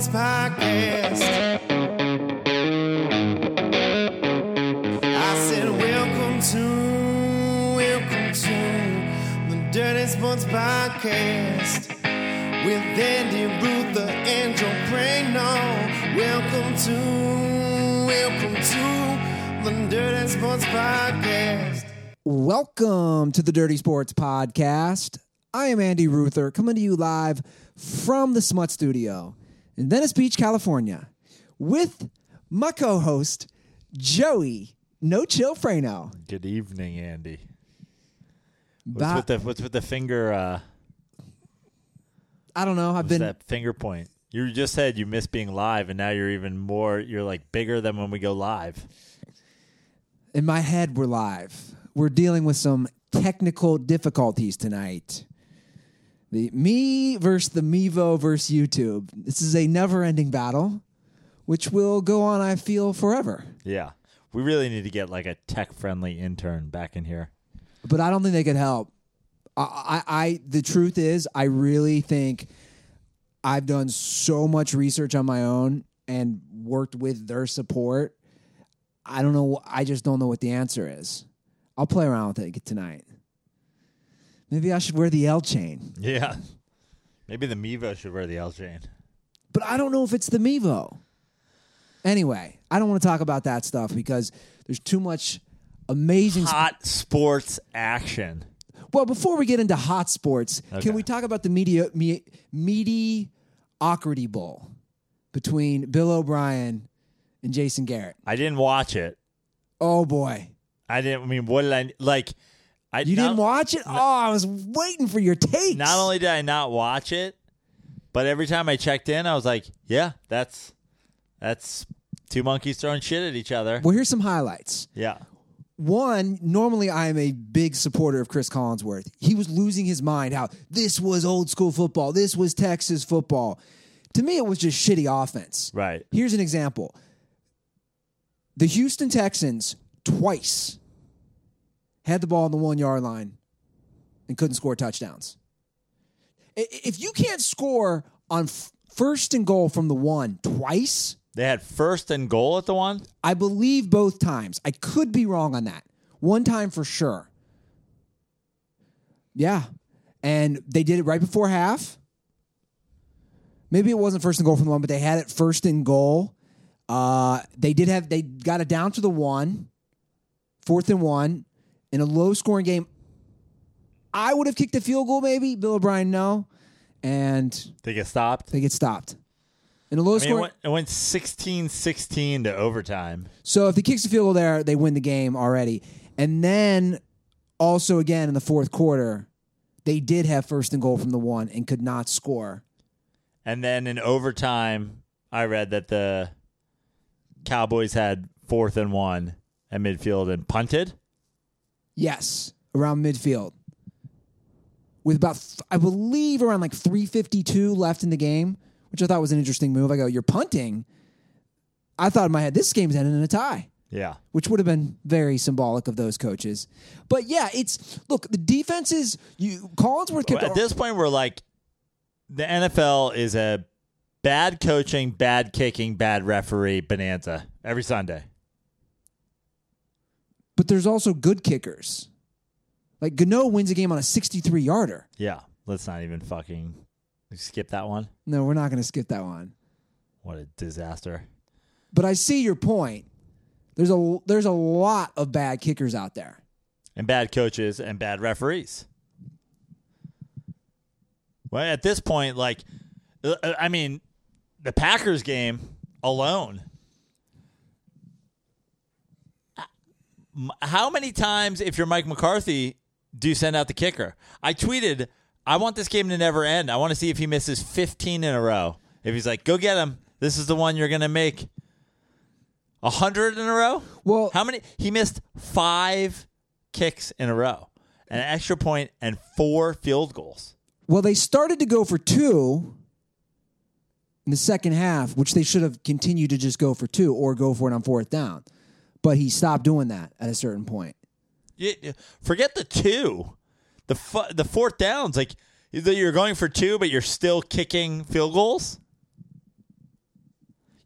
Sports Podcast. I said, Welcome to, welcome to the Dirty Sports Podcast with Andy Ruther and Joe Prano. Welcome to, welcome to the Dirty Sports Podcast. Welcome to the Dirty Sports Podcast. I am Andy Ruther, coming to you live from the Smut Studio in Venice Beach, California, with my co host, Joey No Chill Frano. Good evening, Andy. What's Ba- with the what's with the finger? Uh, I don't know. I've what's been. that finger point? You just said you miss being live, and now you're even more. You're like bigger than when we go live. in my head, we're live. We're dealing with some technical difficulties tonight. The me versus the Mevo versus YouTube. This is a never ending battle, which will go on, I feel, forever. Yeah, we really need to get like a tech friendly intern back in here. but I don't think they could help. I, I, I, the truth is, I really think I've done so much research on my own and worked with their support. I don't know. I just don't know what the answer is. I'll play around with it tonight. Maybe I should wear the L chain, Yeah, maybe the Mevo should wear the L chain. but I don't know if it's the Mevo. Anyway, I don't want to talk about that stuff because there's too much amazing. Hot sports action. Well, before we get into hot sports, Okay. can we talk about the media me, mediocrity bowl between Bill O'Brien and Jason Garrett? I didn't watch it. Oh boy, I didn't. I mean, what did I like? I you not, didn't watch it? Oh, I was waiting for your takes. Not only did I not watch it, but every time I checked in, I was like, "Yeah, that's that's two monkeys throwing shit at each other." well, here's some highlights. Yeah, One, normally I am a big supporter of Chris Collinsworth. He was losing his mind how this was old school football, this was Texas football. To me, it was just shitty offense. right. Here's an example the Houston Texans twice had the ball on the one yard line and couldn't score touchdowns. If you can't score on first and goal from the one twice, They had first and goal at the one. I believe both times. I could be wrong on that. One time for sure. Yeah. And they did it right before half. Maybe it wasn't first and goal from the one, but they had it first and goal. Uh, they did have they got it down to the one, fourth and one, in a low scoring game. I would have kicked a field goal, maybe. Bill O'Brien, no. And They get stopped. they get stopped. In a low I mean, it scoring went, it went 16-16 to overtime. So if he kicks a field goal there, they win the game already. And then also again in the fourth quarter, they did have first and goal from the one and could not score. And then in overtime, I read that the Cowboys had fourth and one at midfield and punted. Yes, around midfield. With about I believe around like 352 left in the game, which I thought was an interesting move. I go, "You're punting." I thought in my head this game's ending in a tie. Yeah. which would have been very symbolic of those coaches. But yeah, it's look the defenses. You Collinsworth kept At this point, we're like, the NFL is a bad coaching, bad kicking, bad referee bonanza every Sunday. But there's also good kickers. Like Gano wins a game on a 63 yarder. Yeah. Let's not even fucking skip that one. No, we're not going to skip that one. What a disaster. But I see your point. There's a there's a lot of bad kickers out there. And bad coaches and bad referees. Well, at this point, like, uh, I mean, the Packers game alone. uh, m- How many times, if you're Mike McCarthy, do you send out the kicker? I tweeted, I want this game to never end. I want to see if he misses 15 in a row. If he's like, go get him. This is the one you're going to make. A hundred in a row? Well- how many? He missed five kicks in a row, an extra point, and four field goals. Well, they started to go for two in the second half, which they should have continued to just go for two or go for it on fourth down. But he stopped doing that at a certain point. You- forget the two, the fu- the fourth downs. Like you're going for two, but you're still kicking field goals.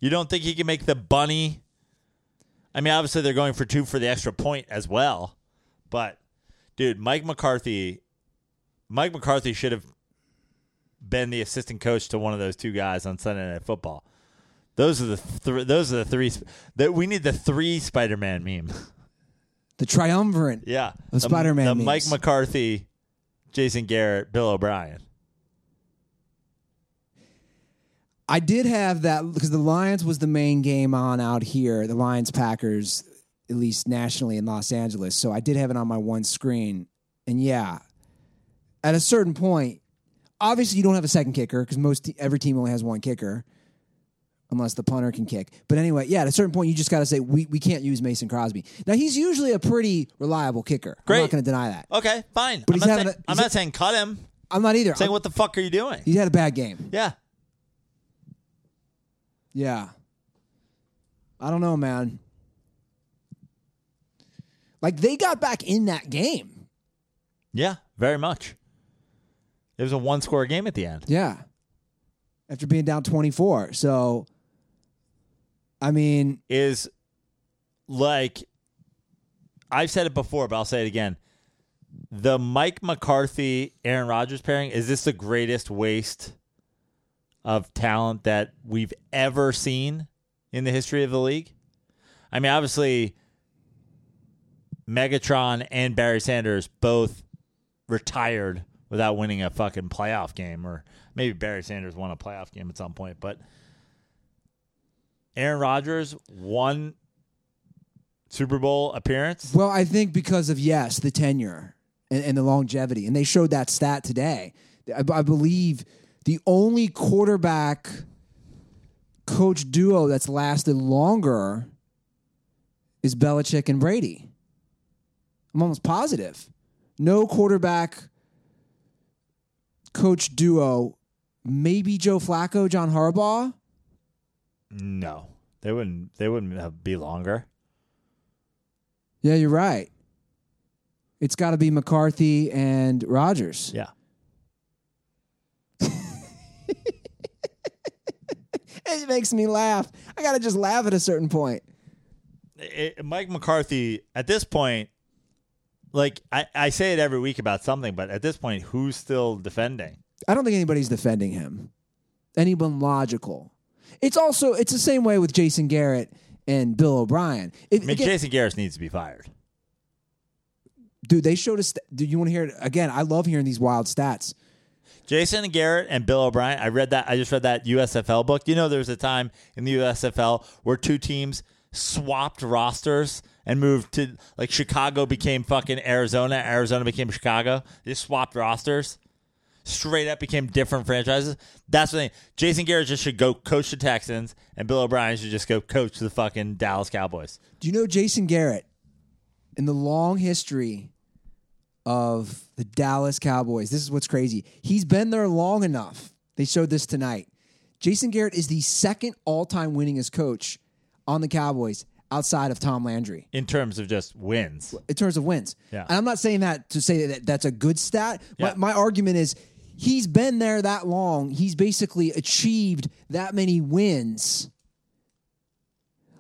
You don't think he can make the bunny? I mean, obviously they're going for two for the extra point as well, but dude, Mike McCarthy, Mike McCarthy should have been the assistant coach to one of those two guys on Sunday Night Football. Those are the th- those are the three sp- that we need the three Spider-Man meme. The triumvirate. Yeah, Of The- Spider-Man The memes. Mike McCarthy, Jason Garrett, Bill O'Brien. I did have that because the Lions was the main game on out here, the Lions Packers, at least nationally in Los Angeles. So I did have it on my one screen. And yeah, at a certain point, obviously you don't have a second kicker because most every team only has one kicker, unless the punter can kick. But anyway, yeah, at a certain point you just got to say we, we can't use Mason Crosby. Now he's usually a pretty reliable kicker. I'm Great. not going to deny that. Okay, fine. But I'm, he's not, saying, a, I'm not saying cut him. I'm not either. I'm saying I'm- what the fuck are you doing? he had a bad game. Yeah. Yeah. I don't know, man. Like they got back in that game. Yeah, very much. It was a one score game at the end. Yeah. After being down 24. So I mean, Is like I've said it before, but I'll say it again. The Mike McCarthy Aaron Rodgers pairing, is this the greatest waste of talent that we've ever seen in the history of the league? I mean, obviously Megatron and Barry Sanders both retired without winning a fucking playoff game, or maybe Barry Sanders won a playoff game at some point, but Aaron Rodgers one Super Bowl appearance. well, I think because of yes, the tenure and, and the longevity. And they showed that stat today. I, I believe the only quarterback coach duo that's lasted longer is Belichick and Brady. I'm almost positive. No quarterback coach duo, maybe Joe Flacco, John Harbaugh. No, they wouldn't. They wouldn't have, be longer. Yeah, you're right. It's got to be McCarthy and Rodgers. Yeah, It makes me laugh. I got to just laugh at a certain point. It- Mike McCarthy at this point, like I, I say it every week about something, but at this point, who's still defending? I don't think anybody's defending him. Anyone logical. It's also it's the same way with Jason Garrett and Bill O'Brien. If, I mean, again- Jason Garrett needs to be fired. dude, they showed us. Do you want to hear it again? I love hearing these wild stats. Jason Garrett and Bill O'Brien. I read that. I just read that USFL book. You know, there was a time in the USFL where two teams swapped rosters and moved to like Chicago became fucking Arizona. Arizona became Chicago. They swapped rosters. Straight up became different franchises. That's the thing. Jason Garrett just should go coach the Texans, and Bill O'Brien should just go coach the fucking Dallas Cowboys. Do you know Jason Garrett in the long history of the Dallas Cowboys? This is what's crazy. He's been there long enough. They showed this tonight. Jason Garrett is the second all-time winningest coach on the Cowboys outside of Tom Landry. in terms of just wins. in terms of wins. Yeah. And I'm not saying that to say that that's a good stat. Yeah. My, my argument is he's been there that long. He's basically achieved that many wins.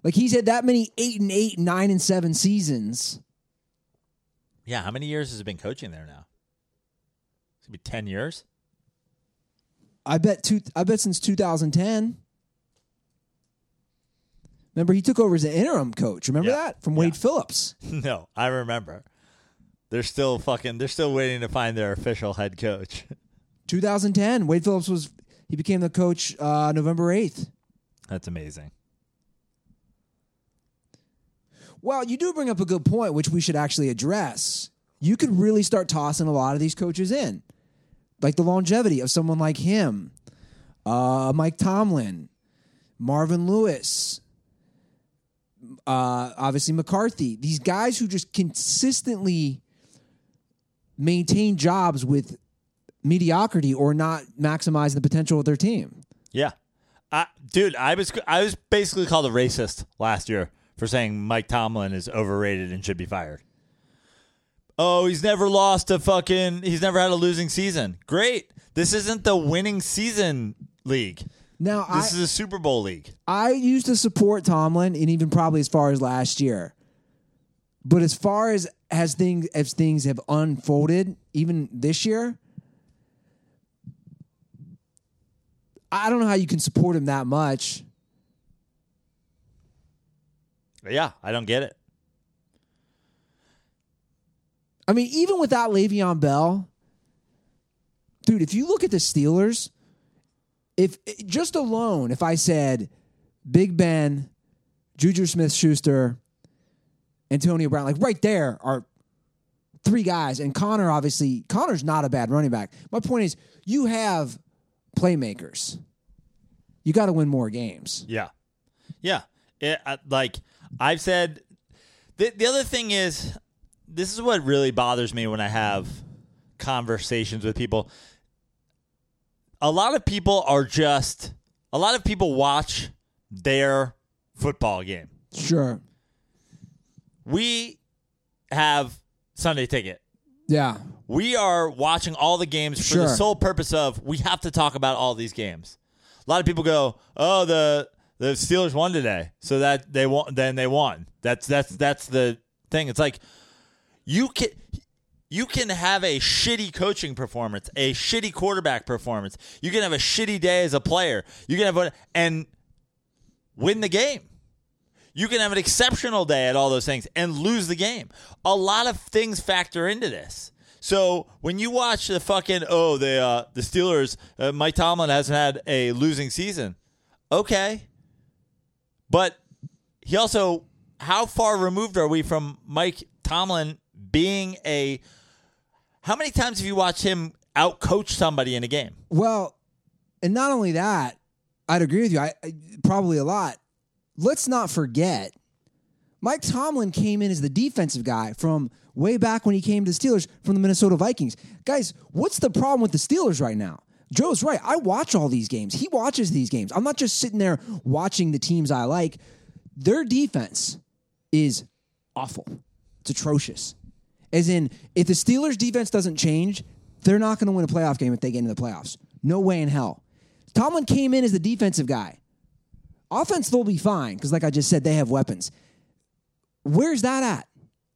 Like he's had that many eight and eight, nine and seven seasons. Yeah, how many years has he been coaching there now? It's gonna be ten years. I bet two. I bet since 2010. Remember, he took over as an interim coach. Remember Yeah. that from Wade Yeah. Phillips. No, I remember. They're still fucking. They're still waiting to find their official head coach. 2010. Wade Phillips was. He became the coach uh, November 8th. That's amazing. Well, you do bring up a good point, which we should actually address. You could really start tossing a lot of these coaches in, like the longevity of someone like him, uh, Mike Tomlin, Marvin Lewis, uh, obviously McCarthy. These guys who just consistently maintain jobs with mediocrity or not maximizing the potential of their team. Yeah, I, dude, I was I was basically called a racist last year for saying Mike Tomlin is overrated and should be fired. Oh, he's never lost a fucking. He's never had a losing season. Great. This isn't the winning season league. Now I This is a Super Bowl league. I used to support Tomlin, and even probably as far as last year. But as far as as things as things have unfolded, even this year, I don't know how you can support him that much. Yeah, I don't get it. I mean, even without Le'Veon Bell, dude, if you look at the Steelers, if just alone, if I said Big Ben, Juju Smith Schuster, Antonio Brown, like right there are three guys, and Conner obviously, Conner's not a bad running back. My point is, you have playmakers. You got to win more games. Yeah, yeah. It, I- like I've said, the the other thing is, this is what really bothers me when I have conversations with people. A lot of people are just. A lot of people watch their football game. Sure. We have Sunday ticket. Yeah. We are watching all the games for the sole purpose of we have to talk about all these games. A lot of people go, "Oh, the the Steelers won today, so that they won. Then they won." That's that's that's the thing. It's like you can you can have a shitty coaching performance, a shitty quarterback performance. You can have a shitty day as a player. You can have a, and win the game. You can have an exceptional day at all those things and lose the game. A lot of things factor into this. So when you watch the fucking oh the uh, the Steelers, uh, Mike Tomlin hasn't had a losing season. Okay, but he also how far removed are we from Mike Tomlin being a? How many times have you watched him out coach somebody in a game? Well, and not only that, I'd agree with you. I, I probably a lot. Let's not forget, Mike Tomlin came in as the defensive guy from way back when he came to the Steelers from the Minnesota Vikings. Guys, what's the problem with the Steelers right now? Joe's right. I watch all these games. He watches these games. I'm not just sitting there watching the teams I like. Their defense is awful. It's atrocious. As in, if the Steelers' defense doesn't change, they're not going to win a playoff game if they get into the playoffs. No way in hell. Tomlin came in as the defensive guy. Offense, they'll be fine because, like I just said, they have weapons. Where's that at?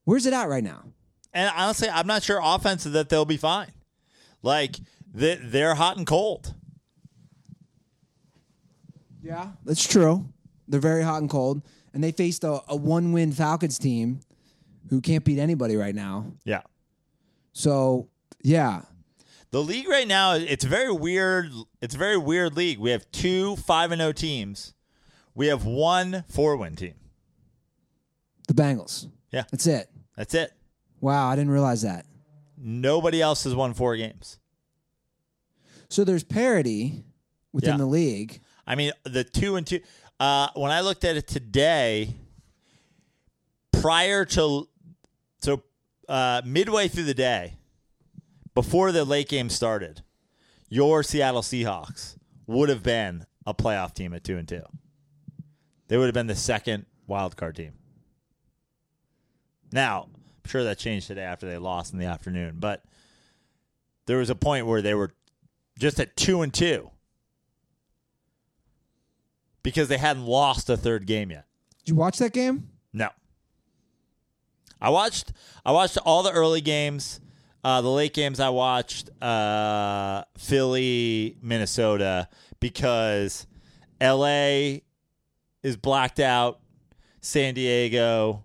Where's it at right now? And honestly, I'm not sure offensive that they'll be fine. Like they, they're hot and cold. Yeah, that's true. They're very hot and cold, and they faced a, a one-win Falcons team who can't beat anybody right now. Yeah. So, yeah, The league right now, it's a very weird. It's a very weird league. We have two five and zero teams. We have one four win team. The Bengals. Yeah, That's it. that's it. Wow, I didn't realize that. Nobody else has won four games. So there's parity within Yeah. the league. I mean, the two and two. Uh, when I looked at it today, prior to so uh, midway through the day, before the late game started, your Seattle Seahawks would have been a playoff team at two and two. They would have been the second wild card team. Now, I'm sure that changed today after they lost in the afternoon, but there was a point where they were just at two and two because they hadn't lost a third game yet. Did you watch that game? No. I watched I watched all the early games. Uh, the late games I watched uh, Philly, Minnesota because LA is blacked out. San Diego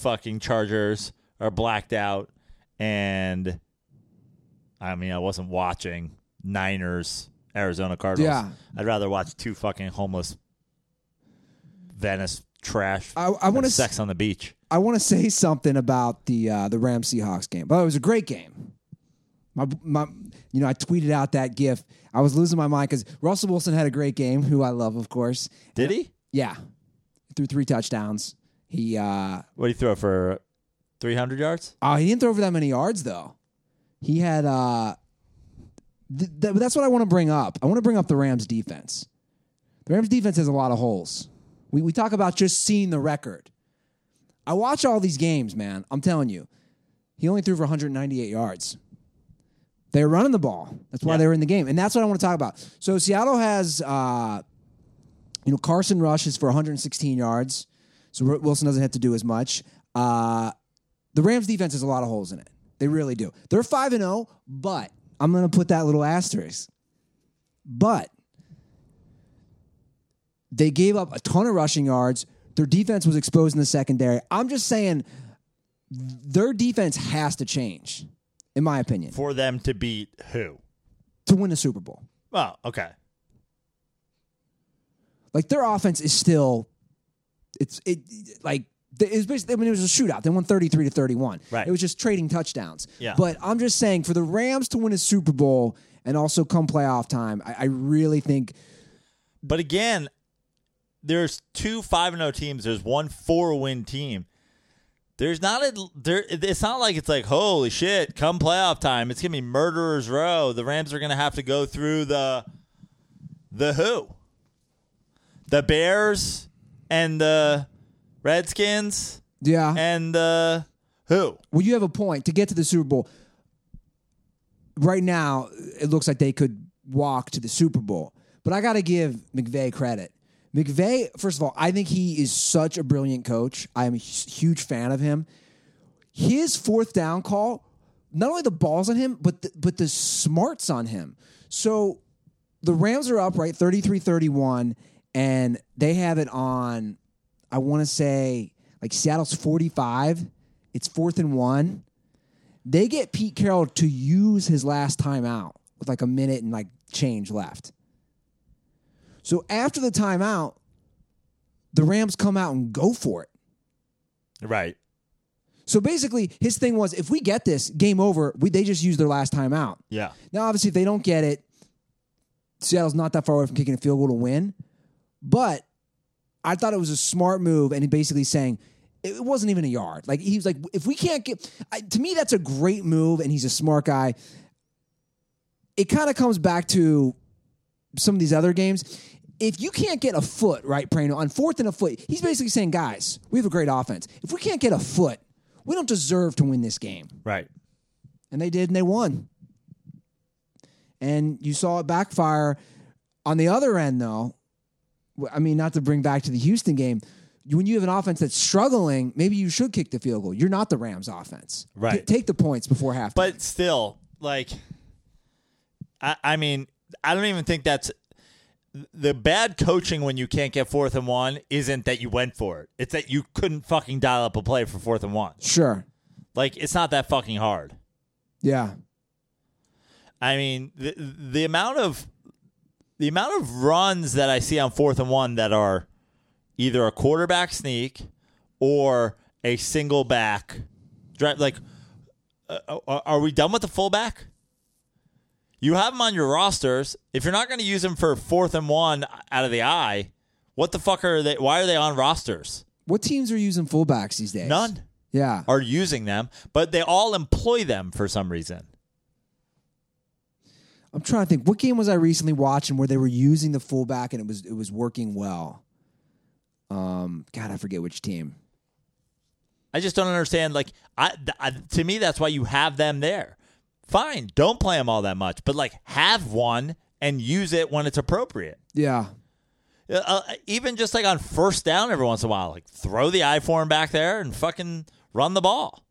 fucking Chargers are blacked out and I mean I wasn't watching Niners Arizona Cardinals. Yeah. I'd rather watch two fucking homeless Venice trash. I- I than s- sex on the beach. I want to say something about the uh, the Rams Seahawks game. But it was a great game. My, my, you know, I tweeted out that gif. I was losing my mind because Russell Wilson had a great game, who I love, of course. Did he? Yeah, threw three touchdowns. He uh, What did he throw for? Three hundred yards. oh, he didn't throw for that many yards though. He had uh, th- th- that's what I want to bring up. I want to bring up the Rams defense. The Rams defense has a lot of holes. We we talk about just seeing the record. I watch all these games, man. I'm telling you, he only threw for 198 yards. They're running the ball. That's why Yeah. they were in the game, and that's what I want to talk about. So Seattle has, uh, you know, Carson rushes for 116 yards, so Wilson doesn't have to do as much. Uh, the Rams defense has a lot of holes in it. They really do. They're five and zero, but I'm going to put that little asterisk. But they gave up a ton of rushing yards. Their defense was exposed in the secondary. I'm just saying their defense has to change, in my opinion, For them to beat who? to win the Super Bowl. Oh, okay. Like their offense is still, it's it like it was basically. I mean, it was a shootout. They won thirty three to thirty one. Right. It was just trading touchdowns. Yeah. But I'm just saying, for the Rams to win a Super Bowl and also come playoff time, I, I really think But again, there's two five and zero teams. There's one four win team. There's not a there. It's not like it's like holy shit. Come playoff time, it's gonna be murderers row. The Rams are gonna have to go through the the who, the Bears and the Redskins yeah. and the who. Well, you have a point. To get to the Super Bowl, right now, it looks like they could walk to the Super Bowl. But I got to give McVay credit. McVay, first of all, I think he is such a brilliant coach. I am a hu- huge fan of him. His fourth down call, not only the balls on him, but the, but the smarts on him. So the Rams are up, right, 33 31, and they have it on, I want to say, like Seattle's 45. It's fourth and one. They get Pete Carroll to use his last timeout with like a minute and like change left. So after the timeout, the Rams come out and go for it. Right. So basically, his thing was if we get this, game over, we, they just use their last timeout. Yeah. Now, obviously, if they don't get it, Seattle's not that far away from kicking a field goal to win. But I thought it was a smart move, and he basically saying it wasn't even a yard. Like he was like, if we can't get, I, to me, that's a great move, and he's a smart guy. It kind of comes back to some of these other games. If you can't get a foot, right, Prano, on fourth and a foot, he's basically saying, guys, we have a great offense. If we can't get a foot, we don't deserve to win this game. Right. And they did, and they won. And you saw it backfire. On the other end, though, I mean, not to bring back to the Houston game, when you have an offense that's struggling, maybe you should kick the field goal. You're not the Rams offense. Right. T- take the points before half. But still, like, I, I mean, I don't even think that's the bad coaching when you can't get fourth and one isn't that you went for it. It's that you couldn't fucking dial up a play for fourth and one. sure. Like, it's not that fucking hard. Yeah. I mean, the the amount of the amount of runs that I see on fourth and one that are either a quarterback sneak or a single back drive. Like, uh, are are we done with the fullback? You have them on your rosters. If you're not going to use them for fourth and one out of the eye, what the fuck are they? Why are they on rosters? What teams are using fullbacks these days? None Yeah. are using them, but they all employ them for some reason. I'm trying to think. What game was I recently watching where they were using the fullback and it was it was working well? Um, God, I forget which team. I just don't understand. Like, I, th- I to me, that's why you have them there. Fine, don't play them all that much, but like have one and use it when it's appropriate. Yeah. Uh, uh, even just like on first down every once in a while, like throw the I form back there and fucking run the ball.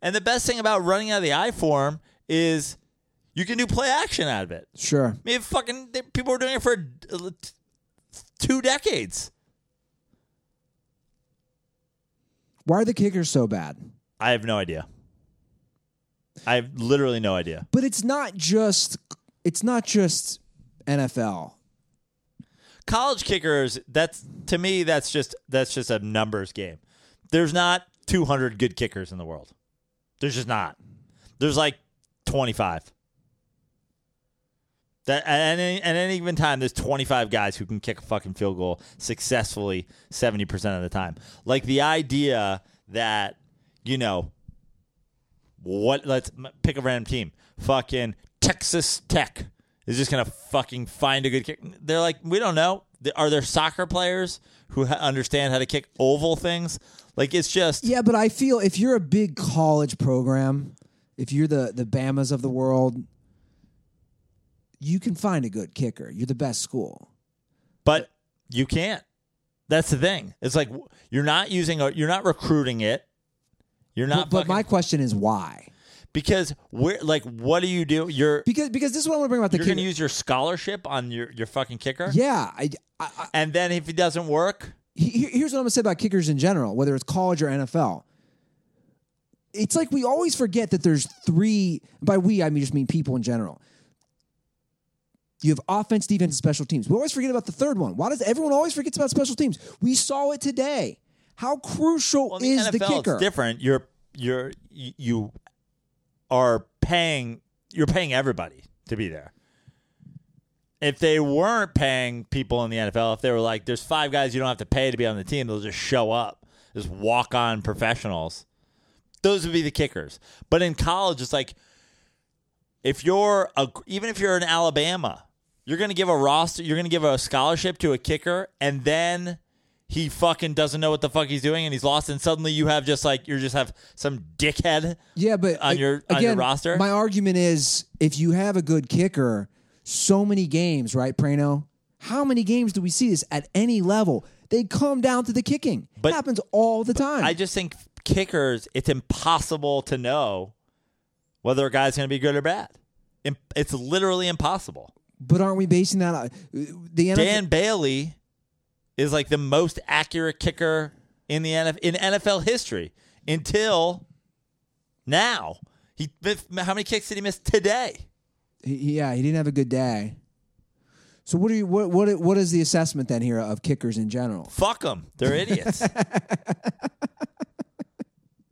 And the best thing about running out of the I form is you can do play action out of it. Sure. I mean, fucking they, people were doing it for uh, t- two decades. Why are the kickers so bad? I have no idea. I have literally no idea. But it's not just it's not just NFL. college kickers that's to me that's just that's just a numbers game there's not 200 good kickers in the world there's just not there's like 25 that at any, at any given time there's 25 guys who can kick a fucking field goal successfully 70% of the time. Like the idea that you know what let's pick a random team. Fucking texas tech is just gonna fucking find a good kick. They're like we don't know. Are there soccer players who understand how to kick oval things? Like it's just Yeah, but I feel if you're a big college program, if you're the the Bamas of the world, you can find a good kicker. You're the best school. But you can't. That's the thing. It's like you're not using a, you're not recruiting it. You're not but fucking- my question is why? because we're like what do you do? You're Because because this is what I want to bring about the you're kicker. going to use your scholarship on your your fucking kicker? yeah, I, I, I, And then if it doesn't work, he- here's what I'm gonna say about kickers in general, whether it's college or NFL. It's like we always forget that there's three. By we, I mean just mean people in general. You have offense, defense, and special teams. We always forget about the third one. Why does everyone always forgets about special teams? We saw it today. How crucial well, in is the the kicker? it's different. You're you're you are paying you're paying everybody to be there. If they weren't paying people in the NFL, if they were like, "There's five guys you don't have to pay to be on the team," they'll just show up, just walk on professionals. Those would be the kickers. But in college, it's like if you're a, even if you're in Alabama, you're going to give a roster, you're going to give a scholarship to a kicker, and then he fucking doesn't know what the fuck he's doing, and he's lost, and suddenly you have just like you just have some dickhead. Yeah, but on your- on again, your roster? My argument is if you have a good kicker, so many games, right, Prano? How many games do we see this at any level? They come down to the kicking. But- it happens all the time. I just think kickers, it's impossible to know whether a guy's going to be good or bad. It's literally impossible. but aren't we basing that on the NFL? Dan Bailey is like the most accurate kicker in the NFL, in NFL history until now. He how many kicks did he miss today? Yeah, he didn't have a good day. So what are you? What what what is the assessment then here of kickers in general? Fuck them. They're idiots.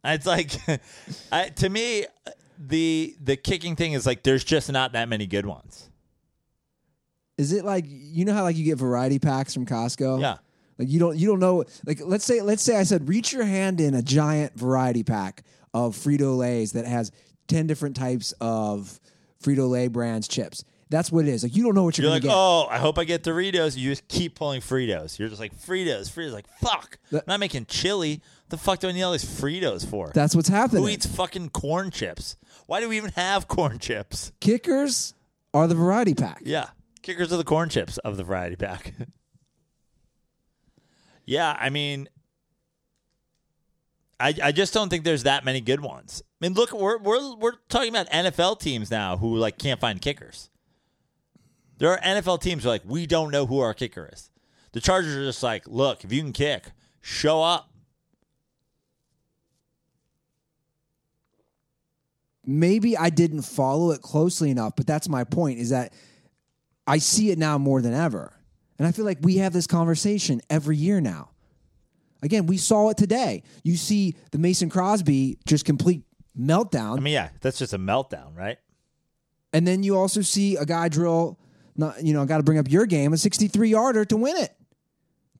it's like, I, to me, the the kicking thing is like there's just not that many good ones. Is it like you know how like you get variety packs from Costco? Yeah. Like you don't you don't know like let's say let's say I said reach your hand in a giant variety pack of Frito Lay's that has ten different types of Frito Lay brands chips. That's what it is. Like you don't know what you're, You're gonna like, get. oh, I hope I get Doritos. You just keep pulling Fritos. You're just like Fritos, Fritos. Like fuck, I'm not making chili. The fuck do I need all these Fritos for? That's what's happening. Who eats fucking corn chips? Why do we even have corn chips? Kickers are the variety pack. Yeah, kickers are the corn chips of the variety pack. yeah, I mean, I I just don't think there's that many good ones. I mean, look, we're we're we're talking about NFL teams now who like can't find kickers. There are NFL teams who are like we don't know who our kicker is. The Chargers are just like, look, if you can kick, show up. Maybe I didn't follow it closely enough, but that's my point is that I see it now more than ever. And I feel like we have this conversation every year now. Again, we saw it today. You see the Mason Crosby just complete meltdown. I mean, yeah, that's just a meltdown, right? and then you also see a guy drill, not, you know, got to bring up your game, a 63 yarder to win it.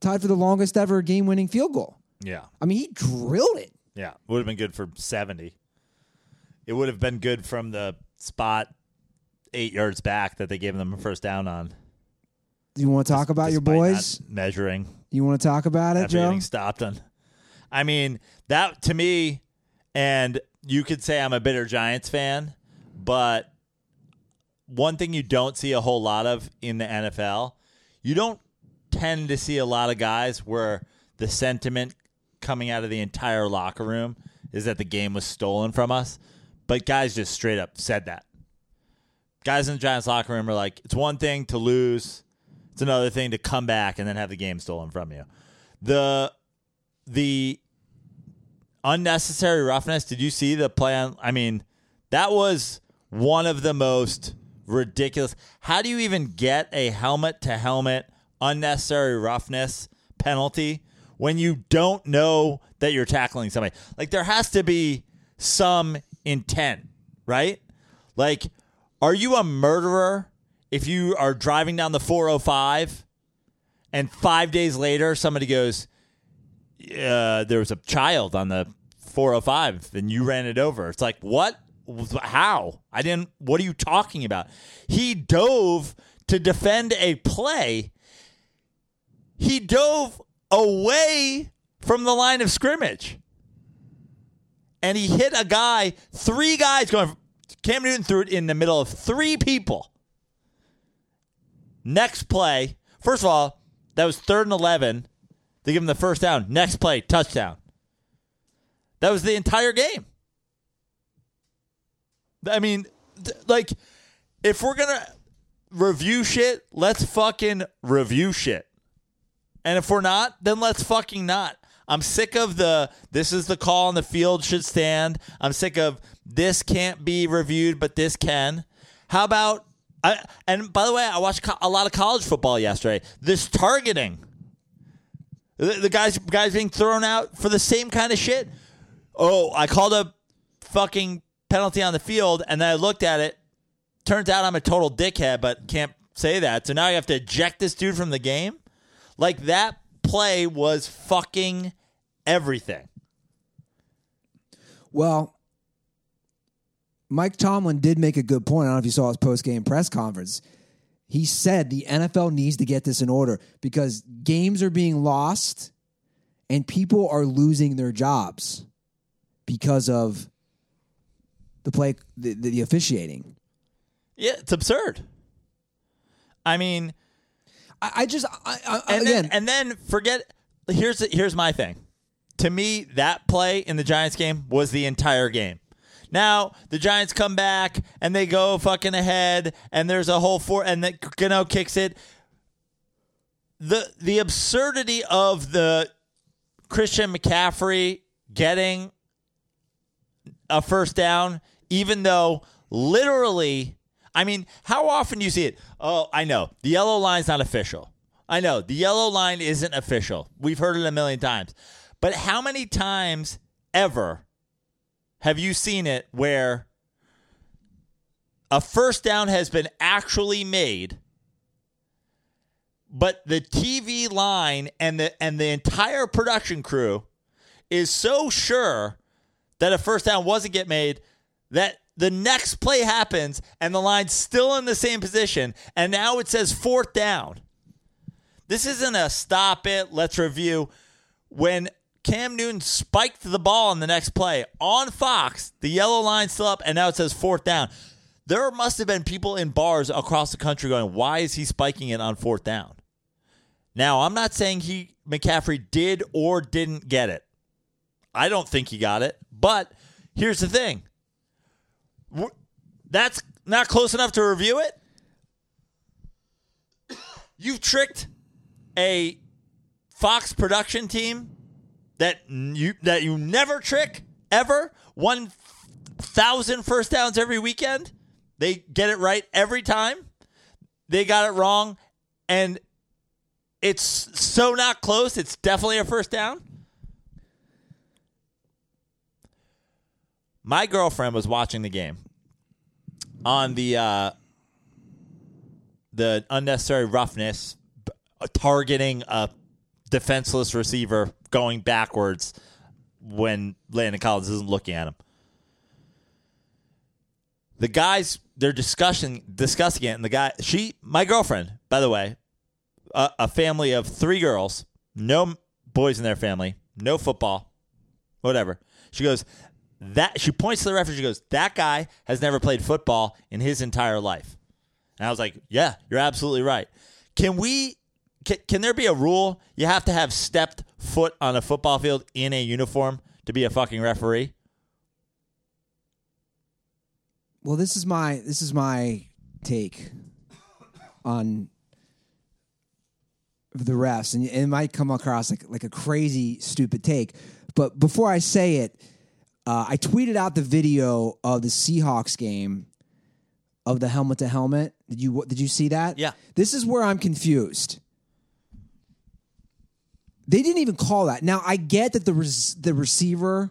Tied for the longest ever game winning field goal. Yeah. I mean, he drilled it. Yeah, would have been good for 70. It would have been good from the spot eight yards back that they gave them a first down on. You want to talk about your boys? measuring You want to talk about it, Joe? getting stopped on. I mean, that to me, and you could say I'm a bitter Giants fan, but one thing you don't see a whole lot of in the NFL, you don't tend to see a lot of guys where the sentiment coming out of the entire locker room is that the game was stolen from us. But guys just straight up said that. Guys in the Giants locker room are like, it's one thing to lose, it's another thing to come back and then have the game stolen from you. The the unnecessary roughness. Did you see the play on? I mean, that was one of the most ridiculous. How do you even get a helmet to helmet unnecessary roughness penalty when you don't know that you're tackling somebody? Like there has to be some intent, right? Like, are you a murderer if you are driving down the 405 and five days later somebody goes, uh, there was a child on the 405 and you ran it over. It's like, what? How? I didn't. What are you talking about? He dove to defend a play. He dove away from the line of scrimmage. And he hit a guy, three guys going. Cam Newton threw it in the middle of three people. Next play, first of all, that was third and 11. They give him the first down. Next play, touchdown. That was the entire game. I mean, th- like, if we're going to review shit, let's fucking review shit. And if we're not, then let's fucking not. I'm sick of the this is the call on the field should stand. I'm sick of this can't be reviewed, but this can. How about I, and by the way, I watched co- a lot of college football yesterday. This targeting, the, the guys guys being thrown out for the same kind of shit. Oh, I called a fucking penalty on the field, and then I looked at it. Turns out I'm a total dickhead, but can't say that. So now I have to eject this dude from the game. Like that play was fucking everything. Well, Mike Tomlin did make a good point. I don't know if you saw his post game press conference. He said the NFL needs to get this in order because games are being lost and people are losing their jobs because of the play, the, the, the officiating. Yeah, it's absurd. I mean, I, I just, I, I, and again, then, and then forget. Here's here's my thing. To me, that play in the Giants game was the entire game. Now the Giants come back and they go fucking ahead, and there's a whole four, and then Gano kicks it. the The absurdity of the Christian McCaffrey getting a first down, even though literally, I mean, how often do you see it? Oh, I know the yellow line's not official. I know the yellow line isn't official. We've heard it a million times. But how many times ever have you seen it where a first down has been actually made, but the TV line and the and the entire production crew is so sure that a first down wasn't get made that the next play happens and the line's still in the same position and now it says fourth down. This isn't a stop it, let's review. When Cam Newton spiked the ball on the next play on Fox, the yellow line's still up and now it says fourth down. There must have been people in bars across the country going, "Why is he spiking it on fourth down?" Now, I'm not saying he McCaffrey did or didn't get it. I don't think he got it. But here's the thing that's not close enough to review it. You've tricked a Fox production team that you that you never trick ever. One thousand first downs every weekend. They get it right every time. They got it wrong, and it's so not close. It's definitely a first down. My girlfriend was watching the game on the uh, the unnecessary roughness, targeting a defenseless receiver going backwards when Landon Collins isn't looking at him. The guys they're discussing discussing it, and the guy she my girlfriend, by the way, a, a family of three girls, no boys in their family, no football, whatever. She goes that she points to the referee. She goes, "That guy has never played football in his entire life." And I was like, "Yeah, you're absolutely right." Can we? Can, can there be a rule? You have to have stepped foot on a football field in a uniform to be a fucking referee. well, this is my this is my take on the refs, and it might come across like like a crazy, stupid take. But before I say it, uh, I tweeted out the video of the Seahawks game of the helmet to helmet. Did you did you see that? Yeah. This is where I'm confused. They didn't even call that. Now I get that the res- the receiver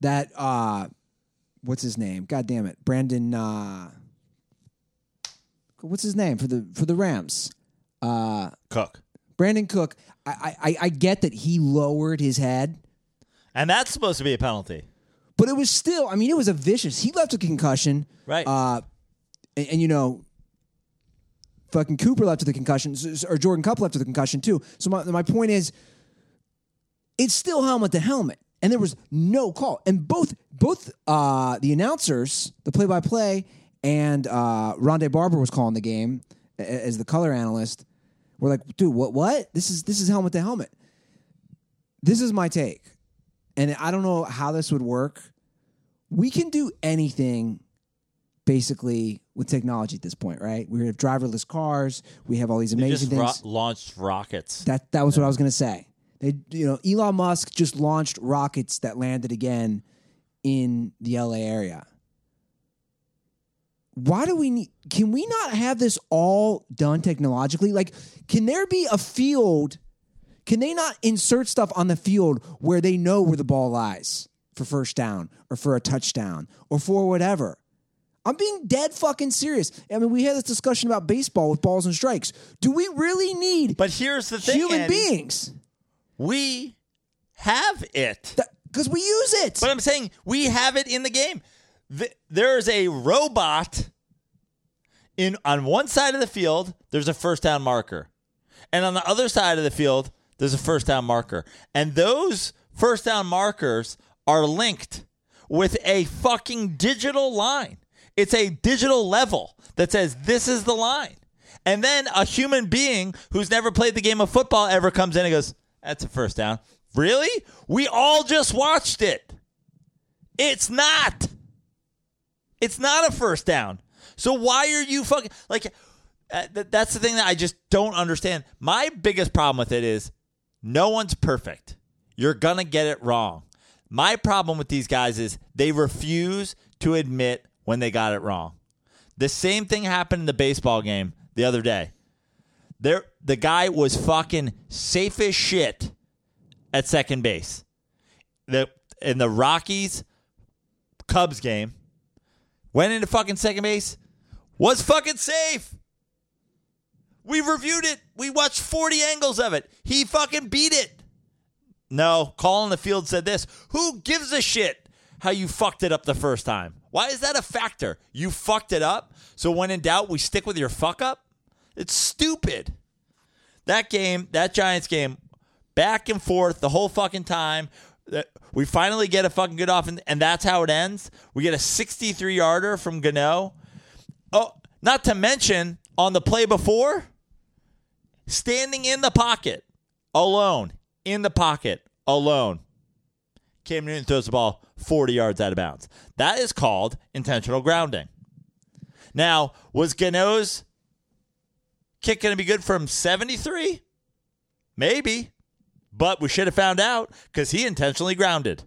that uh what's his name? God damn it. Brandon uh what's his name for the for the Rams? Cook. Brandon Cook. I, I I get that he lowered his head, And that's supposed to be a penalty. but it was still. I mean, it was a vicious. He left a concussion, Right. Uh, and, and you know, fucking Cooper left with a concussion, or Jordan Kupp left with a concussion too. So my my point is, it's still helmet to helmet, and there was no call. And both both uh, the announcers, the play by play, and uh, Rondé Barber was calling the game. as the color analyst. We're like, dude, what? What? This is this is helmet to helmet. This is my take, and I don't know how this would work. We can do anything, basically, with technology at this point, right? We have driverless cars. We have all these They amazing just ro- things. launched rockets. That that was what I was going to say. They, you know, Elon Musk just launched rockets that landed again in the LA area. Why do we need? Can we not have this all done technologically? Like, can there be a field? Can they not insert stuff on the field where they know where the ball lies for first down or for a touchdown or for whatever? I'm being dead fucking serious. I mean, we had this discussion about baseball with balls and strikes. Do we really need but here's the thing, human beings? we have it. Because we use it. But I'm saying we have it in the game. Th- There is a robot in on one side of the field. There's a first down marker, and on the other side of the field, there's a first down marker, and those first down markers are linked with a fucking digital line. It's a digital level that says this is the line. And then a human being who's never played the game of football ever comes in and goes, That's a first down. Really? We all just watched it. It's not. It's not a first down. So why are you fucking like? Uh, th- that's the thing that I just don't understand. My biggest problem with it is no one's perfect. You're gonna get it wrong. My problem with these guys is they refuse to admit when they got it wrong. The same thing happened in the baseball game the other day. There, the guy was fucking safe as shit at second base. The in the Rockies Cubs game, went into fucking second base, was fucking safe. We reviewed it. We watched 40 angles of it. He fucking beat it. No, call in the field said this. Who gives a shit how you fucked it up the first time? Why is that a factor? You fucked it up, so when in doubt, we stick with your fuck up? It's stupid. That game, that Giants game, back and forth the whole fucking time. That- We finally get a fucking good off, and, and that's how it ends. We get a 63 yarder from Gano. Oh, not to mention on the play before, standing in the pocket, alone, in the pocket, alone. Cam Newton throws the ball 40 yards out of bounds. That is called intentional grounding. Now, was Gano's kick going to be good from 73? Maybe. But we should have found out because he intentionally grounded.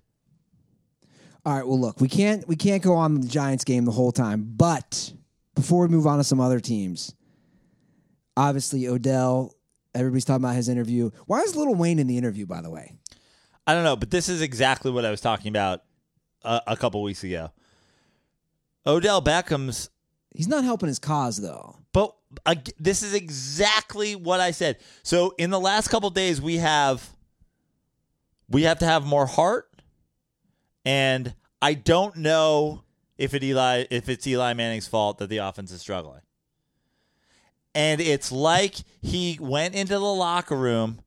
All right. Well, look, we can't we can't go on the Giants game the whole time. But before we move on to some other teams, obviously Odell. Everybody's talking about his interview. Why is Lil Wayne in the interview? By the way, I don't know, but this is exactly what I was talking about a, a couple weeks ago. Odell Beckham's he's not helping his cause though. But ag- this is exactly what I said. So in the last couple days, we have we have to have more heart, and I don't know if it Eli if it's Eli Manning's fault that the offense is struggling. And it's like he went into the locker room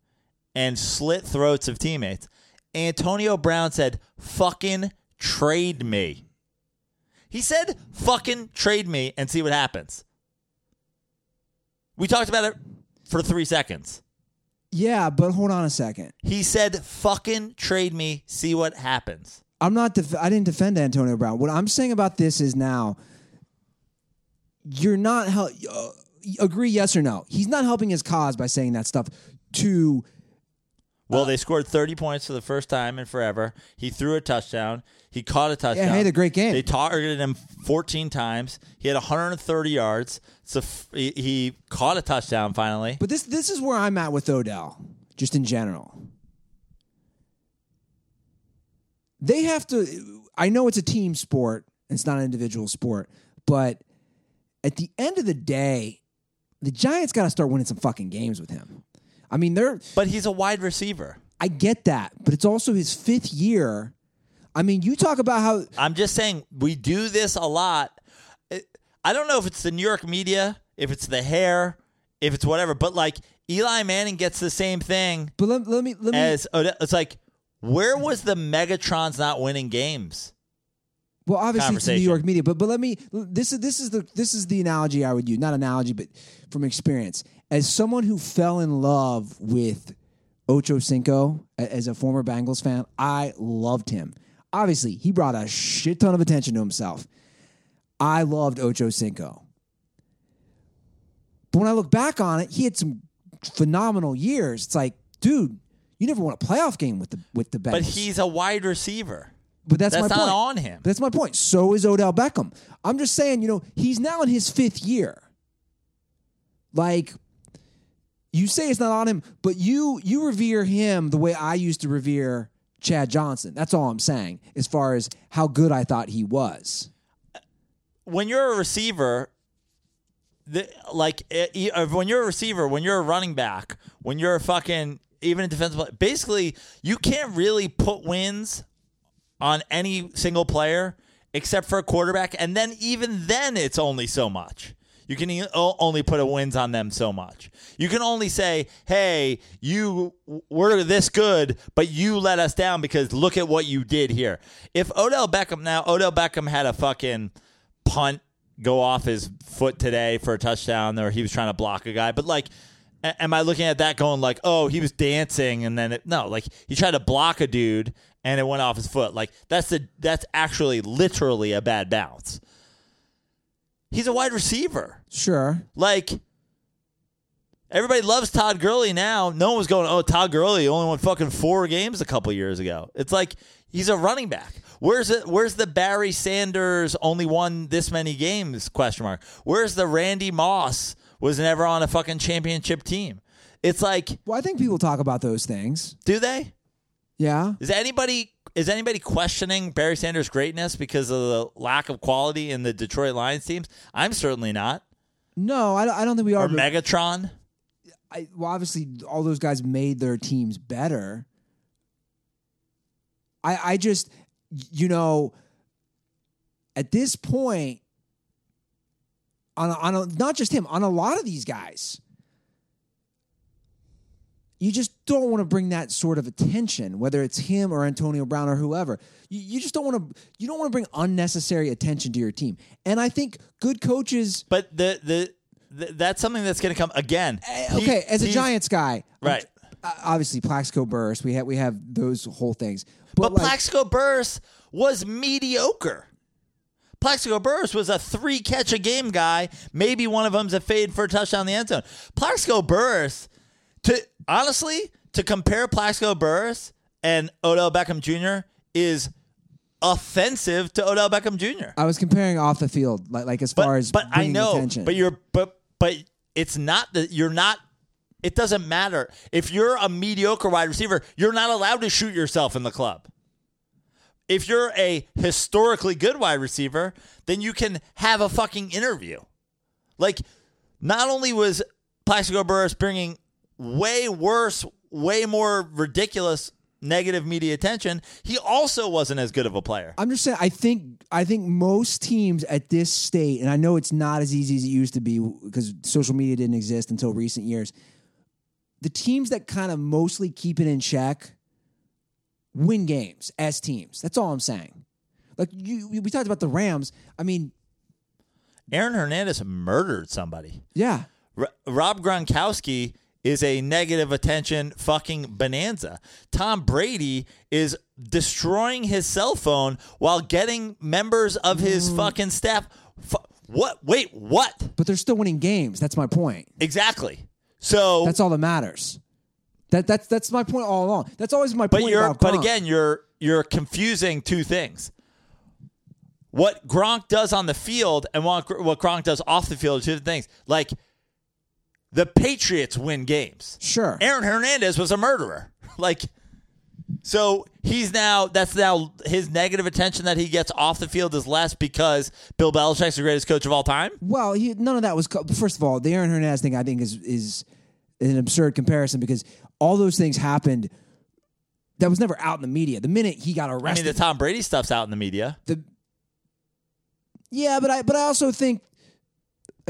and slit throats of teammates. Antonio Brown said, "Fucking trade me." He said, "Fucking trade me and see what happens." We talked about it for three seconds. Yeah, but hold on a second. He said, "Fucking trade me, see what happens." I'm not. Def- I didn't defend Antonio Brown. What I'm saying about this is now, you're not hel- uh, agree yes or no. He's not helping his cause by saying that stuff to Well, uh, they scored 30 points for the first time in forever. He threw a touchdown. He caught a touchdown. Yeah, he had a great game. They targeted him 14 times. He had 130 yards. So f- he, he caught a touchdown finally. But this this is where I'm at with Odell, just in general. They have to. I know it's a team sport. It's not an individual sport, but at the end of the day, the Giants got to start winning some fucking games with him. I mean, they're. But he's a wide receiver. I get that, but it's also his fifth year. I mean, you talk about how I'm just saying we do this a lot. It- I don't know if it's the New York media, if it's the hair, if it's whatever, but like Eli Manning gets the same thing But let, let me let me as Odell. It's like, where was the Megatrons not winning games? Well, obviously it's the New. York media, but but let me this is this is the this is the analogy I would use, not analogy, but from experience. As someone who fell in love with Ocho Cinco as a former Bengals fan, I loved him. Obviously, he brought a shit ton of attention to himself. I loved Ocho Cinco. But when I look back on it, he had some phenomenal years. It's like, dude, you never won a playoff game with the with the Bengals. But he's a wide receiver. But that's, That's my not point. on him. That's my point. So is Odell Beckham. I'm just saying, you know, he's now in his fifth year. Like, you say it's not on him, but you you revere him the way I used to revere Chad Johnson. That's all I'm saying, as far as how good I thought he was. when you're a receiver, the, like eh, uh, when you're a receiver, when you're a running back, when you're a fucking even a defensive, basically you can't really put wins on any single player except for a quarterback, and then even then it's only so much. You can only put a wins on them so much. You can only say, "Hey, you we're this good, but you let us down because look at what you did here." If Odell Beckham now, Odell Beckham had a fucking punt go off his foot today for a touchdown, or he was trying to block a guy, but like. Am I looking at that going like, oh, he was dancing and then it, no, like he tried to block a dude and it went off his foot. Like that's the that's actually literally a bad bounce. He's a wide receiver. Sure. Like everybody loves Todd Gurley now. No one was going, "Oh, Todd Gurley only won fucking four games a couple years ago." It's like he's a running back. Where's it? Where's the Barry Sanders only won this many games? Question mark. Where's the Randy Moss was never on a fucking championship team? It's like, Well, I think people talk about those things. do they? Yeah. Is anybody is anybody questioning Barry Sanders' greatness because of the lack of quality in the Detroit Lions teams? I'm certainly not. No, I don't, I don't think we are. Or but- Megatron. I, well, obviously, all those guys made their teams better. I, I just, you know, at this point, on a, on a, not just him, on a lot of these guys, you just don't want to bring that sort of attention, whether it's him or Antonio Brown or whoever. You, you just don't want to. You don't want to bring unnecessary attention to your team. And I think good coaches. But the the, the that's something that's going to come again. Eh, He- okay, as a Giants guy, Right. uh, obviously Plaxico Burress. We have we have those whole things. But, But like, Plaxico Burress was mediocre. Plaxico Burress was a three catch a game guy. Maybe one of them's a fade for a touchdown in the end zone. Plaxico Burress, to honestly, to compare Plaxico Burress and Odell Beckham Jr. is offensive to Odell Beckham Jr. I was comparing off the field, like like as But, far as but I know, attention. but you're but but it's not that you're not. It doesn't matter if you're a mediocre wide receiver. You're not allowed to shoot yourself in the club. If you're a historically good wide receiver, then you can have a fucking interview. Like, not only was Plaxico Burress bringing way worse, way more ridiculous negative media attention, he also wasn't as good of a player. I'm just saying. I think I think most teams at this state, and I know it's not as easy as it used to be because social media didn't exist until recent years. The teams that kind of mostly keep it in check win games as teams. That's all I'm saying. Like you, we talked about the Rams. I mean, Aaron Hernandez murdered somebody. yeah, R- Rob Gronkowski is a negative attention fucking bonanza. Tom Brady is destroying his cell phone while getting members of his mm. fucking staff. Fu- what? Wait, what? but they're still winning games. That's my point. Exactly. So, That's all that matters. That that's that's my point all along. That's always my but point you're, about but Gronk. again, you're you're confusing two things. What Gronk does on the field and what what Gronk does off the field are two different things. Like the Patriots win games. sure. Aaron Hernandez was a murderer. Like, so he's now, that's now his negative attention that he gets off the field is less because Bill Belichick's the greatest coach of all time. Well, he, none of that was. co- First of all, the Aaron Hernandez thing I think is is an absurd comparison because all those things happened. That was never out in the media. The minute he got arrested, I mean, the Tom Brady stuff's out in the media. the yeah, but I but I also think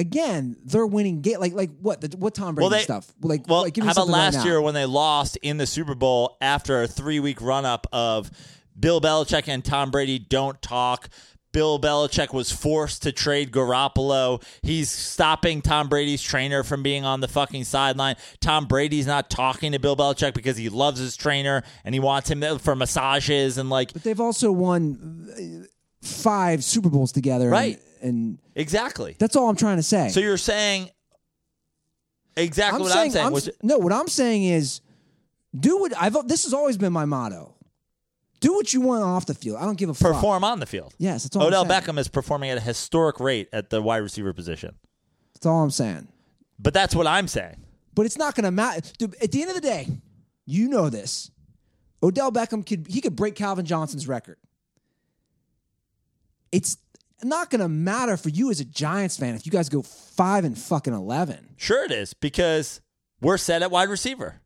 again they're winning game like like what the, what Tom Brady Well, they- stuff like Well, like, give me how about something right last year when they lost in the Super Bowl after a three week run up of Bill Belichick and Tom Brady don't talk? Bill Belichick was forced to trade Garoppolo. He's stopping Tom Brady's trainer from being on the fucking sideline. Tom Brady's not talking to Bill Belichick because he loves his trainer and he wants him for massages and like But they've also won five Super Bowls together. and- Right. And, exactly. that's all I'm trying to say. So you're saying exactly I'm what saying, I'm saying. Which- no, what I'm saying is, do what I've. This has always been my motto. Do what you want off the field. I don't give a fuck. perform on the field. Yes, that's all. Odell I'm saying. Odell Beckham is performing at a historic rate at the wide receiver position. That's all I'm saying. But that's what I'm saying. But it's not going to matter. Dude, At the end of the day, you know this. Odell Beckham could he could break Calvin Johnson's record. It's not going to matter for you as a Giants fan if you guys go five and fucking eleven. Sure, it is because we're set at wide receiver.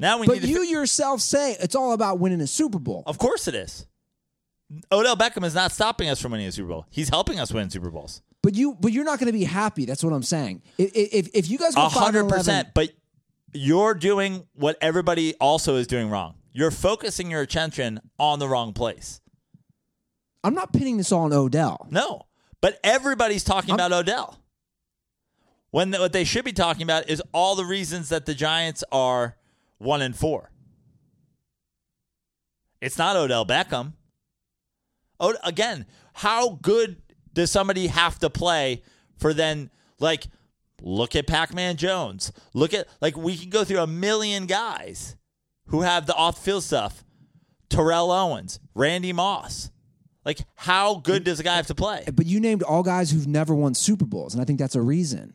Now we But need to. you fi- yourself say it's all about winning a Super Bowl. of course, it is. Odell Beckham is not stopping us from winning a Super Bowl. He's helping us win Super Bowls. But you, but you're not going to be happy. That's what I'm saying. If if, if you guys go five and hundred 11, percent. But you're doing what everybody also is doing wrong. You're focusing your attention on the wrong place. I'm not pinning this all on Odell. No, but everybody's talking about Odell. When the, what they should be talking about is all the reasons that the Giants are one and four. It's not Odell Beckham. Oh, again, how good does somebody have to play for then like look at Pac-Man Jones. Look at like we can go through a million guys who have the off-field stuff. Terrell Owens, Randy Moss. Like how good does a guy have to play? But you named all guys who've never won Super Bowls, and I think that's a reason.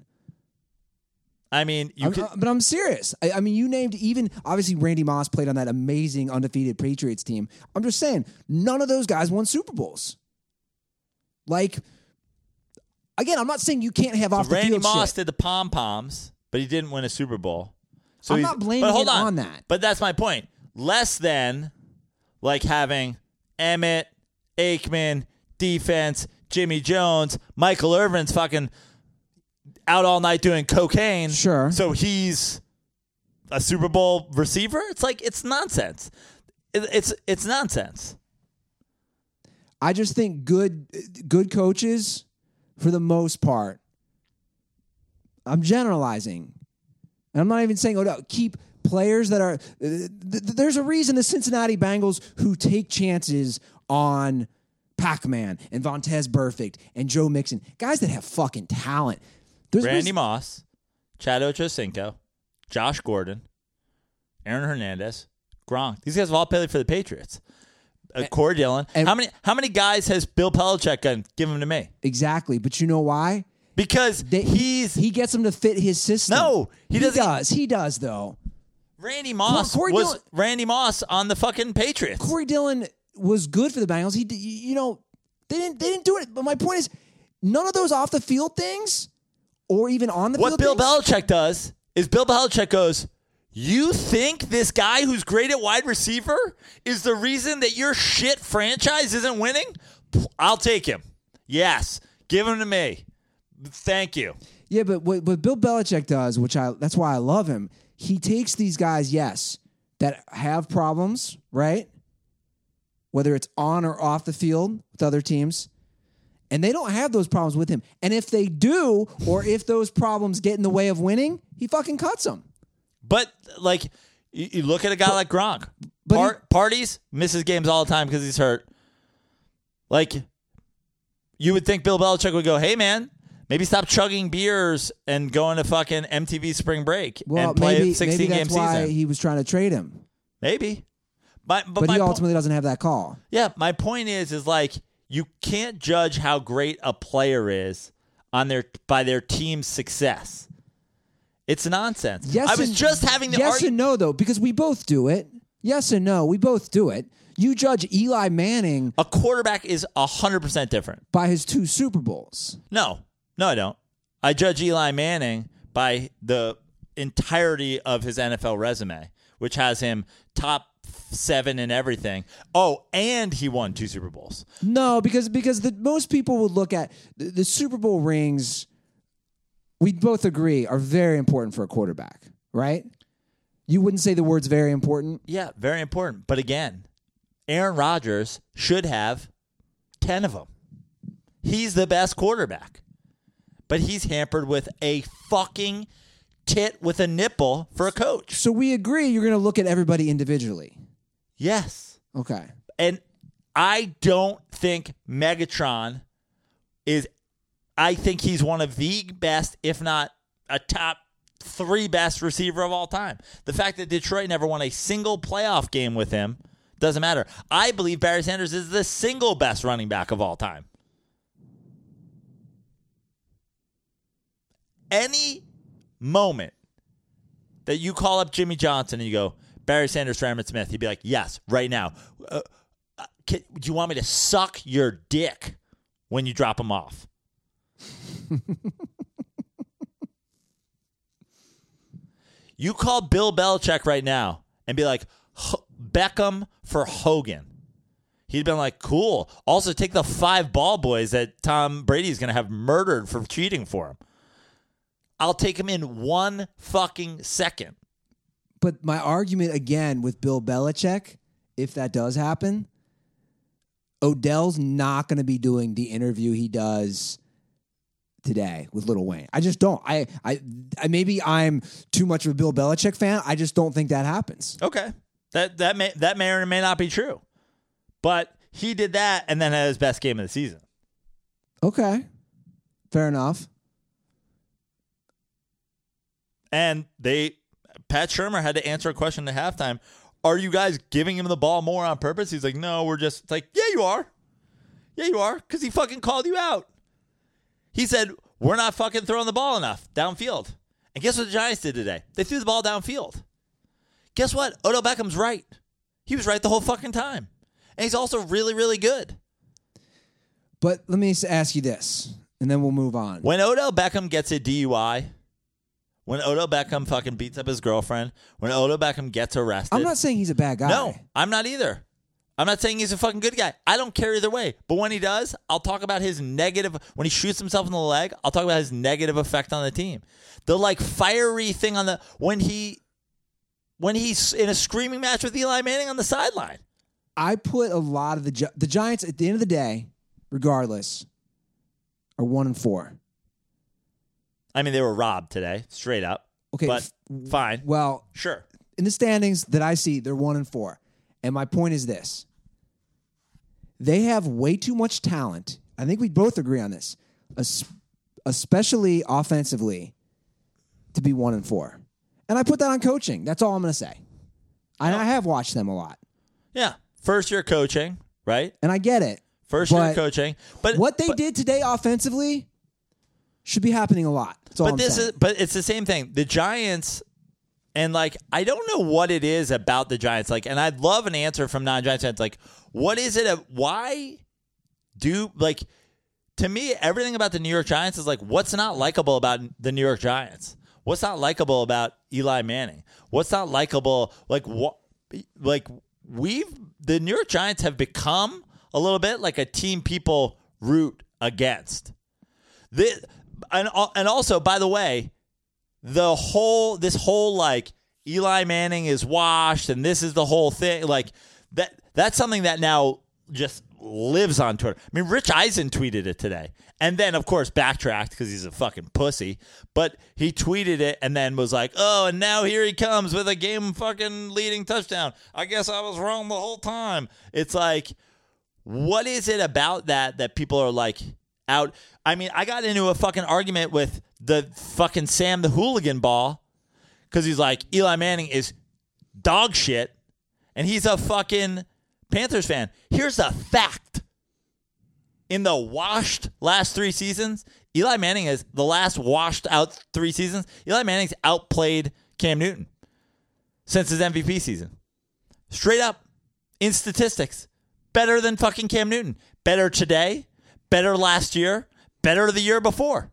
I mean, you I'm- could, uh, but I'm serious. I, I mean, you named even obviously Randy Moss played on that amazing undefeated Patriots team. I'm just saying, none of those guys won Super Bowls. Like, again, I'm not saying you can't have off the Randy field Moss shit. did the pom poms, but he didn't win a Super Bowl. So I'm he's- not blaming but hold it on. on that. But that's my point. Less than like having Emmitt, Aikman, defense, Jimmy Jones, Michael Irvin's fucking out all night doing cocaine. Sure. So he's a Super Bowl receiver. It's like it's nonsense. It- It's it's nonsense. I just think good good coaches, for the most part, I'm generalizing. And I'm not even saying, oh, no, keep players that are. uh, th- th- there's a reason the Cincinnati Bengals who take chances on Pac Man and Vontaze Burfict and Joe Mixon, guys that have fucking talent. There's Randy there's- Moss, Chad Ochocinco, Josh Gordon, Aaron Hernandez, Gronk. These guys have all played for the Patriots. Uh, Corey Dillon. and- how many how many guys has Bill Belichick done? Give them to me Exactly. But you know why? Because They- he's he gets them to fit his system. No, he doesn't- does. He does though. Randy Moss Corey was Dillon- Randy Moss on the fucking Patriots. Corey Dillon was good for the Bengals. He, you know, they didn't they didn't do it. But my point is, none of those off the field things, or even on the field. what. Bill things, Belichick does is Bill Belichick goes, You think this guy who's great at wide receiver is the reason that your shit franchise isn't winning? I'll take him. Yes. Give him to me. Thank you. Yeah, but what, what Bill Belichick does, which I that's why I love him. He takes these guys, yes, that have problems, right? Whether it's on or off the field with other teams, and they don't have those problems with him. And if they do, or if those problems get in the way of winning, he fucking cuts them. But like you, you look at a guy like Gronk. but Par- parties, misses games all the time because he's hurt. Like you would think Bill Belichick would go, Hey man, maybe stop chugging beers and going to fucking MTV spring break Well, and play maybe a 16 maybe game that's why season. he was trying to trade him. maybe. But, but, But my he po- ultimately doesn't have that call. Yeah, my point is is like you can't judge how great a player is on their by their team's success. It's nonsense. Yes, I was and- just having the yes and no though, because we both do it. Yes and no, we both do it. You judge Eli Manning A quarterback is hundred percent different. by his two Super Bowls. No, no, I don't. I judge Eli Manning by the entirety of his NFL resume, which has him top seven in everything. Oh, and he won two Super Bowls. No, because because the, most people would look at the, the Super Bowl rings. We both agree are very important for a quarterback, right? You wouldn't say the words very important. Yeah, very important. But again, Aaron Rodgers should have 10 of them. He's the best quarterback. But he's hampered with a fucking tit with a nipple for a coach. So we agree you're going to look at everybody individually. Yes. Okay. And I don't think Megatron is I think he's one of the best, if not a top three best receiver of all time. The fact that Detroit never won a single playoff game with him doesn't matter. I believe Barry Sanders is the single best running back of all time. Any moment that you call up Jimmy Johnson and you go, Barry Sanders Emmitt Smith, he'd be like, yes, right now. Uh, uh, can, do you want me to suck your dick when you drop him off? you call Bill Belichick right now and be like, Beckham for Hogan. He'd been like, cool. Also, take the five ball boys that Tom Brady's going to have murdered for cheating for him. I'll take him in one fucking second. But my argument again with Bill Belichick, if that does happen, Odell's not going to be doing the interview he does today with Lil Wayne. I just don't. I, I, I maybe I'm too much of a Bill Belichick fan. I just don't think that happens. Okay, that that may that may or may not be true, but he did that and then had his best game of the season. Okay, fair enough. And they, Pat Shurmur had to answer a question at halftime. Are you guys giving him the ball more on purpose? He's like, no, we're just it's like, yeah, you are. Yeah, you are. Because he fucking called you out. He said, we're not fucking throwing the ball enough downfield. And guess what the Giants did today? They threw the ball downfield. Guess what? Odell Beckham's right. He was right the whole fucking time. And he's also really, really good. But let me ask you this, and then we'll move on. When Odell Beckham gets a DUI, when Odell Beckham fucking beats up his girlfriend, when Odell Beckham gets arrested. I'm not saying he's a bad guy. No, I'm not either. I'm not saying he's a fucking good guy. I don't care either way. But when he does, I'll talk about his negative. When he shoots himself in the leg, I'll talk about his negative effect on the team. The like fiery thing on the when he when he's in a screaming match with Eli Manning on the sideline. I put a lot of the the Giants at the end of the day, regardless, are one and four. I mean, they were robbed today, straight up. Okay, but f- fine. Well, Sure. in the standings that I see, they're one and four. And my point is this: they have way too much talent. I think we both agree on this, es- especially offensively, to be one and four. And I put that on coaching. That's all I'm going to say. And I have watched them a lot, Yeah. First year coaching, right? and I get it. First year coaching. But What they but- did today offensively should be happening a lot. But I'm this saying. is but it's the same thing. The Giants and like I don't know what it is about the Giants. Like, and I'd love an answer from non-Giants fans. Like, what is it? Why do like to me everything about the New York Giants is like what's not likable about the New York Giants? What's not likable about Eli Manning? What's not likable? Like what? Like we've the New York Giants have become a little bit like a team people root against. The, and and also, by the way, the whole this whole like Eli Manning is washed, and this is the whole thing. Like that that's something that now just lives on Twitter. I mean, Rich Eisen tweeted it today, and then of course backtracked because he's a fucking pussy. But he tweeted it and then was like, "Oh, and now here he comes with a game fucking leading touchdown. I guess I was wrong the whole time." It's like what is it about that that people are like out? I mean, I got into a fucking argument with the fucking Sam the hooligan ball because he's like Eli Manning is dog shit, and he's a fucking Panthers fan. Here's the fact: in the washed last three seasons, Eli Manning is the last washed out three seasons. Eli Manning's outplayed Cam Newton since his MVP season. Straight up in statistics. Better than fucking Cam Newton. Better today, better last year, better the year before.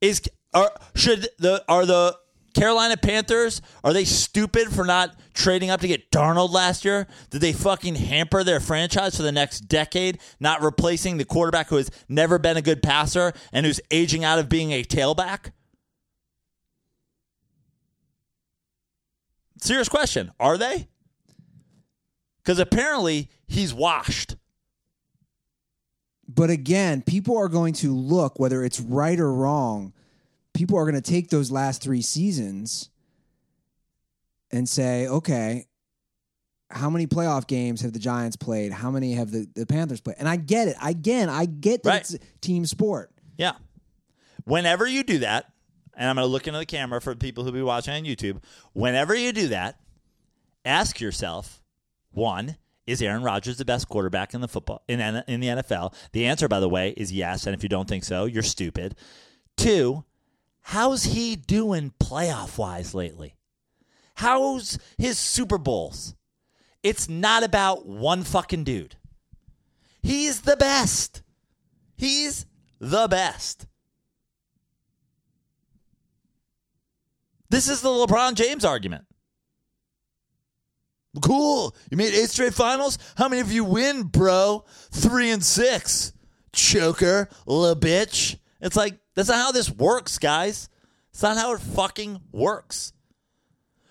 Is are should the are the Carolina Panthers are they stupid for not trading up to get Darnold last year? Did they fucking hamper their franchise for the next decade, not replacing the quarterback who has never been a good passer and who's aging out of being a tailback? Serious question. Are they? Because apparently he's washed. But again, people are going to look whether it's right or wrong. People are going to take those last three seasons and say, okay, how many playoff games have the Giants played? How many have the, the Panthers played? And I get it. Again, I get that Right. it's a team sport. Yeah. Whenever you do that, and I'm going to look into the camera for people who be watching on YouTube. Whenever you do that, ask yourself: one, is Aaron Rodgers the best quarterback in the football in in the NFL? The answer, by the way, is yes. And if you don't think so, you're stupid. Two, how's he doing playoff wise lately? How's his Super Bowls? It's not about one fucking dude. He's the best. He's the best. This is the LeBron James argument. Cool. You made eight straight finals? How many of you win, bro? Three and six. Choker, la bitch. It's like, that's not how this works, guys. It's not how it fucking works.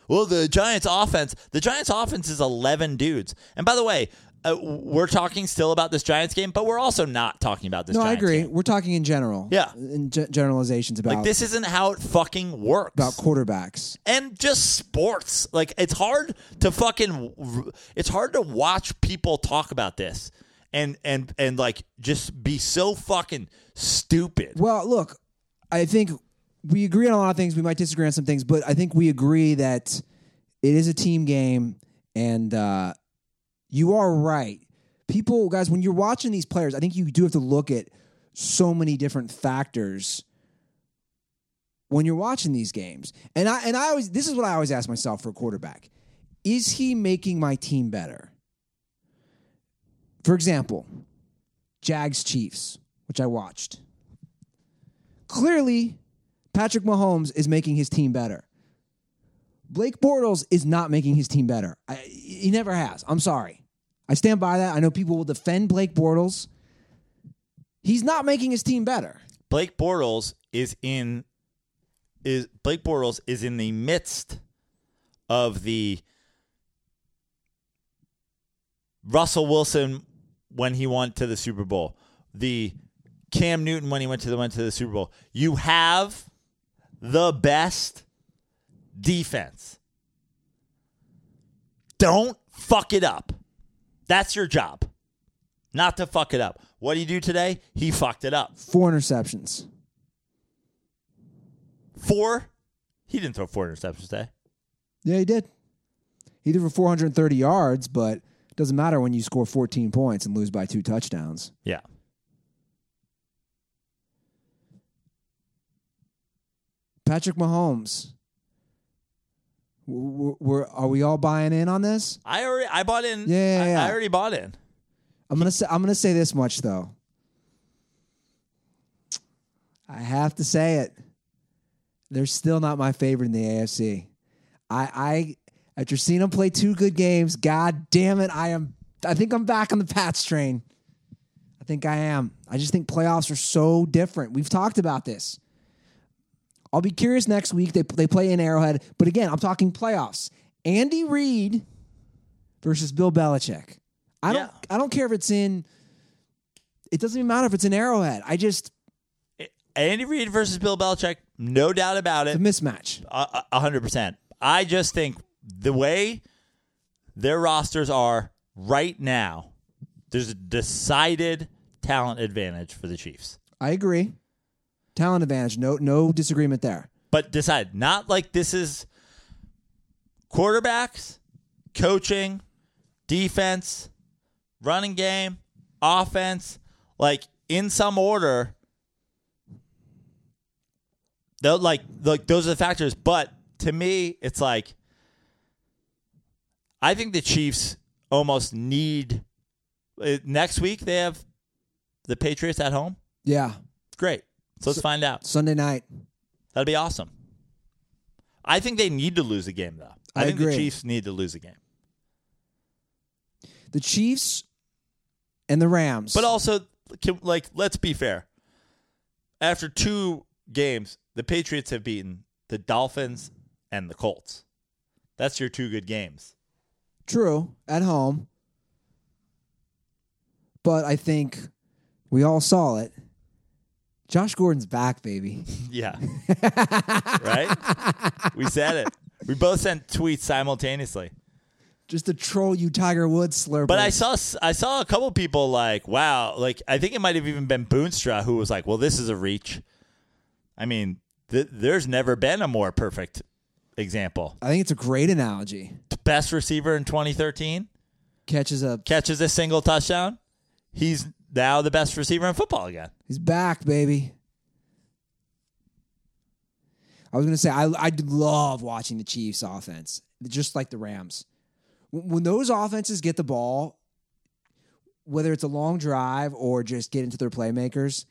Well, the Giants' offense, the Giants' offense is 11 dudes. And by the way, uh, we're talking still about this Giants game, but we're also not talking about this Giants game. No, I agree. game. We're talking in general. Yeah. In ge- generalizations about Like, this isn't how it fucking works. about quarterbacks. and just sports. Like it's hard to fucking it's hard to watch people talk about this and and and like just be so fucking stupid. Well, look, I think we agree on a lot of things. We might disagree on some things, but I think we agree that it is a team game, and uh, you are right. People, guys, when you're watching these players, I think you do have to look at so many different factors when you're watching these games. And I and I always this is what I always ask myself for a quarterback: Is he making my team better? For example, Jags Chiefs, which I watched clearly Patrick Mahomes is making his team better. Blake Bortles is not making his team better. I, he never has. I'm sorry. I stand by that. I know people will defend Blake Bortles. He's not making his team better. Blake Bortles is in is Blake Bortles is in the midst of the Russell Wilson when he went to the Super Bowl, the Cam Newton when he went to the went to the Super Bowl. You have the best defense. Don't fuck it up. That's your job. Not to fuck it up. What did he do today? He fucked it up. Four interceptions. Four. He didn't throw four interceptions today. Yeah, he did. He threw for 430 yards, but it doesn't matter when you score 14 points and lose by two touchdowns. Yeah. Patrick Mahomes. W- w- We're, are we all buying in on this? I already I bought in. Yeah, yeah, I, yeah. I already bought in. I'm gonna say I'm gonna say this much though. I have to say it. They're still not my favorite in the AFC. I I after seeing them play two good games, god damn it, I am I think I'm back on the Pats train. I think I am. I just think playoffs are so different. We've talked about this. I'll be curious next week. They they play in Arrowhead, but again, I'm talking playoffs. Andy Reid versus Bill Belichick. I don't I don't care if it's in it doesn't even matter if it's in Arrowhead. I just Andy Reid versus Bill Belichick, no doubt about it's a it, mismatch. a hundred percent. I just think the way their rosters are right now, there's a decided talent advantage for the Chiefs. I agree. Talent advantage. No no disagreement there. But decide not like this is quarterbacks, coaching, defense, running game, offense, like in some order. Like like those are the factors. But to me, it's like I think the Chiefs almost need uh, next week they have the Patriots at home. Yeah. Great. So let's find out. Sunday night. That'd be awesome. I think they need to lose a game, though. I, I think agree. the Chiefs need to lose a game. The Chiefs and the Rams. But also, can, like, let's be fair. After two games, the Patriots have beaten the Dolphins and the Colts. That's your two good games. True. At home. but I think we all saw it. Josh Gordon's back, baby. Yeah. right? We said it. We both sent tweets simultaneously. Just to troll you, Tiger Woods slurper. But I saw I saw a couple people like, wow, like I think it might have even been Boonstra who was like, well, this is a reach. I mean, th- there's never been a more perfect example. I think it's a great analogy. Best receiver in 2013 Catches a. catches a single touchdown. He's now the best receiver in football again. He's back, baby. I was gonna say I I love watching the Chiefs offense, just like the Rams. When those offenses get the ball, whether it's a long drive or just get into their playmakers,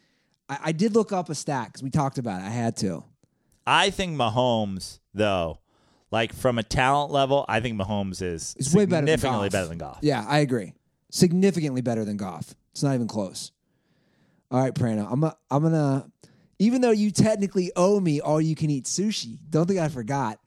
I, I did look up a stat because we talked about it. I had to. I think Mahomes, though, like from a talent level, I think Mahomes is It's way better than significantly better than Goff. Yeah, I agree. Significantly better than Goff. It's not even close. All right, Prano. I'm a, I'm gonna even though you technically owe me all you can eat sushi. Don't think I forgot.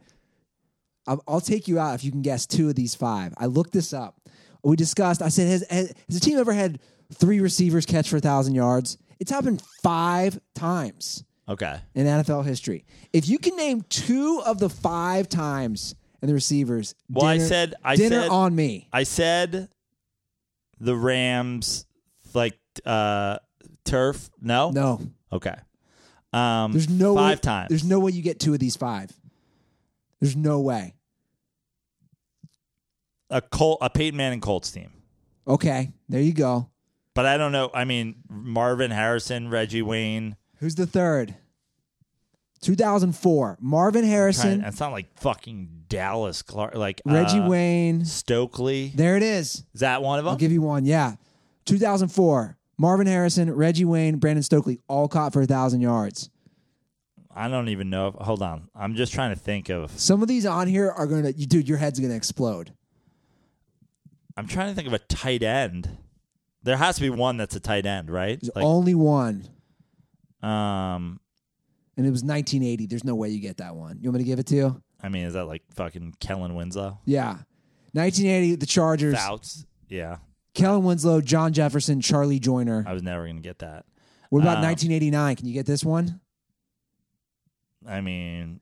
I'll, I'll take you out if you can guess two of these five. I looked this up. We discussed. I said, has, has, has the team ever had three receivers catch for a thousand yards? It's happened five times Okay. in NFL history. If you can name two of the five times and the receivers, Well, I said- I dinner said- on me. I said the Rams like uh turf. No? No, Okay. Um There's no five way, times. There's no way you get two of these five. There's no way. a Colt a Peyton Manning Colts team. Okay, there you go. But I don't know. I mean, Marvin Harrison, Reggie Wayne. Who's the third? 2004. Marvin Harrison, That's not like fucking Dallas Clark. Like Reggie uh, Wayne. Stokley. There it is. Is that one of them? I'll give you one. Yeah. 2004. Marvin Harrison, Reggie Wayne, Brandon Stokley, all caught for a thousand yards. I don't even know. If, hold on. I'm just trying to think of. Some of these on here are gonna, you, dude, your head's gonna explode. I'm trying to think of a tight end. There has to be one that's a tight end, right? There's Like, only one, um, and it was 1980. There's no way you get that one. You want me to give it to you? I mean, is that like fucking Kellen Winslow? Yeah. 1980, the Chargers. Fouts. Yeah, Kellen Winslow, John Jefferson, Charlie Joiner. I was never gonna get that. What about Uh, 1989? Can you get this one? I mean,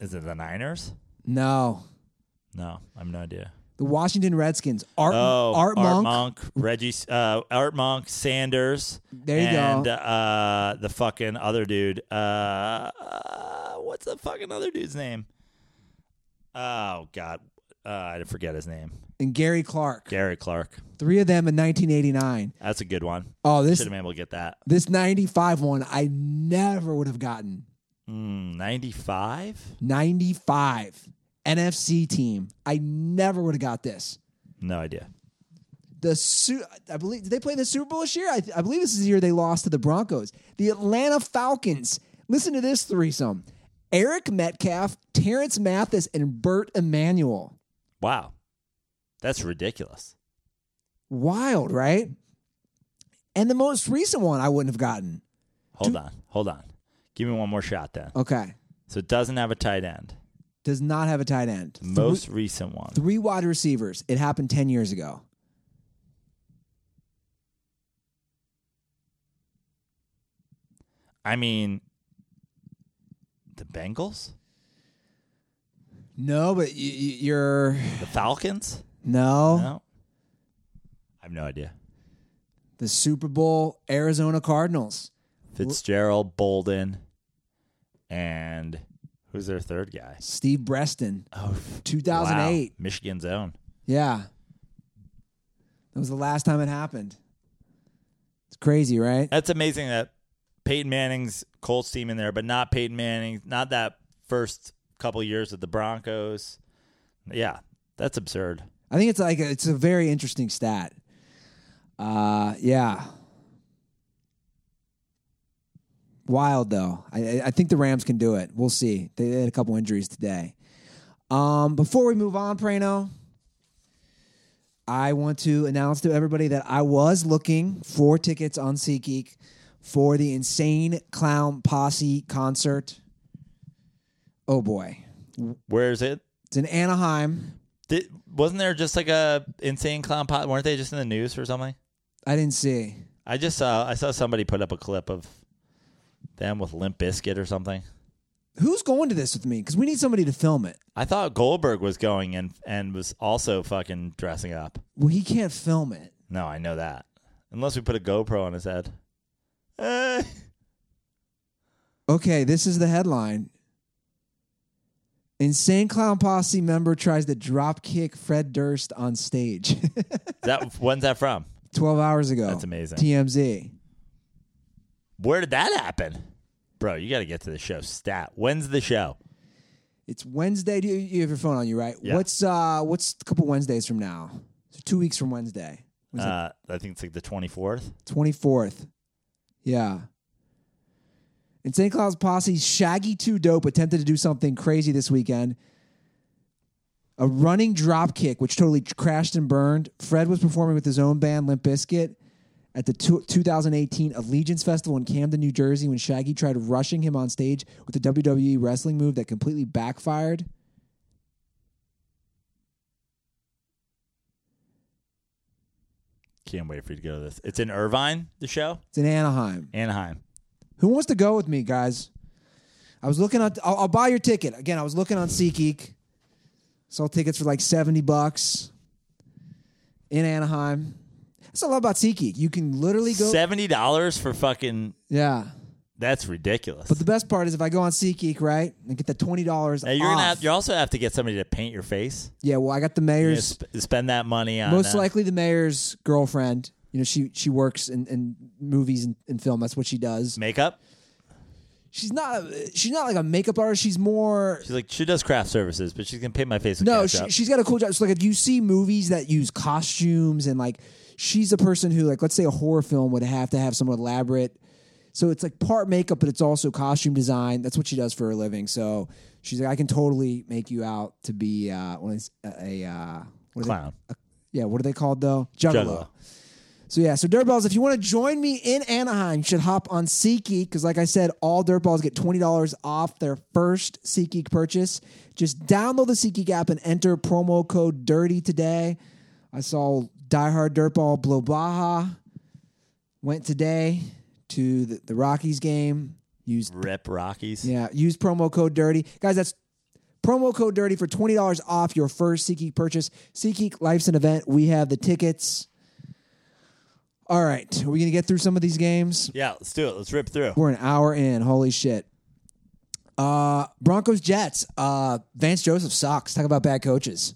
is it the Niners? No. No, I have no idea. The Washington Redskins. Art, oh, Art, Monk. Reggie, uh, Art Monk, Sanders. There you go. and, uh, the fucking other dude. Uh, uh, what's the fucking other dude's name? Oh God, uh, I forget his name. And Gary Clark. Gary Clark. Three of them in 1989. That's a good one. Oh, this Should have been able to get that. this 95 one I never would have gotten. Mm, Ninety-five. 95 NFC team. I never would have got this. No idea. The Su- I believe did they play the Super Bowl this year? I, I believe this is the year they lost to the Broncos. The Atlanta Falcons. Listen to this threesome: Eric Metcalf, Terance Mathis, and Bert Emanuel. Wow, that's ridiculous. Wild, right? And the most recent one I wouldn't have gotten. Hold on, hold on. Give me one more shot then. Okay, So it doesn't have a tight end. does not have a tight end. Most recent one. three wide receivers. It happened ten years ago. I mean, the Bengals, No, but y- y- you're the Falcons. No. No, I have no idea. the Super Bowl Arizona Cardinals. Fitzgerald, Boldin, and who's their third guy? Steve Breaston, Oh, 2008. wow. Michigan's own. Yeah. That was the last time it happened. It's crazy, right? That's amazing that Peyton Manning's Colts team in there, but not Peyton Manning, not that first couple years with the Broncos. Yeah, that's absurd. I think it's like a, it's a very interesting stat. Uh, yeah. Wild though. I, I- think the Rams can do it. We'll see. They had a couple injuries today. Um, before we move on, Prano, I want to announce to everybody that I was looking for tickets on SeatGeek for the Insane Clown Posse concert. Oh boy, Where is it? it's in Anaheim. Did, wasn't there just like a insane clown pot? Weren't they just in the news or something? I didn't see. I just saw I saw somebody put up a clip of them with Limp Bizkit or something. Who's going to this with me? Because we need somebody to film it. I thought Goldberg was going and and was also fucking dressing up. Well, he can't film it. No, I know that. Unless we put a GoPro on his head. Eh. Okay, this is the headline. Insane Clown Posse member tries to drop kick Fred Durst on stage. that when's that from? 12 hours ago. That's amazing. TMZ. Where did that happen? Bro, you got to get to the show stat. When's the show? It's Wednesday. Do you, you have your phone on you, right? Yeah. What's uh what's a couple Wednesdays from now? So 2 weeks from Wednesday. When's Uh, I think it's like the 24th. 24th. Yeah. Insane Cloud's Posse's Shaggy 2 Dope attempted to do something crazy this weekend. A running drop kick, which totally crashed and burned. Fred was performing with his own band, Limp Bizkit, at the 2018 Allegiance Festival in Camden, New Jersey, when Shaggy tried rushing him on stage with a WWE wrestling move that completely backfired. Can't wait for you to go to this. It's in Irvine, the show? It's in Anaheim. Anaheim. Who wants to go with me, guys? I was looking at. I'll, I'll buy your ticket again. I was looking on SeatGeek. Saw tickets for like seventy bucks in Anaheim. That's a lot about SeatGeek. You can literally go. $70 for fucking. yeah, That's ridiculous. but the best part is if I go on SeatGeek, right, and get the twenty dollars. You're gonna have, you also have to get somebody to paint your face. Yeah, well, I got the mayor's. sp- spend that money on most uh, likely the mayor's girlfriend. You know, she she works in, in movies and, and film. That's what she does. makeup. She's not. She's not like a makeup artist. She's more. She's like she does craft services, but she's gonna paint my face with No, she, she's got a cool job. So like if you see movies that use costumes and like she's a person who like let's say a horror film would have to have some elaborate. So it's like part makeup, but it's also costume design. That's what she does for a living. So she's like, I can totally make you out to be uh, a, a uh, what are they- Clown. yeah, what are they called though? Juggalo. Juggalo. So yeah, so Dirtballs, if you want to join me in Anaheim, you should hop on SeatGeek because, like I said, all Dirtballs get twenty dollars off their first SeatGeek purchase. Just download the SeatGeek app and enter promo code Dirty today. I saw diehard Dirtball Blow Baja went today to the, the Rockies game. Used Rip Rockies. yeah, use promo code Dirty, guys. That's promo code Dirty for twenty dollars off your first SeatGeek purchase. SeatGeek Life's an event. We have the tickets. All right, are we gonna get through some of these games? Yeah, let's do it. Let's rip through. We're an hour in. Holy shit. Uh, Broncos Jets. Uh, Vance Joseph sucks. Talk about bad coaches.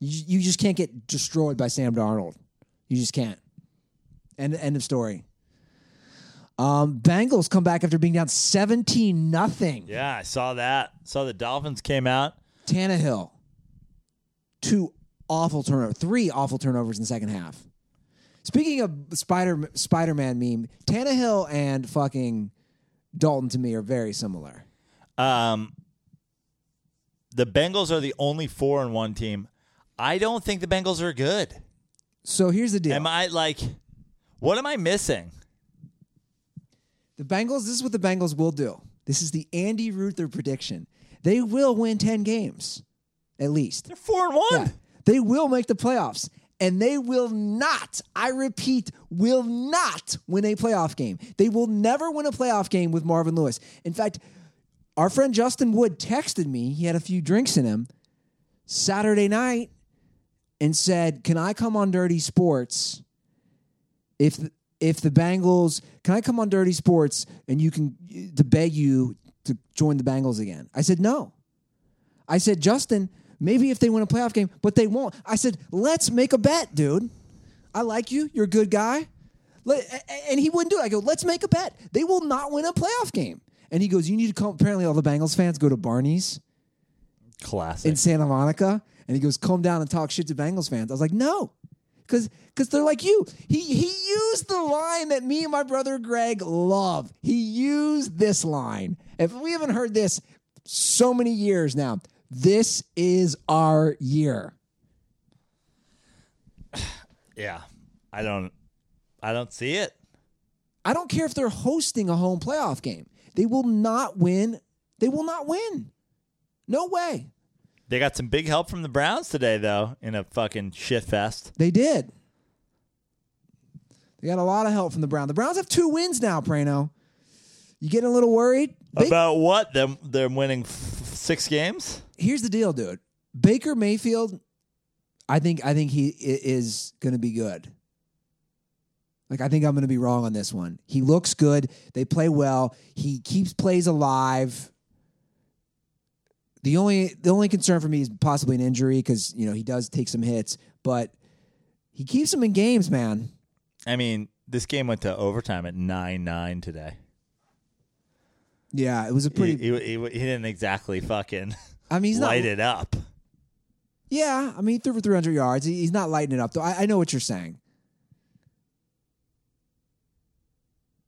You, you just can't get destroyed by Sam Darnold. You just can't. End end of story. Um, Bengals come back after being down seventeen nothing. Yeah, I saw that. Saw the Dolphins came out. Tannehill, two awful turnovers, three awful turnovers in the second half. Speaking of Spider Spider Man meme, Tannehill and fucking Dalton to me are very similar. Um, the Bengals are the only four and one team. I don't think the Bengals are good. So here's the deal: Am I like, what am I missing? the Bengals. This is what the Bengals will do. This is the Andy Ruther prediction. They will win ten games, at least. They're four and one. Yeah. They will make the playoffs. And they will not, I repeat, will not win a playoff game. They will never win a playoff game with Marvin Lewis. In fact, our friend Justin Wood texted me, he had a few drinks in him Saturday night and said, Can I come on Dirty Sports if if the Bengals can I come on Dirty Sports and you can to beg you to join the Bengals again? I said no. I said, Justin, maybe if they win a playoff game, but they won't. I said, let's make a bet, dude. I like you. You're a good guy. Let, a- a- and he wouldn't do it. I go, let's make a bet. They will not win a playoff game. And he goes, you need to come. Apparently, all the Bengals fans go to Barney's Classic. in Santa Monica. And he goes, calm down and talk shit to Bengals fans. I was like, no. Because because they're like you. He he used the line that me and my brother Greg love. He used this line. If we haven't heard this so many years now, this is our year. yeah, I don't. I don't see it. I don't care if they're hosting a home playoff game. They will not win. They will not win. No way. They got some big help from the Browns today, though, in a fucking shit fest. They did. They got a lot of help from the Browns. The Browns have two wins now, Prano. You getting a little worried? Ba- About what? Them they're winning f- six games. Here's the deal, dude. Baker Mayfield, I think I think he is going to be good. Like I think I'm going to be wrong on this one. He looks good. They play well. He keeps plays alive. The only the only concern for me is possibly an injury because you know he does take some hits, but he keeps them in games, man. I mean, this game went to overtime at nine nine today. Yeah, it was a pretty. he, he, he didn't exactly fucking I mean, he's not. light it up. Yeah, I mean, he threw for 300 yards. He- He's not lighting it up, though. I, I know what you're saying.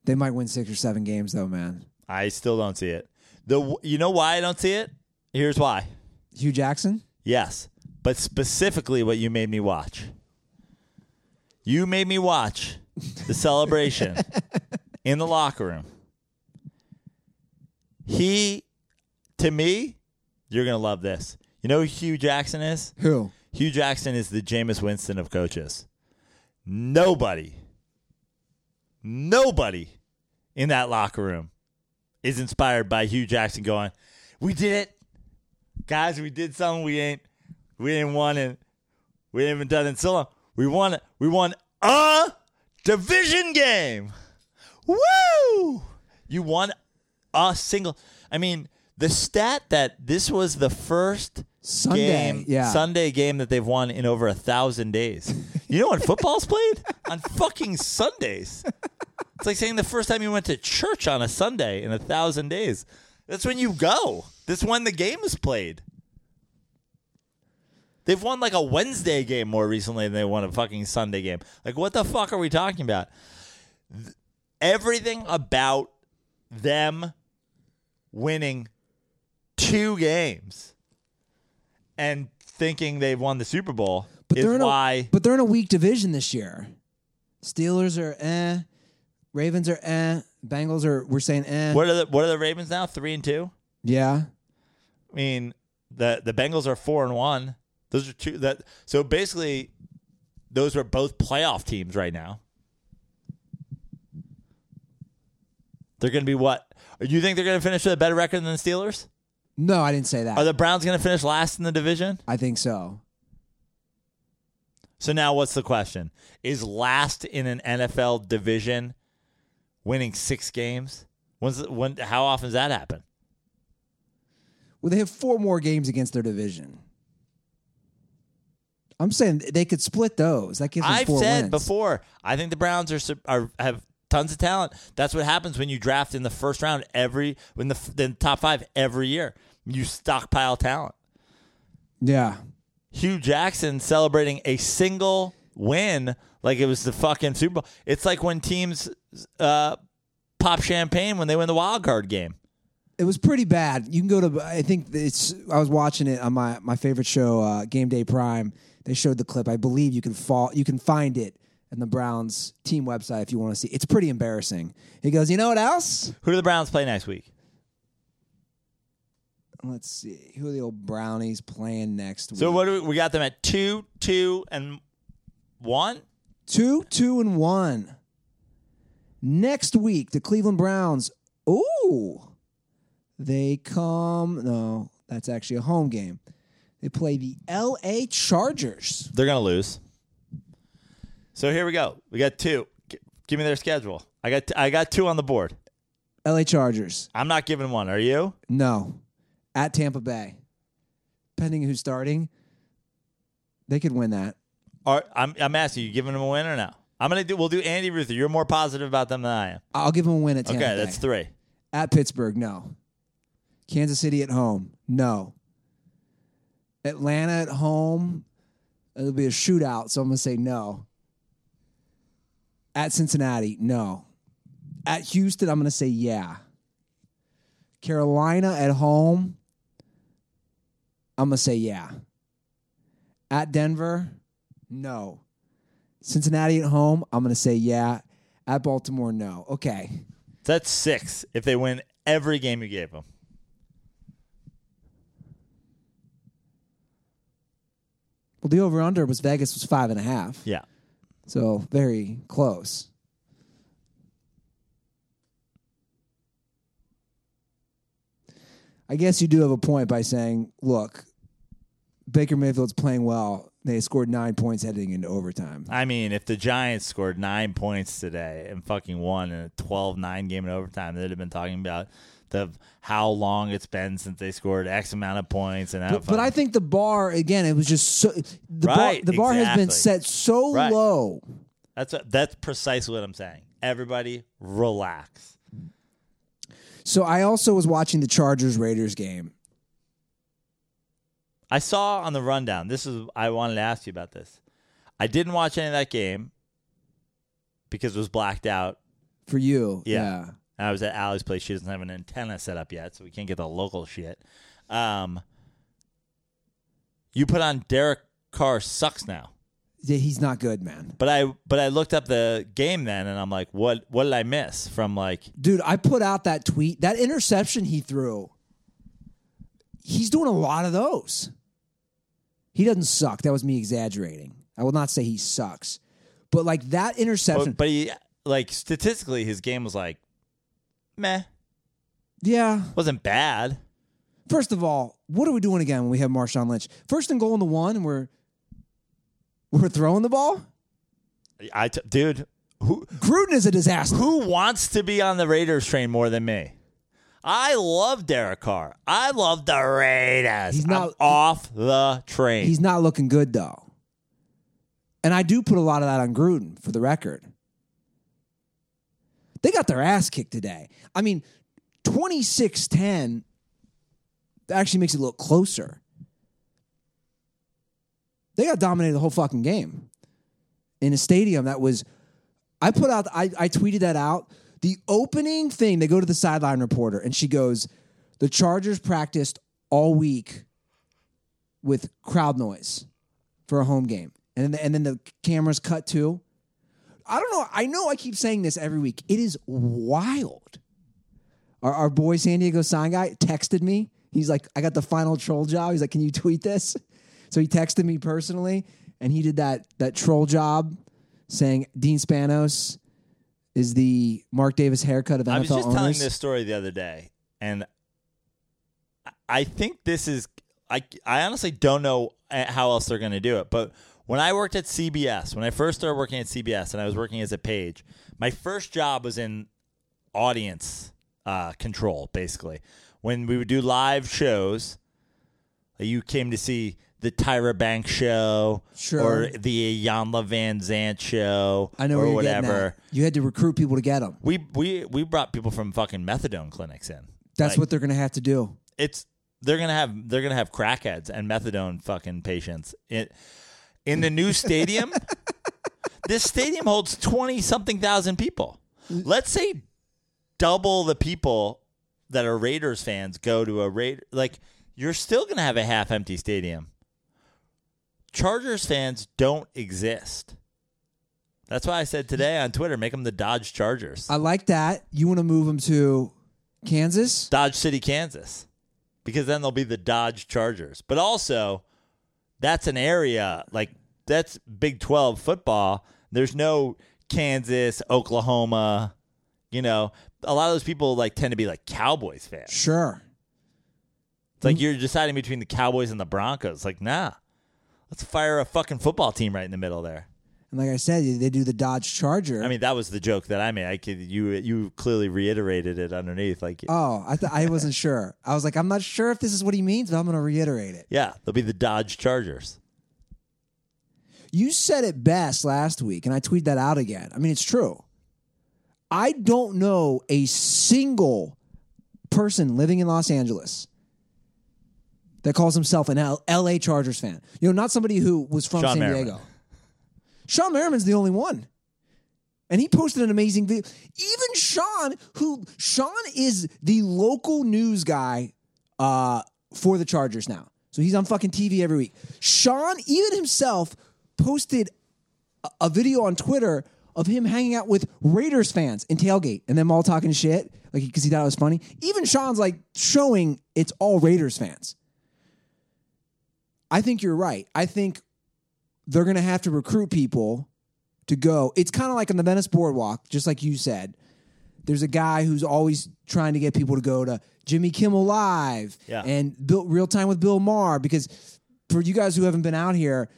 They might win six or seven games, though, man. I still don't see it. The you know why I don't see it? Here's why. Hue Jackson? Yes, but specifically what you made me watch. You made me watch the celebration in the locker room. He, to me, you're gonna love this. You know who Hue Jackson is? Who? Hue Jackson is the Jameis Winston of coaches. Nobody, nobody in that locker room is inspired by Hue Jackson going, "We did it, guys. We did something we ain't, we ain't won it. We ain't even done it in so long. We won it. We won a division game. Woo! You won a single. I mean, the stat that this was the first Sunday, game, yeah. Sunday game that they've won in over a thousand days. You know when football's played on fucking Sundays. It's like saying the first time you went to church on a Sunday in a thousand days. That's when you go. That's when the game is played. They've won like a Wednesday game more recently than they won a fucking Sunday game. Like, what the fuck are we talking about? Th- Everything about them winning two games and thinking they've won the Super Bowl But is they're in why. a but they're in a weak division this year. Steelers are eh, Ravens are eh, Bengals are we're saying eh. what are the What are the Ravens now? Three and two. Yeah, I mean, the the Bengals are four and one. Those are two that. So basically, those are both playoff teams right now. They're going to be what? Do You think they're going to finish with a better record than the Steelers? No, I didn't say that. Are the Browns going to finish last in the division? I think so. So now, what's the question? Is last in an NFL division winning six games? When's the, when? How often does that happen? Well, they have four more games against their division. I'm saying they could split those. That gives them I've four said wins. before. I think the Browns are, are have tons of talent. That's what happens when you draft in the first round every when the, the top five every year. You stockpile talent. Yeah, Hue Jackson celebrating a single win like it was the fucking Super Bowl. It's like when teams uh, pop champagne when they win the wild card game. it was pretty bad. You can go to. I think it's. I was watching it on my my favorite show, uh, Game Day Prime. They showed the clip. I believe you can fall. You can find it in the Browns team website if you want to see. It's pretty embarrassing. He goes, you know what else? Who do the Browns play next week? Let's see. Who are the old Brownies playing next So what do we, we got them at two, two, and one. Two, two, and one. Next week, the Cleveland Browns. Ooh, they come. No, that's actually a home game. They play the L.A. Chargers. They're gonna lose. So here we go. We got two. G- give me their schedule. I got I got two on the board. L.A. Chargers. I'm not giving one. Are you? No, at Tampa Bay. Depending who's starting, they could win that. Or I'm I'm asking you, giving them a win or no? I'm gonna do. We'll do Andy Ruther. You're more positive about them than I am. I'll give them a win at Tampa Okay, Bay. that's three. At Pittsburgh, no. Kansas City at home, no. Atlanta at home, it'll be a shootout, so I'm going to say no. At Cincinnati, no. At Houston, I'm going to say yeah. Carolina at home, I'm going to say yeah. At Denver, no. Cincinnati at home, I'm going to say yeah. At Baltimore, no. Okay. That's six. If they win every game you gave them. Well, the over under was Vegas was five and a half. Yeah. So very close. I guess you do have a point by saying, look, Baker Mayfield's playing well. They scored nine points heading into overtime. I mean, if the Giants scored nine points today and fucking won in a 12-9 game in overtime, they'd have been talking about the how long it's been since they scored X amount of points and But, but I think the bar again, it was just so the Right, bar the bar has been set so Right. low. that's what, that's precisely what I'm saying. Everybody relax. So I also was watching the Chargers Raiders game. I saw on the rundown. This is I wanted to ask you about this. I didn't watch any of that game because it was blacked out. For you, Yeah. yeah. I was at Allie's place. She doesn't have an antenna set up yet, so we can't get the local shit. Um, you put on Derek Carr sucks now, he's not good, man. but I but I looked up the game then, and I'm like, what what did I miss from like? Dude, I put out that tweet. That interception he threw, he's doing a lot of those. He doesn't suck. That was me exaggerating. I will not say he sucks. But like that interception, But, but he like statistically, his game was like, meh, yeah. wasn't bad. First of all, what are we doing again when we have Marshawn Lynch? First and goal in the one, and we're we're throwing the ball. I t- dude, who Gruden is a disaster. who wants to be on the Raiders train more than me? I love Derek Carr. I love the Raiders. He's I'm not- off the train. He's not looking good though. And I do put a lot of that on Gruden for the record. They got their ass kicked today. I mean, 26 10 actually makes it look closer. They got dominated the whole fucking game in a stadium that was. I put out, I, I tweeted that out. The opening thing, they go to the sideline reporter and she goes, The Chargers practiced all week with crowd noise for a home game. And then, and then the cameras cut to. I don't know. I know I keep saying this every week. It is wild. Our, our boy San Diego sign guy texted me. He's like, I got the final troll job. He's like, Can you tweet this? So he texted me personally, and he did that that troll job saying Dean Spanos is the Mark Davis haircut of NFL I was just telling this story the other day, and I- think this is. I I honestly don't know uh, how else they're going to do it. But when I worked at CBS, when I first started working at CBS, and I was working as a page, my first job was in audience uh, control. Basically, when we would do live shows, you came to see the Tyra Banks show Sure. or the Iyanla Vanzant show I know or whatever. You had to recruit people to get them. We we we brought people from fucking methadone clinics in. That's Like, what they're going to have to do. it's. They're gonna have they're gonna have crackheads and methadone fucking patients in in the new stadium. this stadium holds twenty something thousand people. Let's say double the people that are Raiders fans go to a Raider. Like you're still gonna have a half empty stadium. Chargers fans don't exist. That's why I said today on Twitter, make them the Dodge Chargers. I like that. You want to move them to Kansas? Dodge City, Kansas, because then they'll be the Dodge Chargers. But also, that's an area like that's Big Twelve football. There's no Kansas, Oklahoma. You know, a lot of those people like tend to be like Cowboys fans. Sure. It's like mm. you're deciding between the Cowboys and the Broncos. Like, nah, let's fire a fucking football team right in the middle there. And like I said, they do the Dodge Charger. I mean, that was the joke that I made. I could you you clearly reiterated it underneath. Like, oh, I th- I wasn't sure. I was like, I'm not sure if this is what he means, but I'm going to reiterate it. yeah, they'll be the Dodge Chargers. You said it best last week, and I tweeted that out again. I mean, it's true. I don't know a single person living in Los Angeles that calls himself an L- L.A. Chargers fan. You know, not somebody who was from Shawne San Merriman. Diego. Shawne Merriman's the only one. And he posted an amazing video. Even Shawne, who Shawne is the local news guy uh, for the Chargers now. So he's on fucking TV every week. Shawne, even himself, posted a, a video on Twitter of him hanging out with Raiders fans in tailgate and them all talking shit, like because he thought it was funny. Even Shawne's like showing it's all Raiders fans. I think you're right. I think they're going to have to recruit people to go. It's kind of like on the Venice Boardwalk, just like you said. There's a guy who's always trying to get people to go to Jimmy Kimmel Live Yeah. and Bill, Real Time with Bill Maher because for you guys who haven't been out here,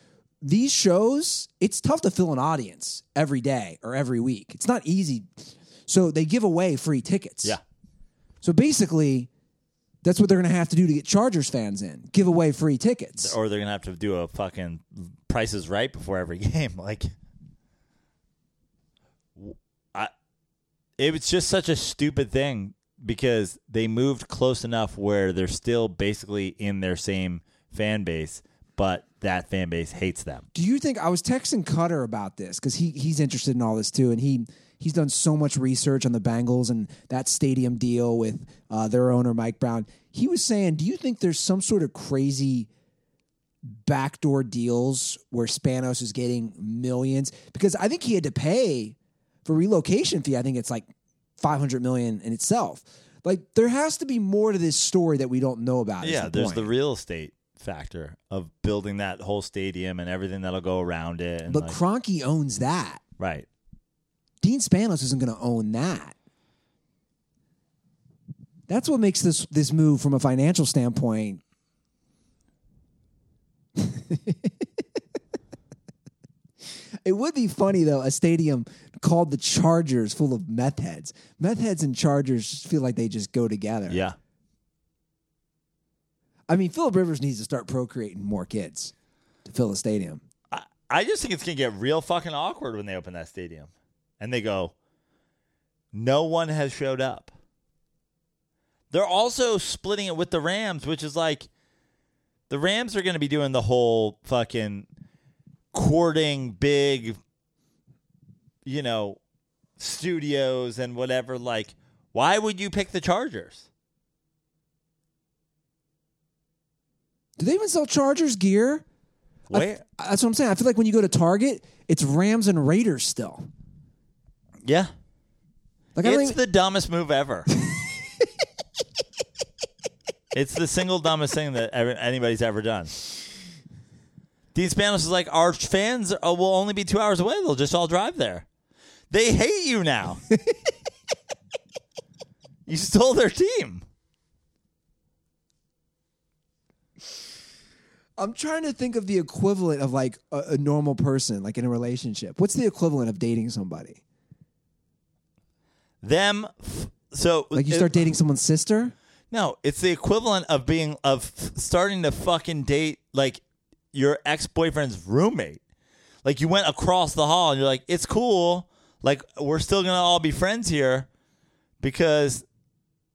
these shows, it's tough to fill an audience every day or every week. It's not easy. So they give away free tickets. Yeah. So basically, that's what they're going to have to do to get Chargers fans in. Give away free tickets. Or they're gonna have to do a fucking prices right before every game. Like, I, it was just such a stupid thing because they moved close enough where they're still basically in their same fan base, but that fan base hates them. Do you think I was texting Cutter about this because he he's interested in all this too, and he he's done so much research on the Bengals and that stadium deal with uh, their owner Mike Brown. He was saying, do you think there's some sort of crazy backdoor deals where Spanos is getting millions? Because I think he had to pay for relocation fee. I think it's like 500 million in itself. Like there has to be more to this story that we don't know about. Yeah, the there's point. the real estate factor of building that whole stadium and everything that'll go around it. And but like- Kroenke owns that. right. Dean Spanos isn't going to own that. That's what makes this this move from a financial standpoint. it would be funny though, a stadium called the Chargers full of meth heads. Meth heads and Chargers feel like they just go together. Yeah. I mean, Philip Rivers needs to start procreating more kids to fill a stadium. I, I just think it's gonna get real fucking awkward when they open that stadium, and they go, "No one has showed up." They're also splitting it with the Rams, which is like, the Rams are gonna be doing the whole fucking courting big, you know, studios and whatever. Like, why would you pick the Chargers? Do they even sell Chargers gear? I- that's what I'm saying. I feel like when you go to Target, it's Rams and Raiders still. yeah, Like it's even, the dumbest move ever. it's the single dumbest thing that ever, anybody's ever done. Dean Spanos is like, our fans uh, will only be two hours away. They'll just all drive there. They hate you now. you stole their team. I'm trying to think of the equivalent of like a, a normal person, like in a relationship. What's the equivalent of dating somebody? Them. f- So Like you it- start dating someone's sister? No, it's the equivalent of being of starting to fucking date like your ex boyfriend's roommate. Like you went across the hall and you're like, it's cool. Like we're still gonna all be friends here because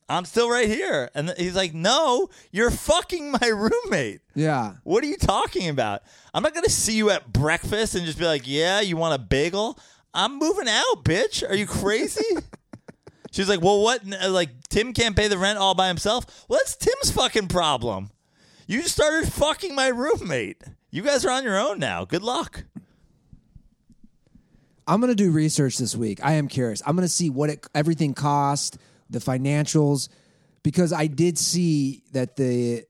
I'm still right here. And he's like, no, you're fucking my roommate. Yeah. What are you talking about? I'm not gonna see you at breakfast and just be like, yeah, you want a bagel? I'm moving out, bitch. Are you crazy? She's like, well, what? Like, Tim can't pay the rent all by himself. Well, that's Tim's fucking problem. You started fucking my roommate. You guys are on your own now. Good luck. I'm to do research this week. I am curious. I'm to see what it, everything cost, the financials, because I did see that the,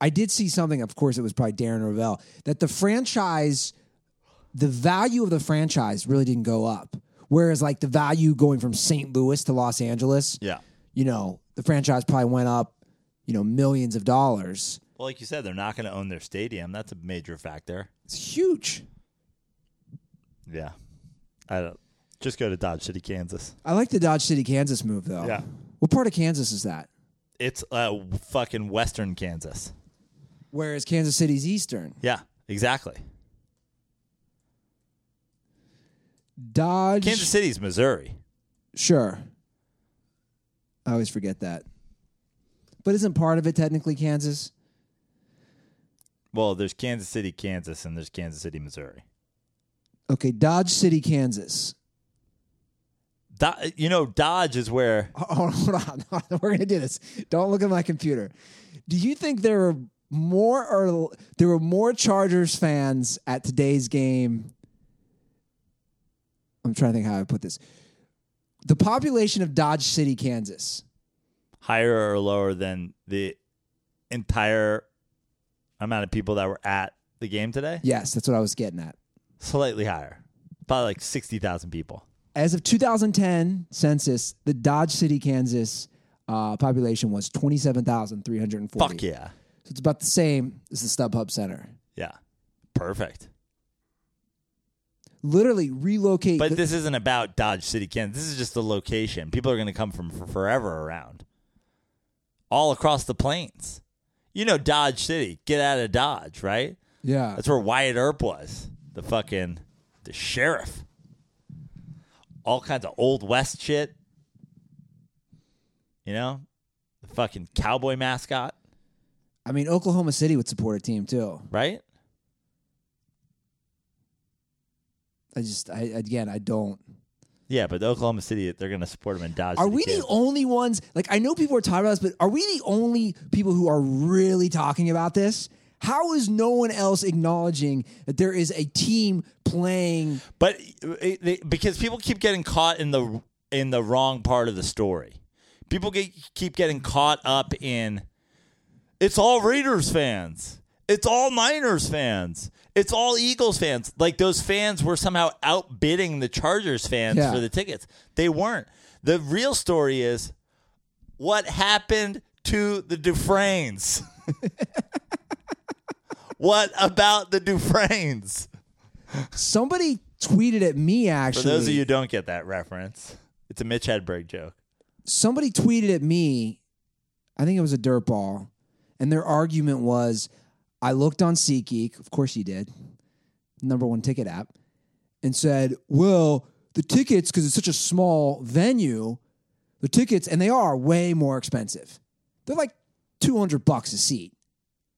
I did see something. Of course, it was probably Darren Rovell that the franchise, the value of the franchise really didn't go up. Whereas, like the value going from St. Louis to Los Angeles, Yeah. you know, the franchise probably went up, you know, millions of dollars. Well, like you said, they're not going to own their stadium. That's a major factor. It's huge. Yeah. I don't. Just go to Dodge City, Kansas. I like the Dodge City, Kansas move though. Yeah. What part of Kansas is that? It's uh, fucking Western Kansas. Whereas Kansas City's Eastern. Yeah, exactly. Dodge. Kansas City's Missouri. Sure. I always forget that. But isn't part of it technically Kansas? Well, there's Kansas City, Kansas, and there's Kansas City, Missouri. Okay, Dodge City, Kansas. Do- you know, Dodge is where Hold on, hold on. hold on. We're gonna do this. Don't look at my computer. Do you think there were more or there were more Chargers fans at today's game? I'm trying to think how I put this. The population of Dodge City, Kansas. higher or lower than the entire amount of people that were at the game today? Yes, that's what I was getting at. Slightly higher. Probably like 60,000 people. As of 2010 census, the Dodge City, Kansas uh, population was 27,340. Fuck yeah. So it's about the same as the StubHub Center. Yeah. Perfect. Literally relocate. But the- this isn't about Dodge City, Kansas. This is just the location. People are going to come from for forever around, all across the plains. You know Dodge City. Get out of Dodge, right? yeah. That's where Wyatt Earp was, the fucking the sheriff. All kinds of old west shit. You know, the fucking cowboy mascot, I mean, Oklahoma City would support a team too. right? I just, I again, I don't. Yeah, but Oklahoma City, they're going to support him in Dodge. Are City, we the Kansas. only ones? Like, I know people are talking about this, but are we the only people who are really talking about this? How is no one else acknowledging that there is a team playing? But it, they, because people keep getting caught in the in the wrong part of the story, people get, keep getting caught up in it's all Raiders fans, it's all Niners fans, it's all Eagles fans. Like those fans were somehow outbidding the Chargers fans Yeah. for the tickets. They weren't. The real story is what happened to the Dufresnes. what about the Dufresnes? Somebody tweeted at me actually. For those of you who don't get that reference, it's a Mitch Hedberg joke. somebody tweeted at me, I think it was a dirt ball, and their argument was I looked on SeatGeek, of course you did, number one ticket app, and said, well, the tickets, because it's such a small venue, the tickets, and they are way more expensive. They're like 200 bucks a seat,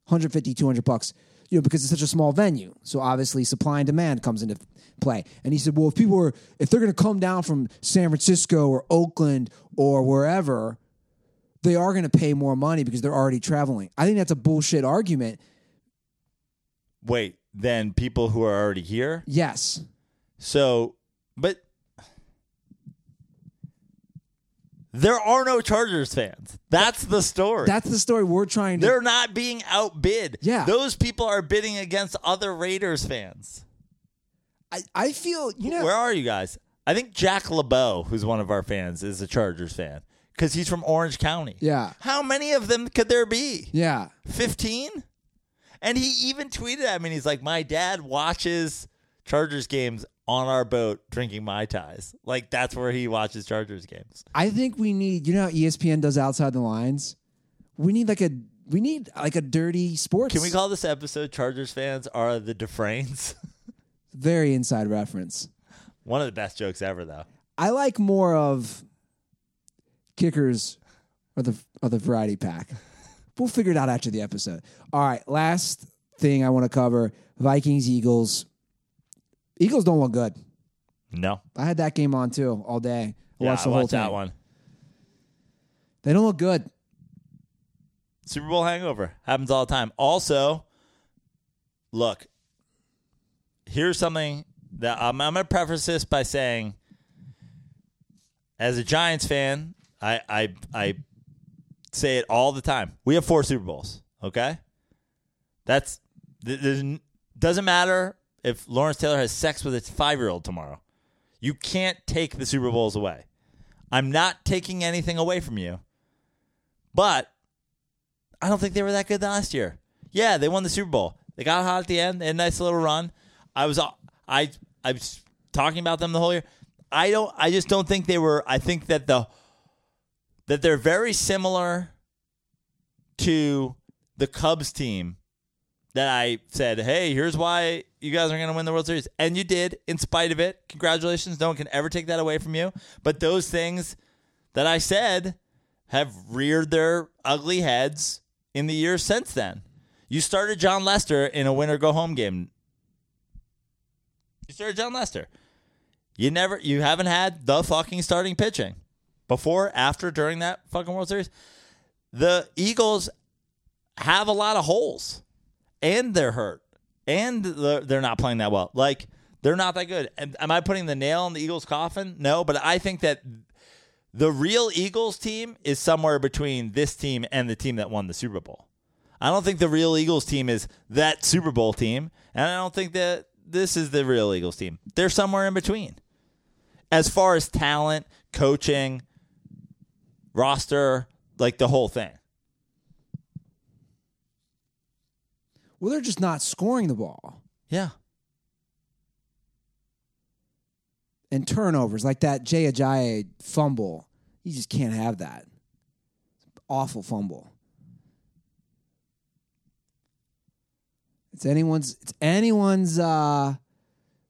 150, 200 bucks, you know, because it's such a small venue. So obviously supply and demand comes into play. And he said, well, if people are, if they're going to come down from San Francisco or Oakland or wherever, they are going to pay more money because they're already traveling. I think that's a bullshit argument. Wait, then people who are already here? Yes. So, but there are no Chargers fans. That's the story. That's the story we're trying to. They're not being outbid. Yeah. Those people are bidding against other Raiders fans. I, I feel, you know, Where are you guys? I think Jack LeBeau, who's one of our fans, is a Chargers fan because he's from Orange County. Yeah. How many of them could there be? yeah. 15? And he even tweeted at me and he's like, My dad watches Chargers games on our boat drinking Mai Tais. Like, that's where he watches Chargers games. I think we need, you know how ESPN does outside the lines? We need like a, we need like a dirty sports. Can we call this episode Chargers fans are the Dufresnes? Very inside reference. One of the best jokes ever, though. I like more of kickers or the or the variety pack. We'll figure it out after the episode. All right, last thing I want to cover: Vikings Eagles. Eagles don't look good. No. I had that game on too all day. I Yeah, watched I the whole watched that one. They don't look good. Super Bowl hangover happens all the time. Also, look, here's something that I'm, I'm going to preface this by saying, as a Giants fan, I, I I say it all the time. We have four Super Bowls. Okay, that's doesn't matter if Lawrence Taylor has sex with his five year old tomorrow. You can't take the Super Bowls away. I'm not taking anything away from you, but I don't think they were that good last year. Yeah, they won the Super Bowl. They got hot at the end. They had a nice little run. I was I I was talking about them the whole year. I don't I just don't think they were I think that the that they're very similar to the Cubs team that I said, "Hey, here's why you guys are going to win the World Series." And you did in spite of it. Congratulations. No one can ever take that away from you. But those things that I said have reared their ugly heads in the years since then. You started Jon Lester in a winner go home game. You started Jon Lester. You never you haven't had the fucking starting pitching. Before, after, during that fucking World Series. The Eagles have a lot of holes. And they're hurt. And they're not playing that well. Like they're not that good. Am I putting the nail in the Eagles' coffin? No, but I think that the real Eagles team is somewhere between this team and the team that won the Super Bowl. I don't think the real Eagles team is that Super Bowl team, and I don't think that this is the real Eagles team. They're somewhere in between. As far as talent, coaching, roster, like the whole thing. Well, they're just not scoring the ball Yeah. and turnovers like that Jay Ajayi fumble. You just can't have that. Awful fumble. It's anyone's. It's anyone's. uh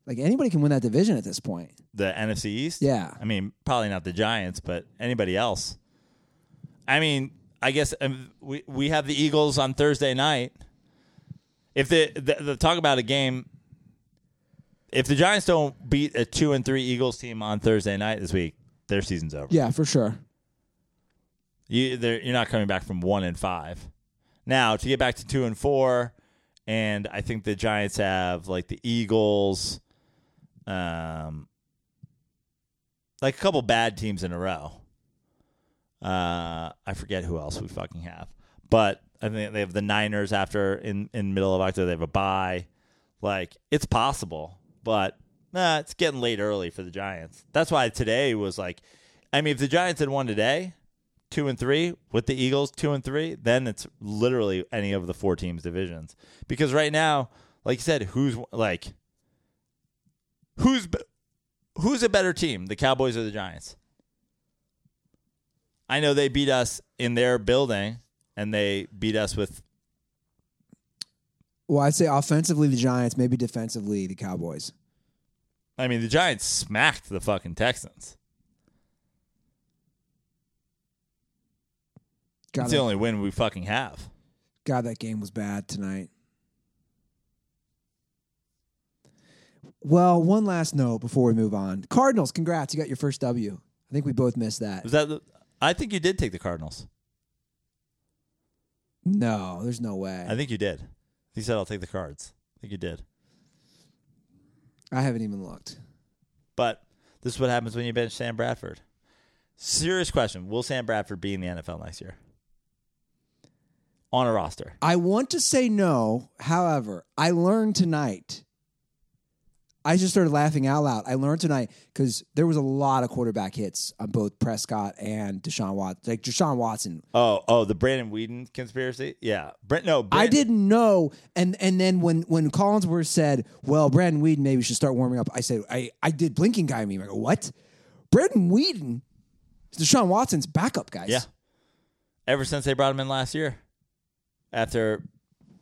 Like anybody can win that division at this point. The NFC East? Yeah. I mean, probably not the Giants, but anybody else. I mean, I guess um, we we have the Eagles on Thursday night. If the, the, the talk about a game, if the Giants don't beat a two and three Eagles team on Thursday night this week, their season's over. Yeah, for sure. You you're not coming back from one and five. Now to get back to two and four, and I think the Giants have like the Eagles, um, like a couple bad teams in a row. Uh, I forget who else we fucking have, but I think they have the Niners after in in middle of October. They have a bye. Like it's possible, but nah, it's getting late early for the Giants. That's why today was like, I mean, if the Giants had won today, two and three with the Eagles, two and three, then it's literally any of the four teams' divisions. Because right now, like you said, who's like, who's who's a better team, the Cowboys or the Giants? I know they beat us in their building, and they beat us with Well, I'd say offensively the Giants, maybe defensively the Cowboys. I mean, the Giants smacked the fucking Texans. God, It's the only win we fucking have. God, that game was bad tonight. Well, one last note before we move on. Cardinals, congrats, you got your first W. I think we both missed that. Was that? The, I think you did take the Cardinals. No, there's no way. I think you did. He said, "I'll take the cards." I think you did. I haven't even looked. But this is what happens when you bench Sam Bradford. Serious question: Will Sam Bradford be in the NFL next year on a roster? I want to say no. However, I learned tonight. I just started laughing out loud. I learned tonight because there was a lot of quarterback hits on both Prescott and Deshaun Watson. Like Deshaun Watson, Oh, oh, the Brandon Weeden conspiracy. Yeah, Brent. No, I didn't know. And and then when when Collinsworth said, "Well, Brandon Weeden maybe should start warming up," I said, "I I did blinking guy meme." I go, "What? Brandon Weeden Deshaun Watson's backup, guys." Yeah. Ever since they brought him in last year, after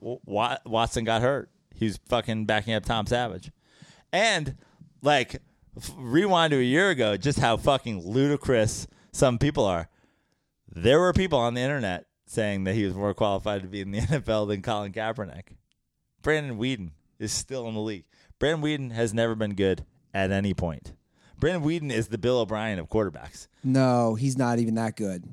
W- Watson got hurt, he was fucking backing up Tom Savage, and like f- rewind to a year ago, just how fucking ludicrous some people are. There were people on the internet saying that he was more qualified to be in the NFL than Colin Kaepernick. Brandon Weeden is still in the league. Brandon Weeden has never been good at any point. Brandon Weeden is the Bill O'Brien of quarterbacks. No, he's not even that good.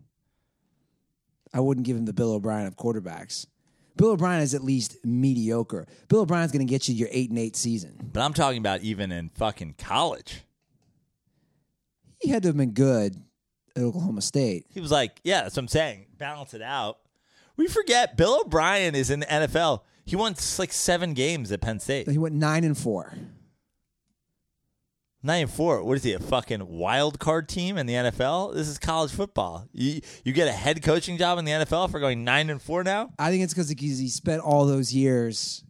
I wouldn't give him the Bill O'Brien of quarterbacks. Bill O'Brien is at least mediocre. Bill O'Brien's going to get you your eight and eight season. But I'm talking about even in fucking college. He had to have been good at Oklahoma State. He was like, yeah, that's what I'm saying. Balance it out. We forget Bill O'Brien is in the NFL. He won like seven games at Penn State. He went nine and four. Nine and four. What is he? A fucking wild card team in the NFL? This is college football. You you get a head coaching job in the NFL for going nine and four now I think it's because he spent all those years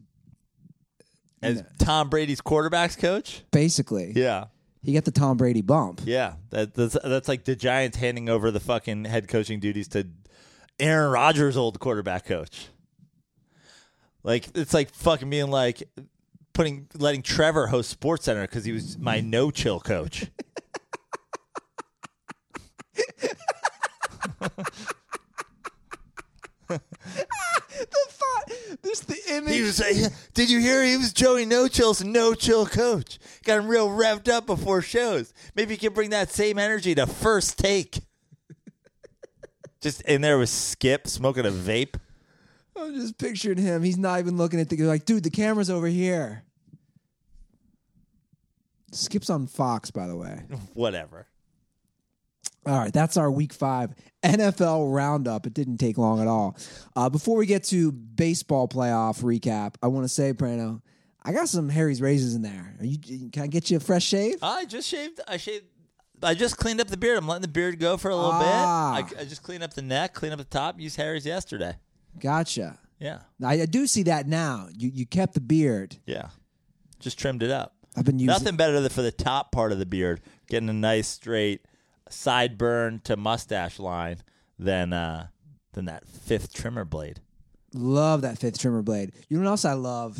as Tom Brady's quarterbacks coach. basically. Yeah, He got the Tom Brady bump. yeah. That, that's that's like the Giants handing over the fucking head coaching duties to Aaron Rodgers' old quarterback coach. Like it's like fucking being like putting letting Trevor host Sports Center because he was my mm. no chill coach. The thought, this the image. He was uh, like, "Did you hear? He was Joey No Chill's no chill coach. Got him real revved up before shows. Maybe you can bring that same energy to first take." Just in there with Skip smoking a vape. I'm just picturing him. He's not even looking at the like, dude. The camera's over here. Skip's on Fox, by the way. Whatever. All right, that's our week five NFL roundup. It didn't take long at all. Uh, before we get to baseball playoff recap, I want to say, Prano, I got some Harry's razors in there. Are you, can I get you a fresh shave? I just shaved. I shaved. I just cleaned up the beard. I'm letting the beard go for a little Ah. bit. I, I just cleaned up the neck, cleaned up the top. Used Harry's yesterday. Gotcha. Yeah, I, I do see that now. You you kept the beard. yeah. Just trimmed it up. I've been using. Nothing better than for the top part of the beard, getting a nice straight sideburn to mustache line than uh, than that fifth trimmer blade. Love that fifth trimmer blade. You know what else I love?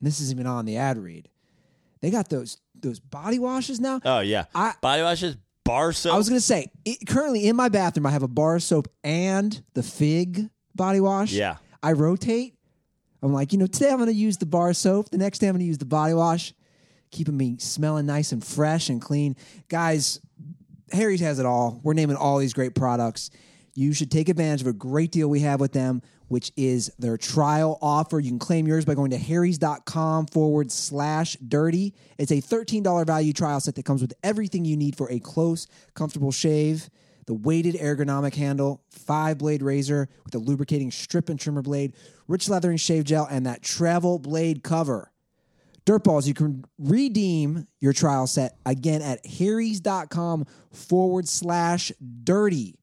This isn't even on the ad read. They got those those body washes now. Oh yeah, I- body washes, bar soap. I was gonna say it, currently in my bathroom I have a bar soap and the Fig body wash. Yeah. I rotate. I'm like, you know, today I'm gonna use the bar soap. The next day I'm gonna use the body wash, keeping me smelling nice and fresh and clean. Guys, Harry's has it all. We're naming all these great products. You should take advantage of a great deal we have with them, which is their trial offer. You can claim yours by going to harrys.com forward slash dirty. It's a $13 value trial set that comes with everything you need for a close, comfortable shave. The weighted ergonomic handle, five blade razor with a lubricating strip and trimmer blade, rich leathering shave gel, and that travel blade cover. Dirtballs, you can redeem your trial set again at harrys.com forward slash dirty.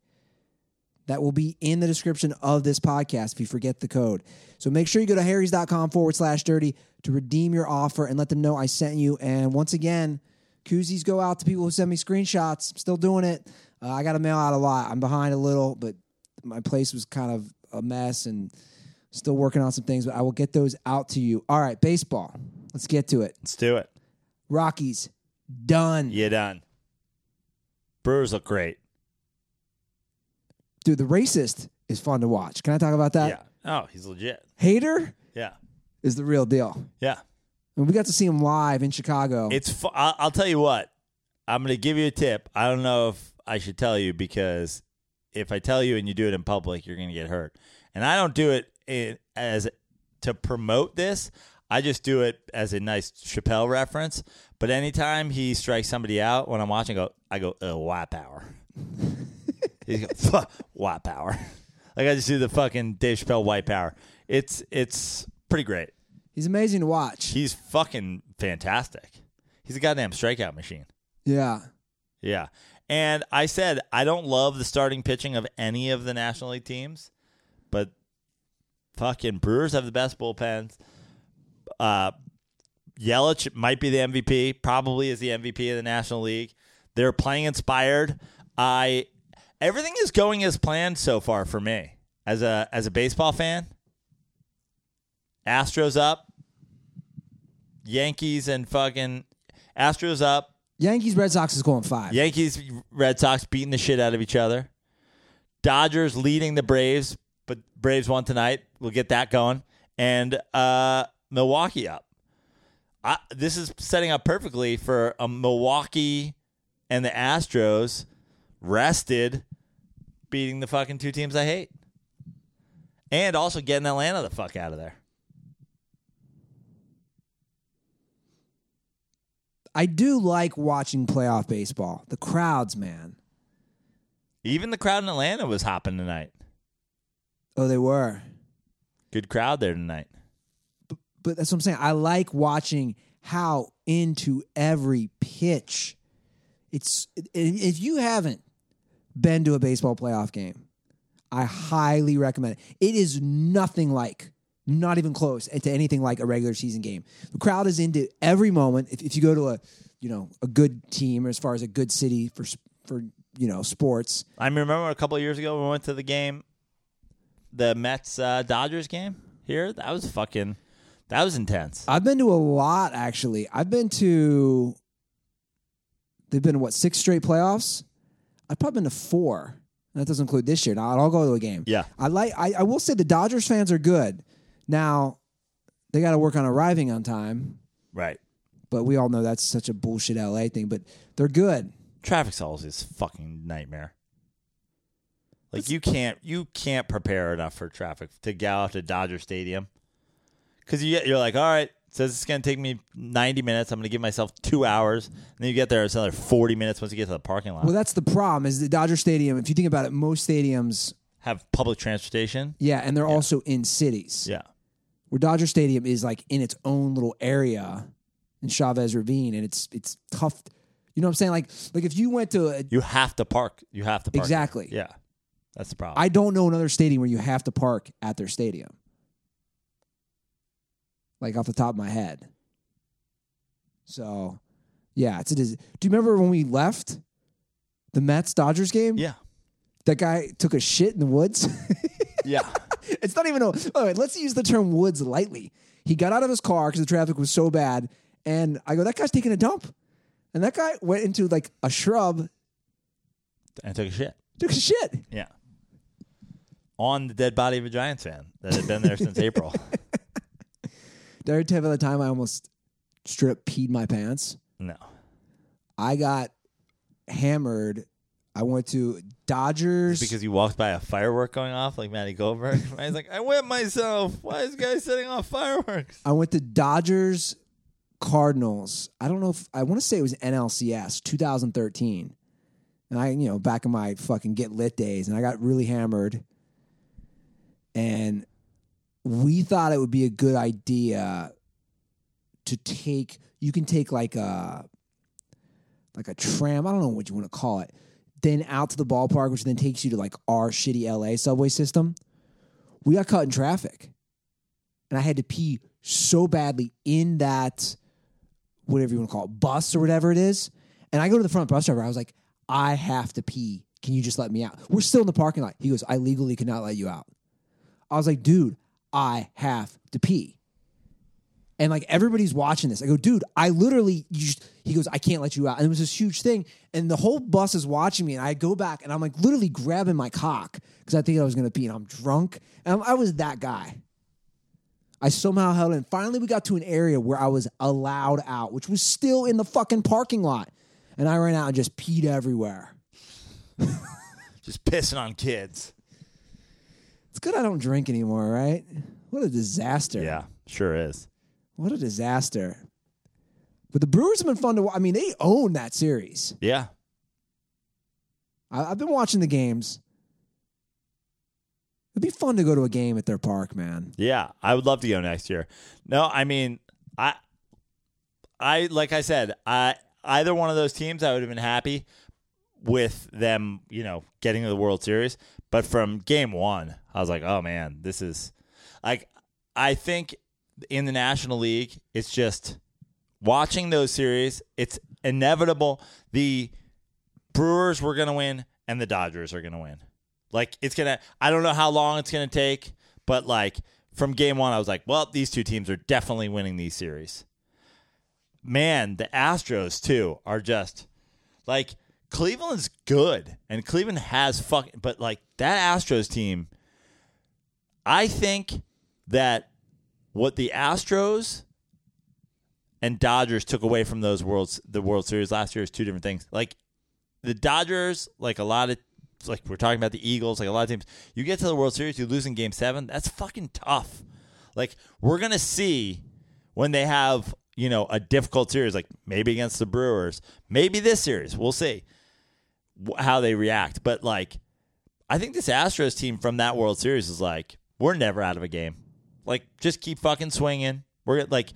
That will be in the description of this podcast if you forget the code. So make sure you go to harrys.com forward slash dirty to redeem your offer and let them know I sent you. And once again, koozies go out to people who send me screenshots. I'm still doing it. Uh, I got to mail out a lot. I'm behind a little, but my place was kind of a mess and still working on some things, but I will get those out to you. All right, baseball. Let's get to it. Let's do it. Rockies done. You done. Brewers look great. Dude, the racist is fun to watch. Can I talk about that? yeah. Oh, he's legit. Hader Yeah. is the real deal. Yeah. And we got to see him live in Chicago. It's. Fu- I'll, I'll tell you what. I'm going to give you a tip. I don't know if I should tell you because if I tell you and you do it in public, you're going to get hurt. And I don't do it in, as to promote this. I just do it as a nice Chappelle reference. But anytime he strikes somebody out when I'm watching, I go, I go, white power. He's go, "Fuck, white power. Like I just do the fucking Dave Chappelle white power. It's it's pretty great. He's amazing to watch. He's fucking fantastic. He's a goddamn strikeout machine. yeah. Yeah. And I said I don't love the starting pitching of any of the National League teams, but fucking Brewers have the best bullpens. Uh Yelich might be the MVP, probably is the MVP of the National League. They're playing inspired. I everything is going as planned so far for me. As a as a baseball fan. Astros up. Yankees and fucking Astros up. Yankees Red Sox is going five. Yankees, Red Sox beating the shit out of each other. Dodgers leading the Braves, but Braves won tonight. We'll get that going. And uh, Milwaukee up. I, this is setting up perfectly for a Milwaukee and the Astros rested beating the fucking two teams I hate. And also getting Atlanta the fuck out of there. I do like watching playoff baseball. The crowds, man. Even the crowd in Atlanta was hopping tonight. Oh, they were. Good crowd there tonight. But that's what I'm saying. I like watching how into every pitch. It's if you haven't been to a baseball playoff game, I highly recommend it. It is nothing like, not even close to anything like a regular season game. The crowd is into every moment. If, if you go to a, you know, a good team as far as a good city for for you know sports, I remember a couple of years ago we went to the game, the Mets uh, Dodgers game here. That was fucking, that was intense. I've been to a lot actually. I've been to they've been what, six straight playoffs? I've probably been to four. That doesn't include this year. Now I'll go to a game. Yeah. I like I, I will say the Dodgers fans are good. Now they gotta work on arriving on time, Right. but we all know that's such a bullshit LA thing. But they're good. Traffic's always is fucking nightmare. Like you can't you can't prepare enough for traffic to get out to Dodger Stadium because you get you're like all right says it's going to take me 90 minutes. I'm going to give myself two hours. And then you get there, it's another 40 minutes once you get to the parking lot. Well, that's the problem. Is the Dodger Stadium? If you think about it, most stadiums, Have public transportation. yeah, and they're also in cities. Yeah. Where Dodger Stadium is like in its own little area in Chavez Ravine, and it's it's tough. You know what I'm saying? Like like if you went to, a, You have to park. You have to park. Exactly. Yeah. That's the problem. I don't know another stadium where you have to park at their stadium. Like off the top of my head. So, yeah, it's a. dis- Do you remember when we left the Mets Dodgers game? yeah. That guy took a shit in the woods. Yeah. it's not even a. Right, let's use the term woods lightly. He got out of his car because the traffic was so bad, and I go, "That guy's taking a dump," and that guy went into like a shrub, and took a shit. took a shit. Yeah. On the dead body of a Giants fan that had been there since April. Did I tell you about the time I almost strip peed my pants? No. I got hammered. I went to Dodgers. Because you walked by a firework going off like Matty Goldberg. He's like, I wet myself. Why is this guy setting off fireworks? I went to Dodgers Cardinals. I don't know if I want to say it was NLCS 2013. And I, you know, back in my fucking get lit days, and I got really hammered. And we thought it would be a good idea to take you can take like a like a tram, I don't know what you want to call it, then out to the ballpark, which then takes you to like our shitty LA subway system. We got caught in traffic and I had to pee so badly in that whatever you want to call it, bus or whatever it is. And I go to the front bus driver. I was like, I have to pee. Can you just let me out? We're still in the parking lot. He goes, I legally cannot let you out. I was like, dude, I have to pee. And like everybody's watching this. I go, dude, I literally, you just, he goes, I can't let you out. And it was this huge thing. And the whole bus is watching me. And I go back and I'm like literally grabbing my cock because I think I was going to pee. And I'm drunk. And I'm, I was that guy. I somehow held in. Finally, we got to an area where I was allowed out, which was still in the fucking parking lot. And I ran out and just peed everywhere. Just pissing on kids. It's good I don't drink anymore, right? What a disaster. Yeah, sure is. What a disaster. But the Brewers have been fun to watch. I mean, they own that series. Yeah. I, I've been watching the games. It'd be fun to go to a game at their park, man. Yeah, I would love to go next year. No, I mean, I, I like I said, I either one of those teams, I would have been happy with them, you know, getting to the World Series. But from game one, I was like, oh man, this is like, I think in the National League, it's just watching those series. It's inevitable. The Brewers were going to win, and the Dodgers are going to win. Like it's gonna. I don't know how long it's gonna take, but like from game one, I was like, well, these two teams are definitely winning these series. Man, the Astros too are just like Cleveland's good, and Cleveland has fucking. But like that Astros team, I think that what the Astros and Dodgers took away from those worlds, the World Series last year, is two different things. Like the Dodgers, like a lot of like we're talking about the Eagles, like a lot of teams, you get to the World Series, you lose in game seven, that's fucking tough. Like we're gonna see when they have, you know, a difficult series, like maybe against the Brewers, maybe this series, we'll see how they react. But like I think this Astros team from that World Series is like, we're never out of a game. Like, just keep fucking swinging. We're like,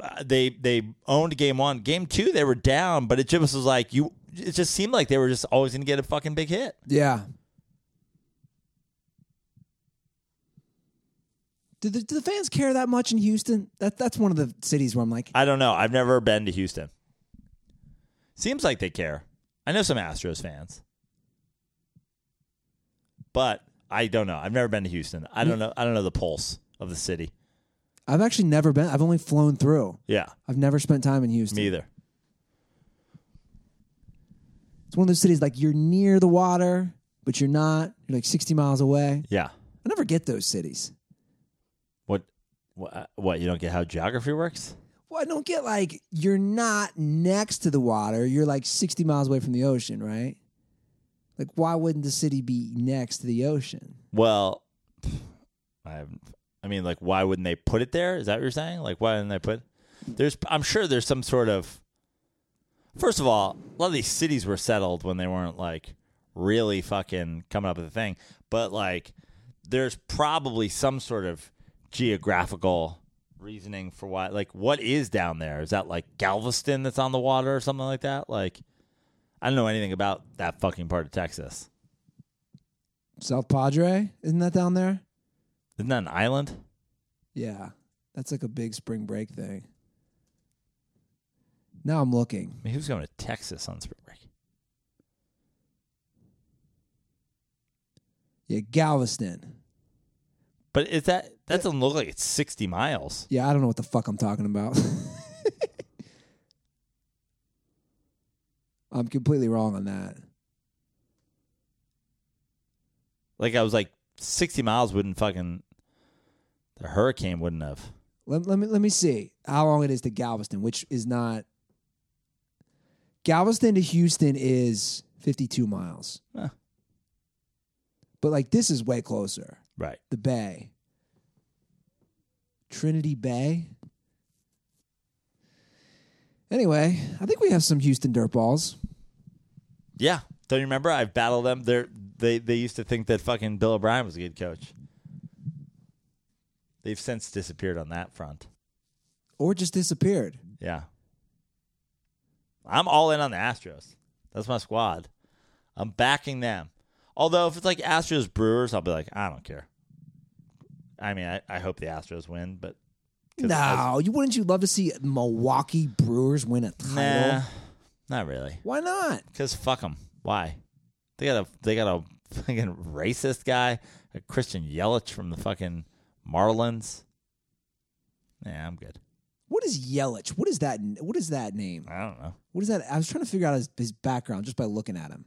uh, they they owned game one, game two they were down, but it just was like you. It just seemed like they were just always going to get a fucking big hit. Yeah. Do the, do the fans care that much in Houston? That that's one of the cities where I'm like, I don't know. I've never been to Houston. Seems like they care. I know some Astros fans, but I don't know. I've never been to Houston. I don't know. I don't know the pulse of the city. I've actually never been. I've only flown through. Yeah, I've never spent time in Houston. me either. It's one of those cities like you're near the water, but you're not. You're like 60 miles away. Yeah. I never get those cities. What? What? Uh, what? You don't get how geography works? Well, I don't get like you're not next to the water. You're like 60 miles away from the ocean, right? Like, why wouldn't the city be next to the ocean? Well, I have I mean, like, why wouldn't they put it there? Is that what you're saying? Like, why didn't they put? There's, I'm sure there's some sort of. First of all, a lot of these cities were settled when they weren't like really fucking coming up with a thing. But like, there's probably some sort of geographical reasoning for why. Like, what is down there? Is that like Galveston that's on the water or something like that? Like, I don't know anything about that fucking part of Texas. South Padre, isn't that down there? Isn't that an island? Yeah, that's like a big spring break thing. Now I'm looking. I mean, who's going to Texas on spring break? Yeah, Galveston. But is that that doesn't look like it's sixty miles? Yeah, I don't know what the fuck I'm talking about. I'm completely wrong on that. Like I was like sixty miles wouldn't fucking the hurricane wouldn't have. Let, let me let me see how long it is to Galveston, which is not Galveston to Houston is 52 miles. Huh. But like this is way closer. Right. The Bay. Trinity Bay. Anyway, I think we have some Houston dirt balls. Yeah. Don't you remember? I've battled them. They're, they they used to think that fucking Bill O'Brien was a good coach. They've since disappeared on that front. Or just disappeared. Yeah. I'm all in on the Astros. That's my squad. I'm backing them. Although if it's like Astros Brewers, I'll be like, I don't care. I mean, I, I hope the Astros win, but No, you wouldn't you love to see Milwaukee Brewers win a title? Nah, not really. Why not? Because fuck them. Why? They got a they got a fucking racist guy, a Christian Yelich from the fucking Marlins. Yeah, I'm good. What is Yelich? What is that? What is that name? I don't know. What is that? I was trying to figure out his, his background just by looking at him.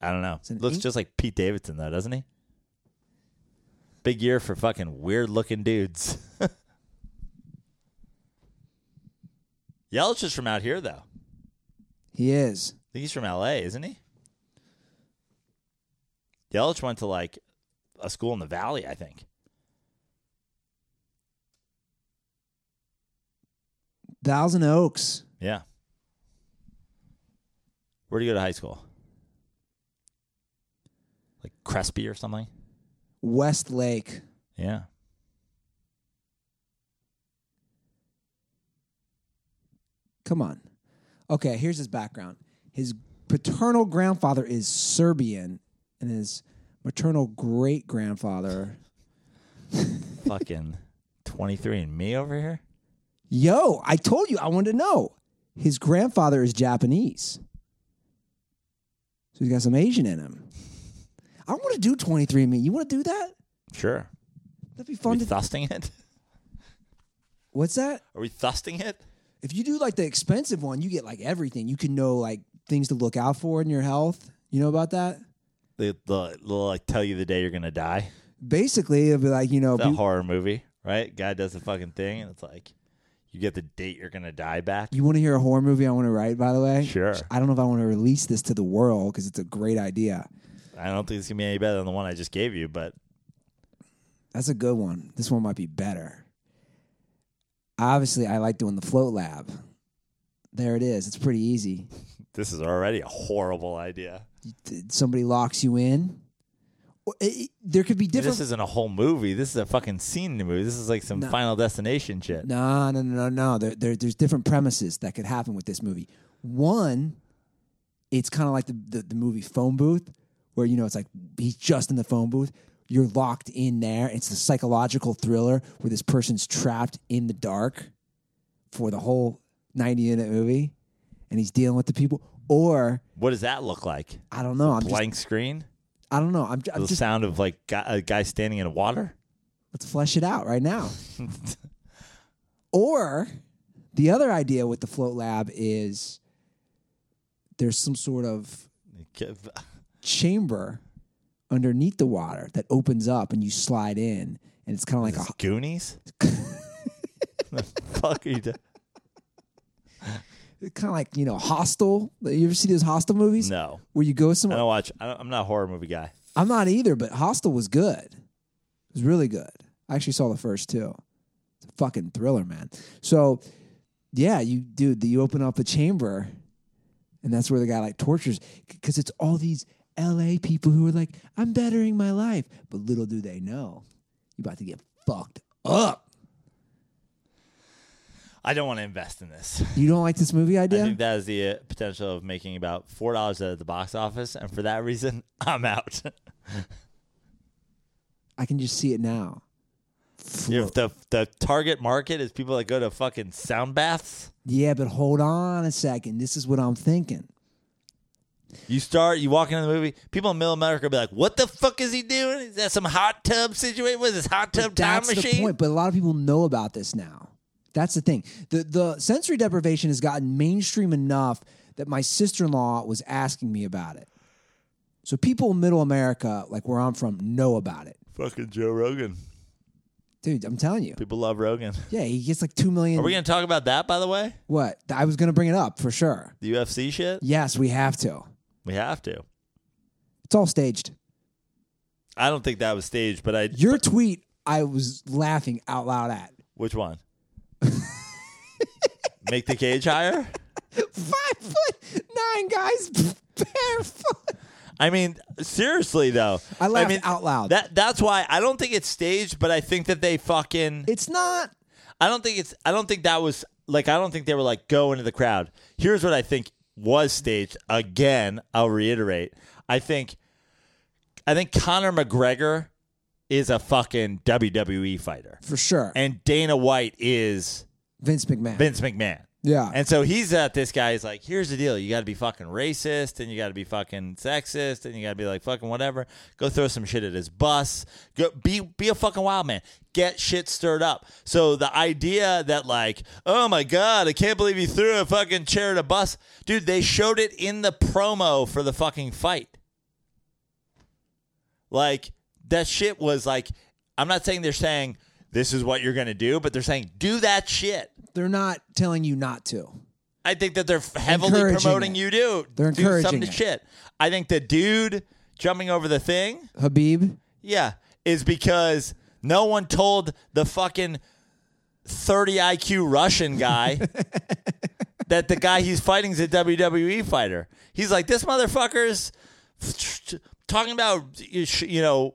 I don't know. Looks ink- just like Pete Davidson though, doesn't he? Big year for fucking weird looking dudes. Yelich is from out here though. He is. I think he's from LA, isn't he? Yelich went to like a school in the valley, I think. Thousand Oaks. Yeah. Where do you go to high school? Like Crespi or something? Westlake. Yeah. Come on. Okay, here's his background. His paternal grandfather is Serbian, and his maternal great grandfather. Fucking 23 and me over here? Yo, I told you I wanted to know. His grandfather is Japanese. So he's got some Asian in him. I want to do 23 and me. You want to do that? Sure. That'd be Are fun we to. thusting it? What's that? Are we thusting it? If you do like the expensive one, you get like everything. You can know like things to look out for in your health. You know about that? They, they'll, they'll like tell you the day you're gonna die. Basically, it'll be like, you know, a be- horror movie, right? Guy does the fucking thing, and it's like you get the date you're gonna die back. you want to hear a horror movie I want to write, by the way? Sure. I don't know if I want to release this to the world because it's a great idea. I don't think it's gonna be any better than the one I just gave you, but That's a good one. This one might be better. Obviously, I like doing the float lab. There it is. It's pretty easy. this is already a horrible idea. Somebody locks you in. Or it- it- There could be different. This isn't a whole movie. This is a fucking scene in the movie. This is like some No. Final Destination shit. No, no, no, no, no. There, there, there's different premises that could happen with this movie. One, it's kind of like the, the the movie Phone Booth, where you know it's like he's just in the phone booth. You're locked in there. It's a psychological thriller where this person's trapped in the dark for the whole 90 minute movie, and he's dealing with the people. Or What does that look like? I don't know. I'm just, Blank screen. I don't know. I'm, I'm The just sound of like guy, a guy standing in water. let's flesh it out right now. or the other idea with the float lab is there's some sort of chamber underneath the water that opens up and you slide in and it's kind of like a Goonies. the fuck are you doing? Kind of like you know hostel you ever see those hostel movies No, where you go somewhere? I don't watch. I I'm not a horror movie guy. i'm not either but hostel was good It was really good. I actually saw the first two. It's a fucking thriller, man. So, yeah, you dude, you open up a chamber, and that's where the guy like tortures because it's all these L.A. people who are like, "I'm bettering my life," but little do they know, you're about to get fucked up. I don't want to invest in this. You don't like this movie idea? I think that has the uh, potential of making about four dollars at the box office, and for that reason, I'm out. I can just see it now. Know, the the target market is people that go to fucking sound baths. Yeah, but hold on a second. This is what I'm thinking. You start, you walk into the movie, people in Middle America will be like, "What the fuck is he doing? Is that some hot tub situation? What is this hot tub time That's machine?" the point. But a lot of people know about this now. That's the thing. The the sensory deprivation has gotten mainstream enough that my sister in law was asking me about it. So people in Middle America, like where I'm from, know about it. Fucking Joe Rogan. Dude, I'm telling you. People love Rogan. Yeah, he gets like two million. Are we gonna talk about that? By the way, what? I was gonna bring it up for sure. the UFC shit. Yes, we have to. We have to. It's all staged. I don't think that was staged, but I. Your tweet, I was laughing out loud at. Which one? Make the cage higher. Five foot nine guys barefoot. I mean, seriously though. I laughed mean, out loud. That that's why I don't think it's staged, but I think that they fucking. It's not. I don't think it's. I don't think that was like. I don't think they were like go into the crowd. Here's what I think was staged. Again, I'll reiterate. I think. I think Conor McGregor is a fucking WWE fighter, For sure. and Dana White is Vince McMahon. Vince McMahon. Yeah. And so he's at this guy. He's like, here's the deal. You got to be fucking racist and you got to be fucking sexist and you got to be like fucking whatever. Go throw some shit at his bus. Go be be a fucking wild man. Get shit stirred up. So the idea that like, oh my god, I can't believe he threw a fucking chair at a bus, dude. They showed it in the promo for the fucking fight. Like that shit was like. I'm not saying they're saying this is what you're gonna do, but they're saying do that shit. They're not telling you not to. I think that they're heavily promoting it. you do. They're do encouraging some it. shit. I think the dude jumping over the thing, Khabib. yeah, is because no one told the fucking 30 IQ Russian guy that the guy he's fighting is a WWE fighter. He's like, this motherfucker's talking about, you know,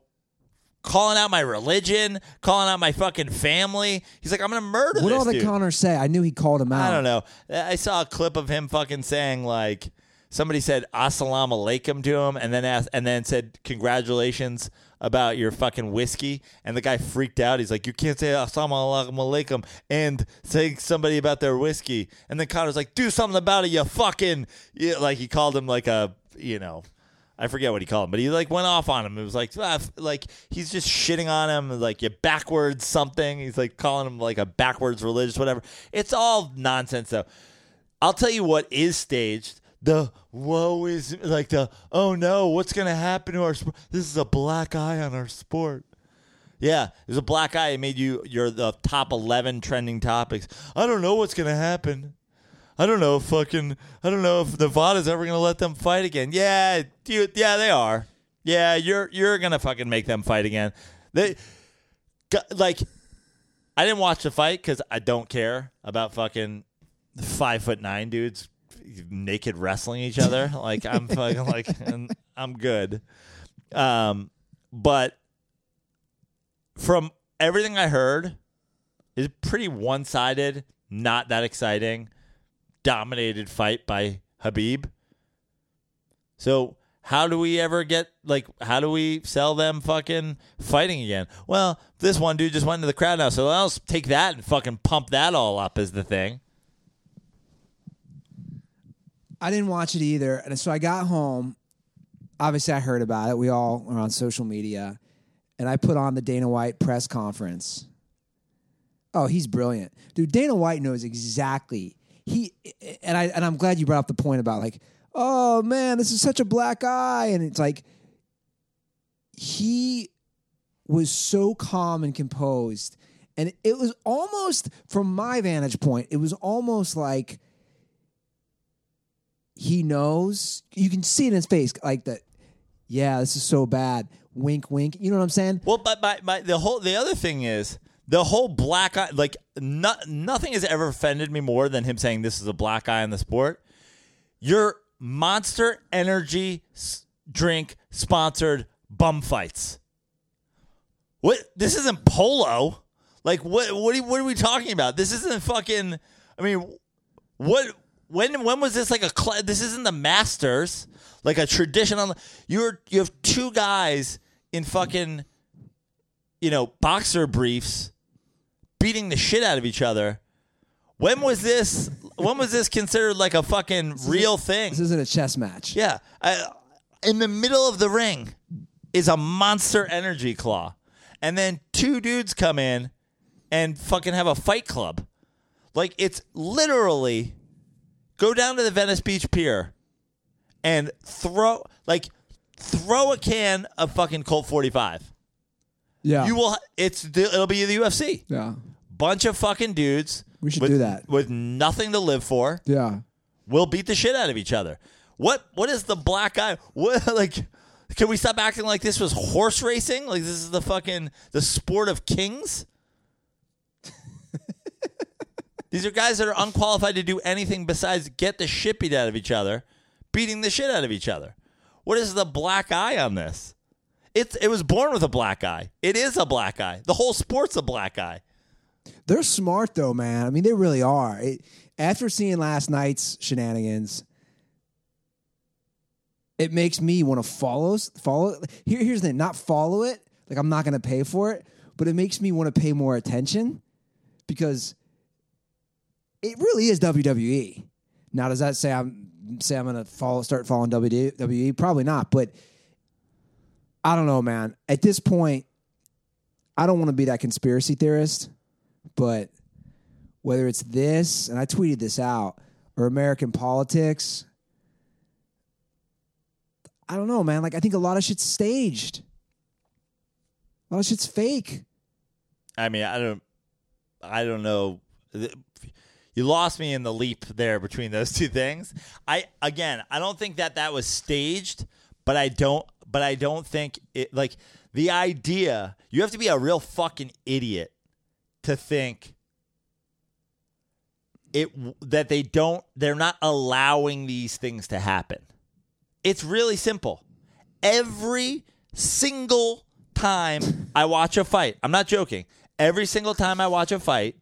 calling out my religion, calling out my fucking family. He's like, I'm going to murder What this all the dude. Conors say? I knew he called him out. I don't know. I saw a clip of him fucking saying like somebody said assalamu alaikum to him and then asked and then said congratulations about your fucking whiskey and the guy freaked out. He's like, You can't say assalamu alaikum and say somebody about their whiskey. And then Conor's like, Do something about it, you fucking yeah, like he called him like a you know I forget what he called him, but he like went off on him. It was like, ah, like he's just shitting on him, like you backwards something. He's like calling him like a backwards religious, whatever. It's all nonsense, though. I'll tell you what is staged. The woe is like the oh no, what's gonna happen to our sport? This is a black eye on our sport. Yeah, there's a black eye. It made you you're the top eleven trending topics. I don't know what's gonna happen. I don't know if fucking I don't know if Nevada's ever gonna let them fight again. Yeah, dude, yeah, they are. Yeah, you're you're gonna fucking make them fight again. They like I didn't watch the fight because I don't care about fucking five foot nine dudes naked wrestling each other. like I'm fucking like I'm good. Um, but from everything I heard, it's pretty one sided, not that exciting dominated fight by Khabib. So how do we ever get like how do we sell them fucking fighting again? Well, this one dude just went into the crowd now, so let's take that and fucking pump that all up as the thing. I didn't watch it either. And so I got home. Obviously, I heard about it. We all are on social media. And I put on the Dana White press conference. Oh, he's brilliant. Dude, Dana White knows exactly. He and I and I'm glad you brought up the point about like, oh man, this is such a black eye. And it's like he was so calm and composed. And it was almost, from my vantage point, it was almost like he knows you can see it in his face like that yeah this is so bad Wink, wink. You know what I'm saying? Well, but my, my the whole the other thing is the whole black eye. Like no, nothing has ever offended me more than him saying this is a black eye in the sport. Your Monster Energy drink sponsored bum fights. What? This isn't polo. Like what? What are, what are we talking about? This isn't fucking. I mean, what? When? When was this like a? Cl- this isn't the Masters. Like a traditional. You're you have two guys in fucking, you know, boxer briefs, beating the shit out of each other. When was this? When was this considered like a fucking real thing? This isn't a chess match. Yeah. I, in the middle of the ring is a monster energy claw. And then two dudes come in and fucking have a fight club. Like it's literally go down to the Venice Beach Pier and throw like throw a can of fucking Colt 45. Yeah. You will it's it'll be the UFC. yeah. Bunch of fucking dudes We should with, do that. with nothing to live for Yeah. we'll beat the shit out of each other. What what is the black guy? What like can we stop acting like this was horse racing? Like this is the fucking the sport of kings? These are guys that are unqualified to do anything besides get the shit beat out of each other, beating the shit out of each other. What is the black eye on this? It's it was born with a black eye. It is a black eye. The whole sport's a black eye. They're smart though, man. I mean, they really are. It, after seeing last night's shenanigans, it makes me want to follow follow. Here, here's the thing: not follow it. Like I'm not going to pay for it, but it makes me want to pay more attention because it really is WWE. Now, does that say I'm say I'm going to follow start following WWE? Probably not, but I don't know, man. At this point, I don't want to be that conspiracy theorist, but whether it's this, and I tweeted this out, or American politics, I don't know, man. Like, I think a lot of shit's staged. A lot of shit's fake. I mean, I don't, I don't know. You lost me in the leap there between those two things. I again, I don't think that that was staged, but I don't, but I don't think it like the idea. You have to be a real fucking idiot to think it that they don't. They're not allowing these things to happen. It's really simple. Every single time I watch a fight, I'm not joking. Every single time I watch a fight,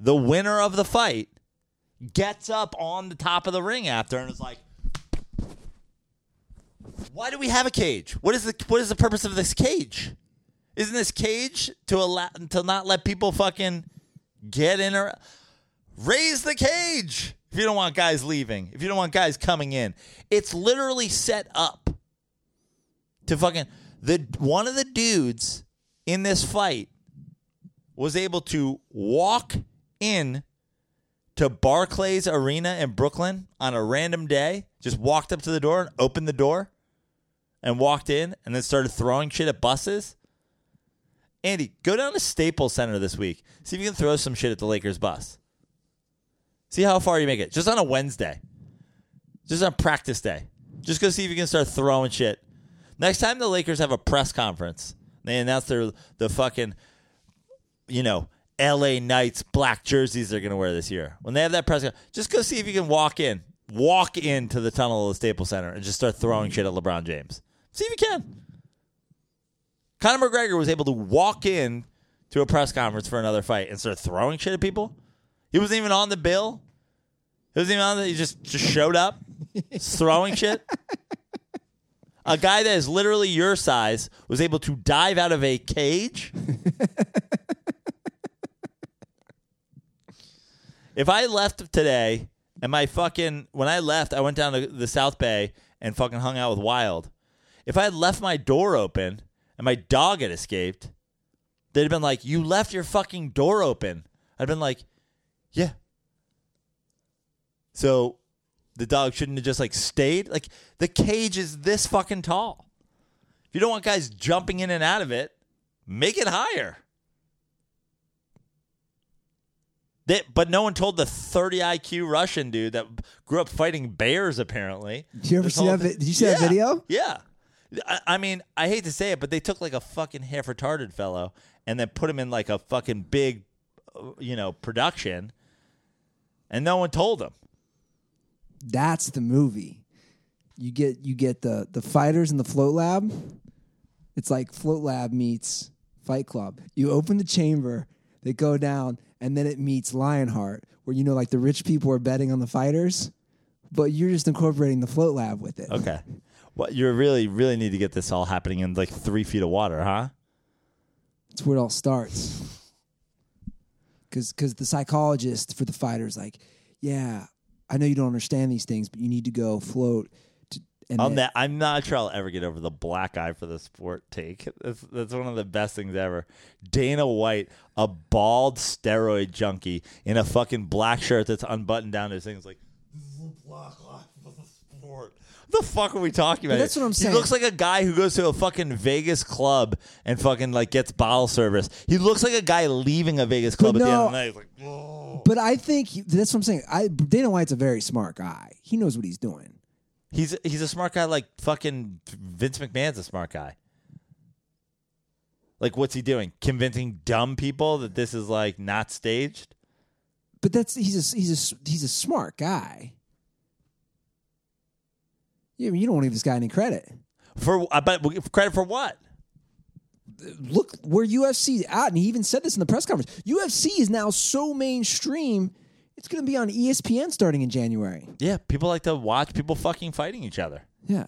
the winner of the fight gets up on the top of the ring after and is like, "Why do we have a cage? What is the what is the purpose of this cage? Isn't this cage to allow to not let people fucking get in or raise the cage if you don't want guys leaving, if you don't want guys coming in. It's literally set up to fucking the one of the dudes in this fight was able to walk in to Barclays Arena in Brooklyn on a random day, just walked up to the door and opened the door and walked in and then started throwing shit at buses. Andy, go down to Staples Center this week. See if you can throw some shit at the Lakers bus. See how far you make it. Just on a Wednesday. Just on practice day. Just go see if you can start throwing shit. Next time the Lakers have a press conference, they announce their the fucking, you know, L.A. Knights black jerseys they're to wear this year. When they have that press conference, just go see if you can walk in, walk into the tunnel of the Staples Center and just start throwing shit at LeBron James. See if you can. Conor McGregor was able to walk in to a press conference for another fight and start throwing shit at people. He wasn't even on the bill. He wasn't even on the. He just just showed up, throwing shit. A guy that is literally your size was able to dive out of a cage. if I left today and my fucking when I left, I went down to the South Bay and fucking hung out with Wild. If I had left my door open and my dog had escaped, they'd have been like, "You left your fucking door open." I'd been like, "Yeah." So the dog shouldn't have just like stayed. Like the cage is this fucking tall. If you don't want guys jumping in and out of it, make it higher. That, but no one told the 30 IQ Russian dude that grew up fighting bears. Apparently, Did you ever This see that? vi- Did you see Yeah. that video? Yeah, I, I mean, I hate to say it, but they took like a fucking half retarded fellow and then put him in like a fucking big, uh, you know, production, and no one told him. That's the movie. You get you get the the fighters in the float lab. It's like float lab meets Fight Club. You open the chamber, they go down, and then it meets Lionheart, where you know like the rich people are betting on the fighters, but you're just incorporating the float lab with it. Okay. Well, you really, really need to get this all happening in like three feet of water, huh? That's where it all starts. Because because the psychologist for the fighters like, yeah, I know you don't understand these things, but you need to go float. To, and I'm, that, I'm not sure I'll ever get over the black eye for the sport take. That's, that's one of the best things ever. Dana White, a bald steroid junkie in a fucking black shirt that's unbuttoned down to his things like, this is the black eye for the sport. What the fuck are we talking about? That's here? what I'm saying. He looks like a guy who goes to a fucking Vegas club and fucking like gets bottle service. He looks like a guy leaving a Vegas club But at the end no, of the night. Like. But I think he- that's what I'm saying. I Dana White's a very smart guy. He knows what he's doing. He's he's a smart guy like fucking Vince McMahon's a smart guy. Like what's he doing? Convincing dumb people that this is like not staged? But that's he's a he's a he's a smart guy. Yeah, you don't want to give this guy any credit. For I bet credit for what? Look where UFC at, and he even said this in the press conference. UFC is now so mainstream; it's going to be on ESPN starting in January. Yeah, people like to watch people fucking fighting each other. Yeah,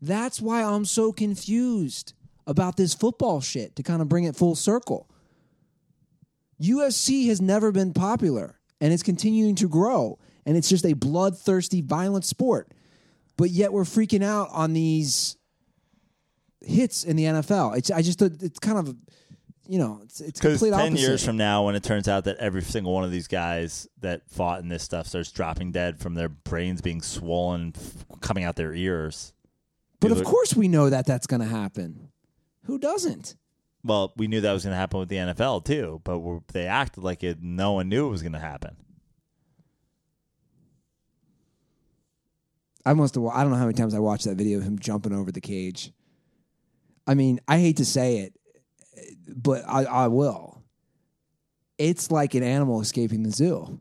that's why I'm so confused about this football shit. To kind of bring it full circle, UFC has never been popular, and it's continuing to grow, and it's just a bloodthirsty, violent sport. But yet we're freaking out on these hits in the NFL. It's I just it's kind of you know it's it's Because complete ten opposite. years from now, when it turns out that every single one of these guys that fought in this stuff starts dropping dead from their brains being swollen, f- coming out their ears. but of course we know that that's going to happen. Who doesn't? Well, we knew that was going to happen with the NFL too, but we're, they acted like it. No one knew it was going to happen. I must have. I don't know how many times I watched that video of him jumping over the cage. I mean, I hate to say it, but I, I will. It's like an animal escaping the zoo.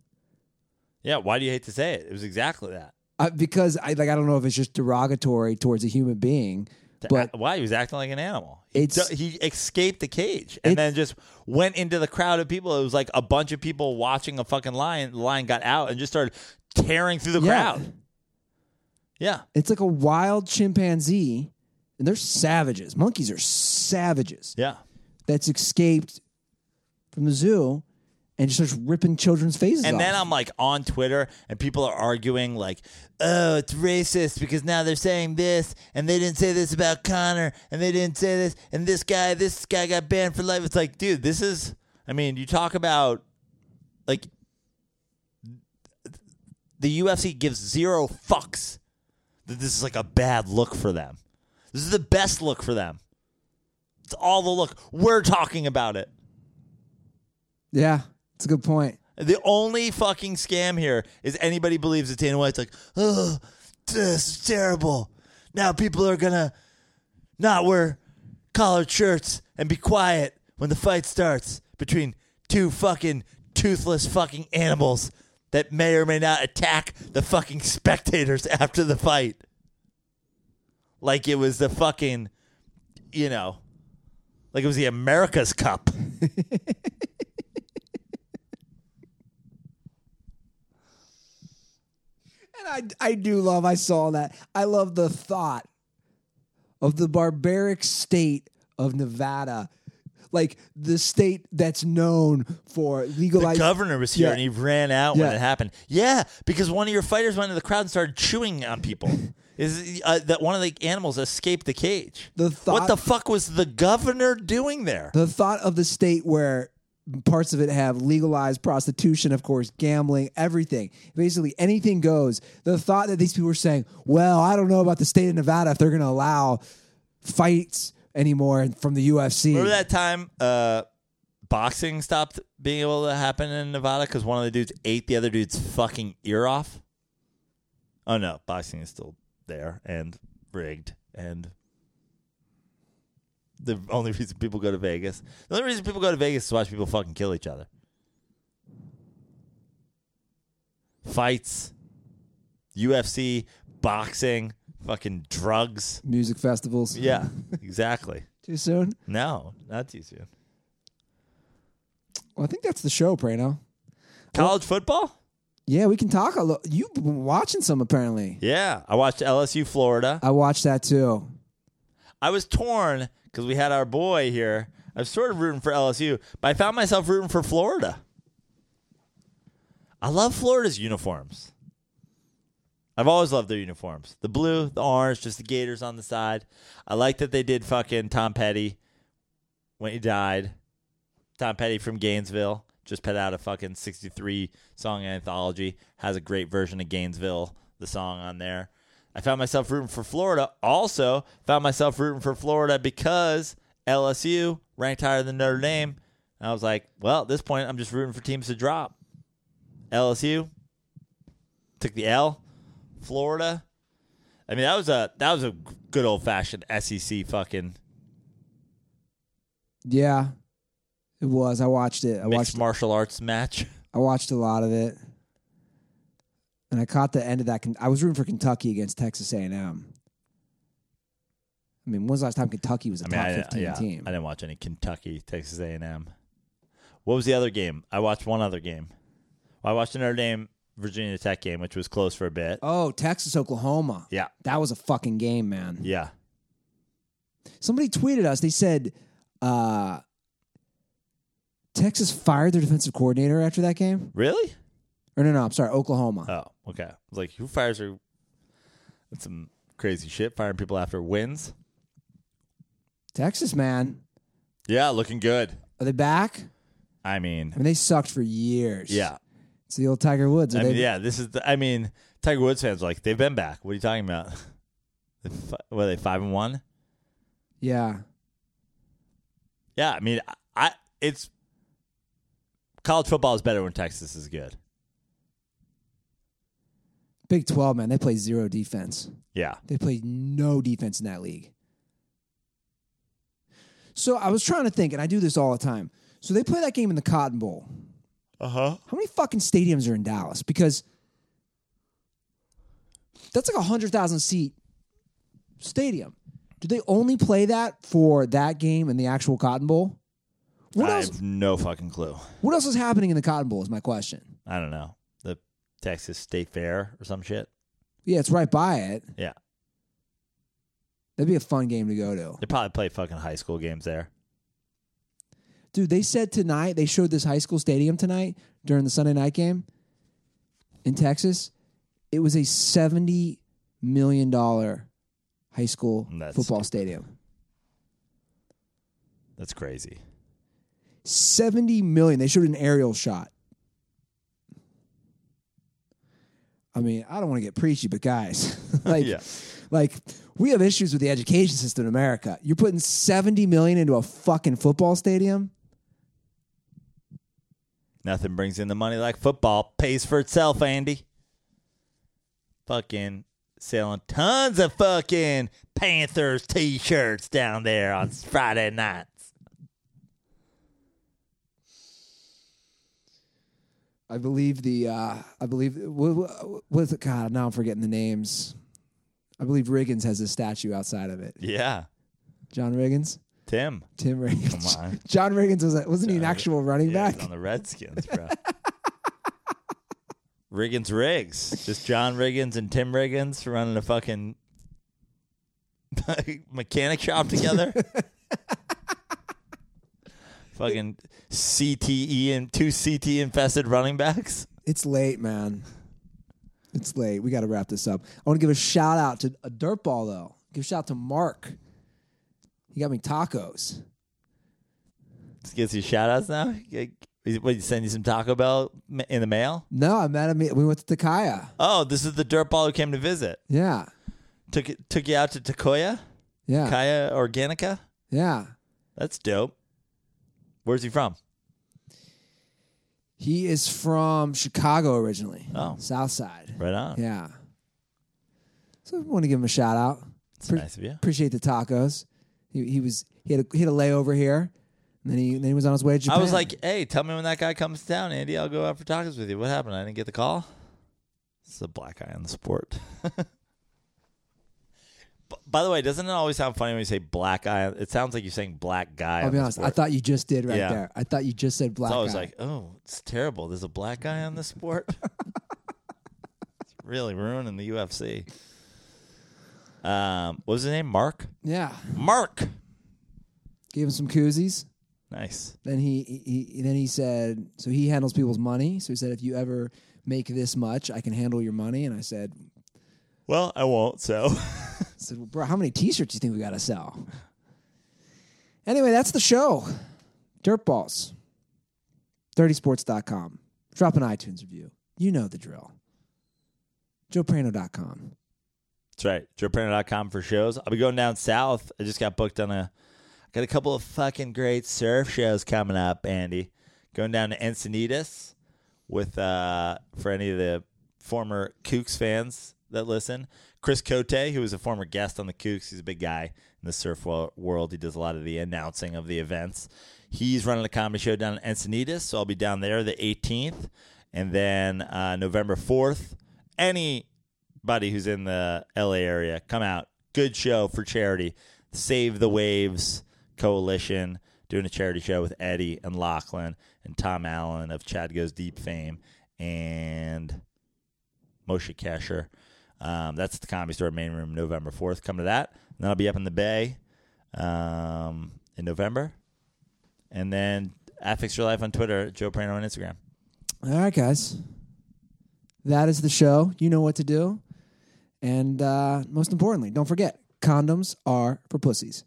Yeah, why do you hate to say it? It was exactly that. Uh, because I like I don't know if it's just derogatory towards a human being, but why he was acting like an animal? He, It's- d- he escaped the cage and then just went into the crowd of people. It was like a bunch of people watching a fucking lion. The lion got out and just started tearing through the Yeah. crowd. Yeah, it's like a wild chimpanzee, and they're savages. Monkeys are savages. yeah. That's escaped from the zoo and just starts ripping children's faces And off. then I'm like on Twitter, and people are arguing like, "Oh, it's racist because now they're saying this, and they didn't say this about Conor, and they didn't say this, and this guy, this guy got banned for life." It's like, dude, this is. I mean, you talk about like the UFC gives zero fucks that this is like a bad look for them. This is the best look for them. It's all the look. We're talking about it. yeah, it's a good point. The only fucking scam here is anybody believes that Dana White's like, oh, this is terrible. Now people are gonna not wear collared shirts and be quiet when the fight starts between two fucking toothless fucking animals that may or may not attack the fucking spectators after the fight. Like it was the fucking, you know, like it was the America's Cup. And I, I do love, I saw that. I love the thought of the barbaric state of Nevada. Like the state that's known for The governor was here Yeah. and he ran out when it happened. Yeah, because one of your fighters went into the crowd and started chewing on people. Is uh, that one of the animals escaped the cage? The thought, what the fuck was the governor doing there? the thought of the state where parts of it have legalized prostitution, of course, gambling, everything. Basically, anything goes. The thought that these people were saying, well, I don't know about the state of Nevada if they're going to allow fights anymore from the UFC. Remember that time uh, boxing stopped being able to happen in Nevada because one of the dudes ate the other dude's fucking ear off? Oh no, boxing is still there and rigged and the only reason people go to Vegas. The only reason people go to Vegas is to watch people fucking kill each other. Fights, UFC, boxing, fucking drugs. Music festivals. Yeah, exactly. Too soon? No, not too soon. Well, I think that's the show, Prano. College football? Yeah, we can talk a little. You've been watching some apparently. Yeah, I watched LSU Florida. I watched that too. I was torn because we had our boy here. I was sort of rooting for LSU, but I found myself rooting for Florida. I love Florida's uniforms. I've always loved their uniforms. The blue, the orange, just the gators on the side. I like that they did fucking Tom Petty when he died. Tom Petty from Gainesville just put out a fucking 63 song anthology. Has a great version of Gainesville, the song on there. I found myself rooting for Florida. Also, found myself rooting for Florida because LSU ranked higher than Notre Dame. And I was like, well, at this point, I'm just rooting for teams to drop. LSU took the L. Florida. I mean, that was a that was a good old fashioned SEC fucking Yeah, it was. I watched it. I mixed watched. martial arts match. I watched a lot of it, and I caught the end of that. I was rooting for Kentucky against Texas A and M. I mean, when's the last time Kentucky was a I mean, top I, fifteen yeah, team? I didn't watch any Kentucky, Texas A&M. What was the other game? I watched one other game. Well, I watched the Notre Dame Virginia Tech game, which was close for a bit. oh, Texas Oklahoma. Yeah, That was a fucking game, man. yeah. Somebody tweeted us. They said uh, Texas fired their defensive coordinator after that game. Really? Or no, no, I'm sorry, Oklahoma. Oh, okay. I was like, who fires her? That's some crazy shit. Firing people after wins. Texas, man, Yeah, looking good. are they back? I mean, I mean, they sucked for years. yeah. It's the old Tiger Woods. I they, mean, yeah. This is. The, I mean, Tiger Woods fans are like they've been back. What are you talking about? They fi- What are they five and one? yeah. Yeah, I mean, I, I it's college football is better when Texas is good. Big Twelve, man, they play zero defense. Yeah, They play no defense in that league. So I was trying to think, and I do this all the time. So they play that game in the Cotton Bowl. Uh huh. How many fucking stadiums are in Dallas? Because that's like a hundred thousand seat stadium. Do they only play that for that game and the actual Cotton Bowl? What I else? have no fucking clue. What else is happening in the Cotton Bowl? Is my question. I don't know the Texas State Fair or some shit. Yeah, it's right by it. Yeah, That'd be a fun game to go to. they probably play fucking high school games there. Dude, they said tonight, they showed this high school stadium tonight during the Sunday night game in Texas. It was a $70 million high school That's football stadium. That's crazy. 70 million. They showed an aerial shot. I mean, I don't want to get preachy, but guys, like, Yeah. like we have issues with the education system in America. You're putting 70 million into a fucking football stadium? Nothing brings in the money like football. Pays for itself, Andy. Fucking selling tons of fucking Panthers t-shirts down there on Friday nights. I believe the uh, I believe what, is it? God, now I'm forgetting the names. I believe Riggins has a statue outside of it. Yeah. John Riggins, Tim. Tim Riggins. Come on. John Riggins was a, wasn't he an John- actual running Yeah, back? he's on the Redskins, bro. Riggins Riggs. Just John Riggins and Tim Riggins running a fucking mechanic shop together. fucking CTE and two CT infested running backs. It's late, man. It's late. We got to wrap this up. I want to give a shout out to a dirtball though. Give a shout out to Mark. He got me tacos. Just gives you shout outs now. What, you send you some Taco Bell in the mail? No, I met him. We went to Tocaya. Oh, this is the dirtball who came to visit. Yeah, Took it, took you out to Tocaya, yeah, Kaya Organica. yeah. That's dope. Where's he from? He is from Chicago originally. Oh. South Side. Right on. Yeah. So I want to give him a shout out. It's Pre- nice of you. Appreciate the tacos. He, he was he had a, he had a layover here, and then he then he was on his way to Japan. I was like, hey, tell me when that guy comes down, Andy. I'll go out for tacos with you. What happened? I didn't get the call. Is a black guy on the sport. B- By the way, doesn't it always sound funny when you say black guy? It sounds like you're saying black guy. I'll on be the honest. I sport. thought you just did right Yeah. there. I thought you just said black. So I was guy. like, oh, it's terrible. There's a black guy on the sport. it's really ruining the UFC. Um, what was his name? Mark. yeah, Mark. gave him some koozies. Nice. Then he, he he then he said, so he handles people's money. So he said, if you ever make this much, I can handle your money. And I said, Well, I won't. So. I said, well, bro, how many T-shirts do you think we got to sell? Anyway, that's the show. Dirtballs. Dirtysports.com. Drop an iTunes review. You know the drill. JoePrano.com. That's right. JoePrano.com for shows. I'll be going down south. I just got booked on a got a couple of fucking great surf shows coming up, Andy. Going down to Encinitas with uh for any of the former Kooks fans that listen. Chris Cote, who was a former guest on the Kooks, he's a big guy in the surf world. He does a lot of the announcing of the events. He's running a comedy show down in Encinitas, so I'll be down there the 18th. And then uh, November 4th, anybody who's in the LA area, come out. Good show for charity. Save the Waves Coalition doing a charity show with Eddie and Lachlan and Tom Allen of Chad Goes Deep fame and Moshe Kasher. Um, that's at the Comedy Store main room November 4th. Come to that. And then I'll be up in the Bay um, in November. And then at Fix Your Life on Twitter, Joe Prano on Instagram. All right, guys. That is the show. You know what to do. And uh, most importantly, don't forget condoms are for pussies.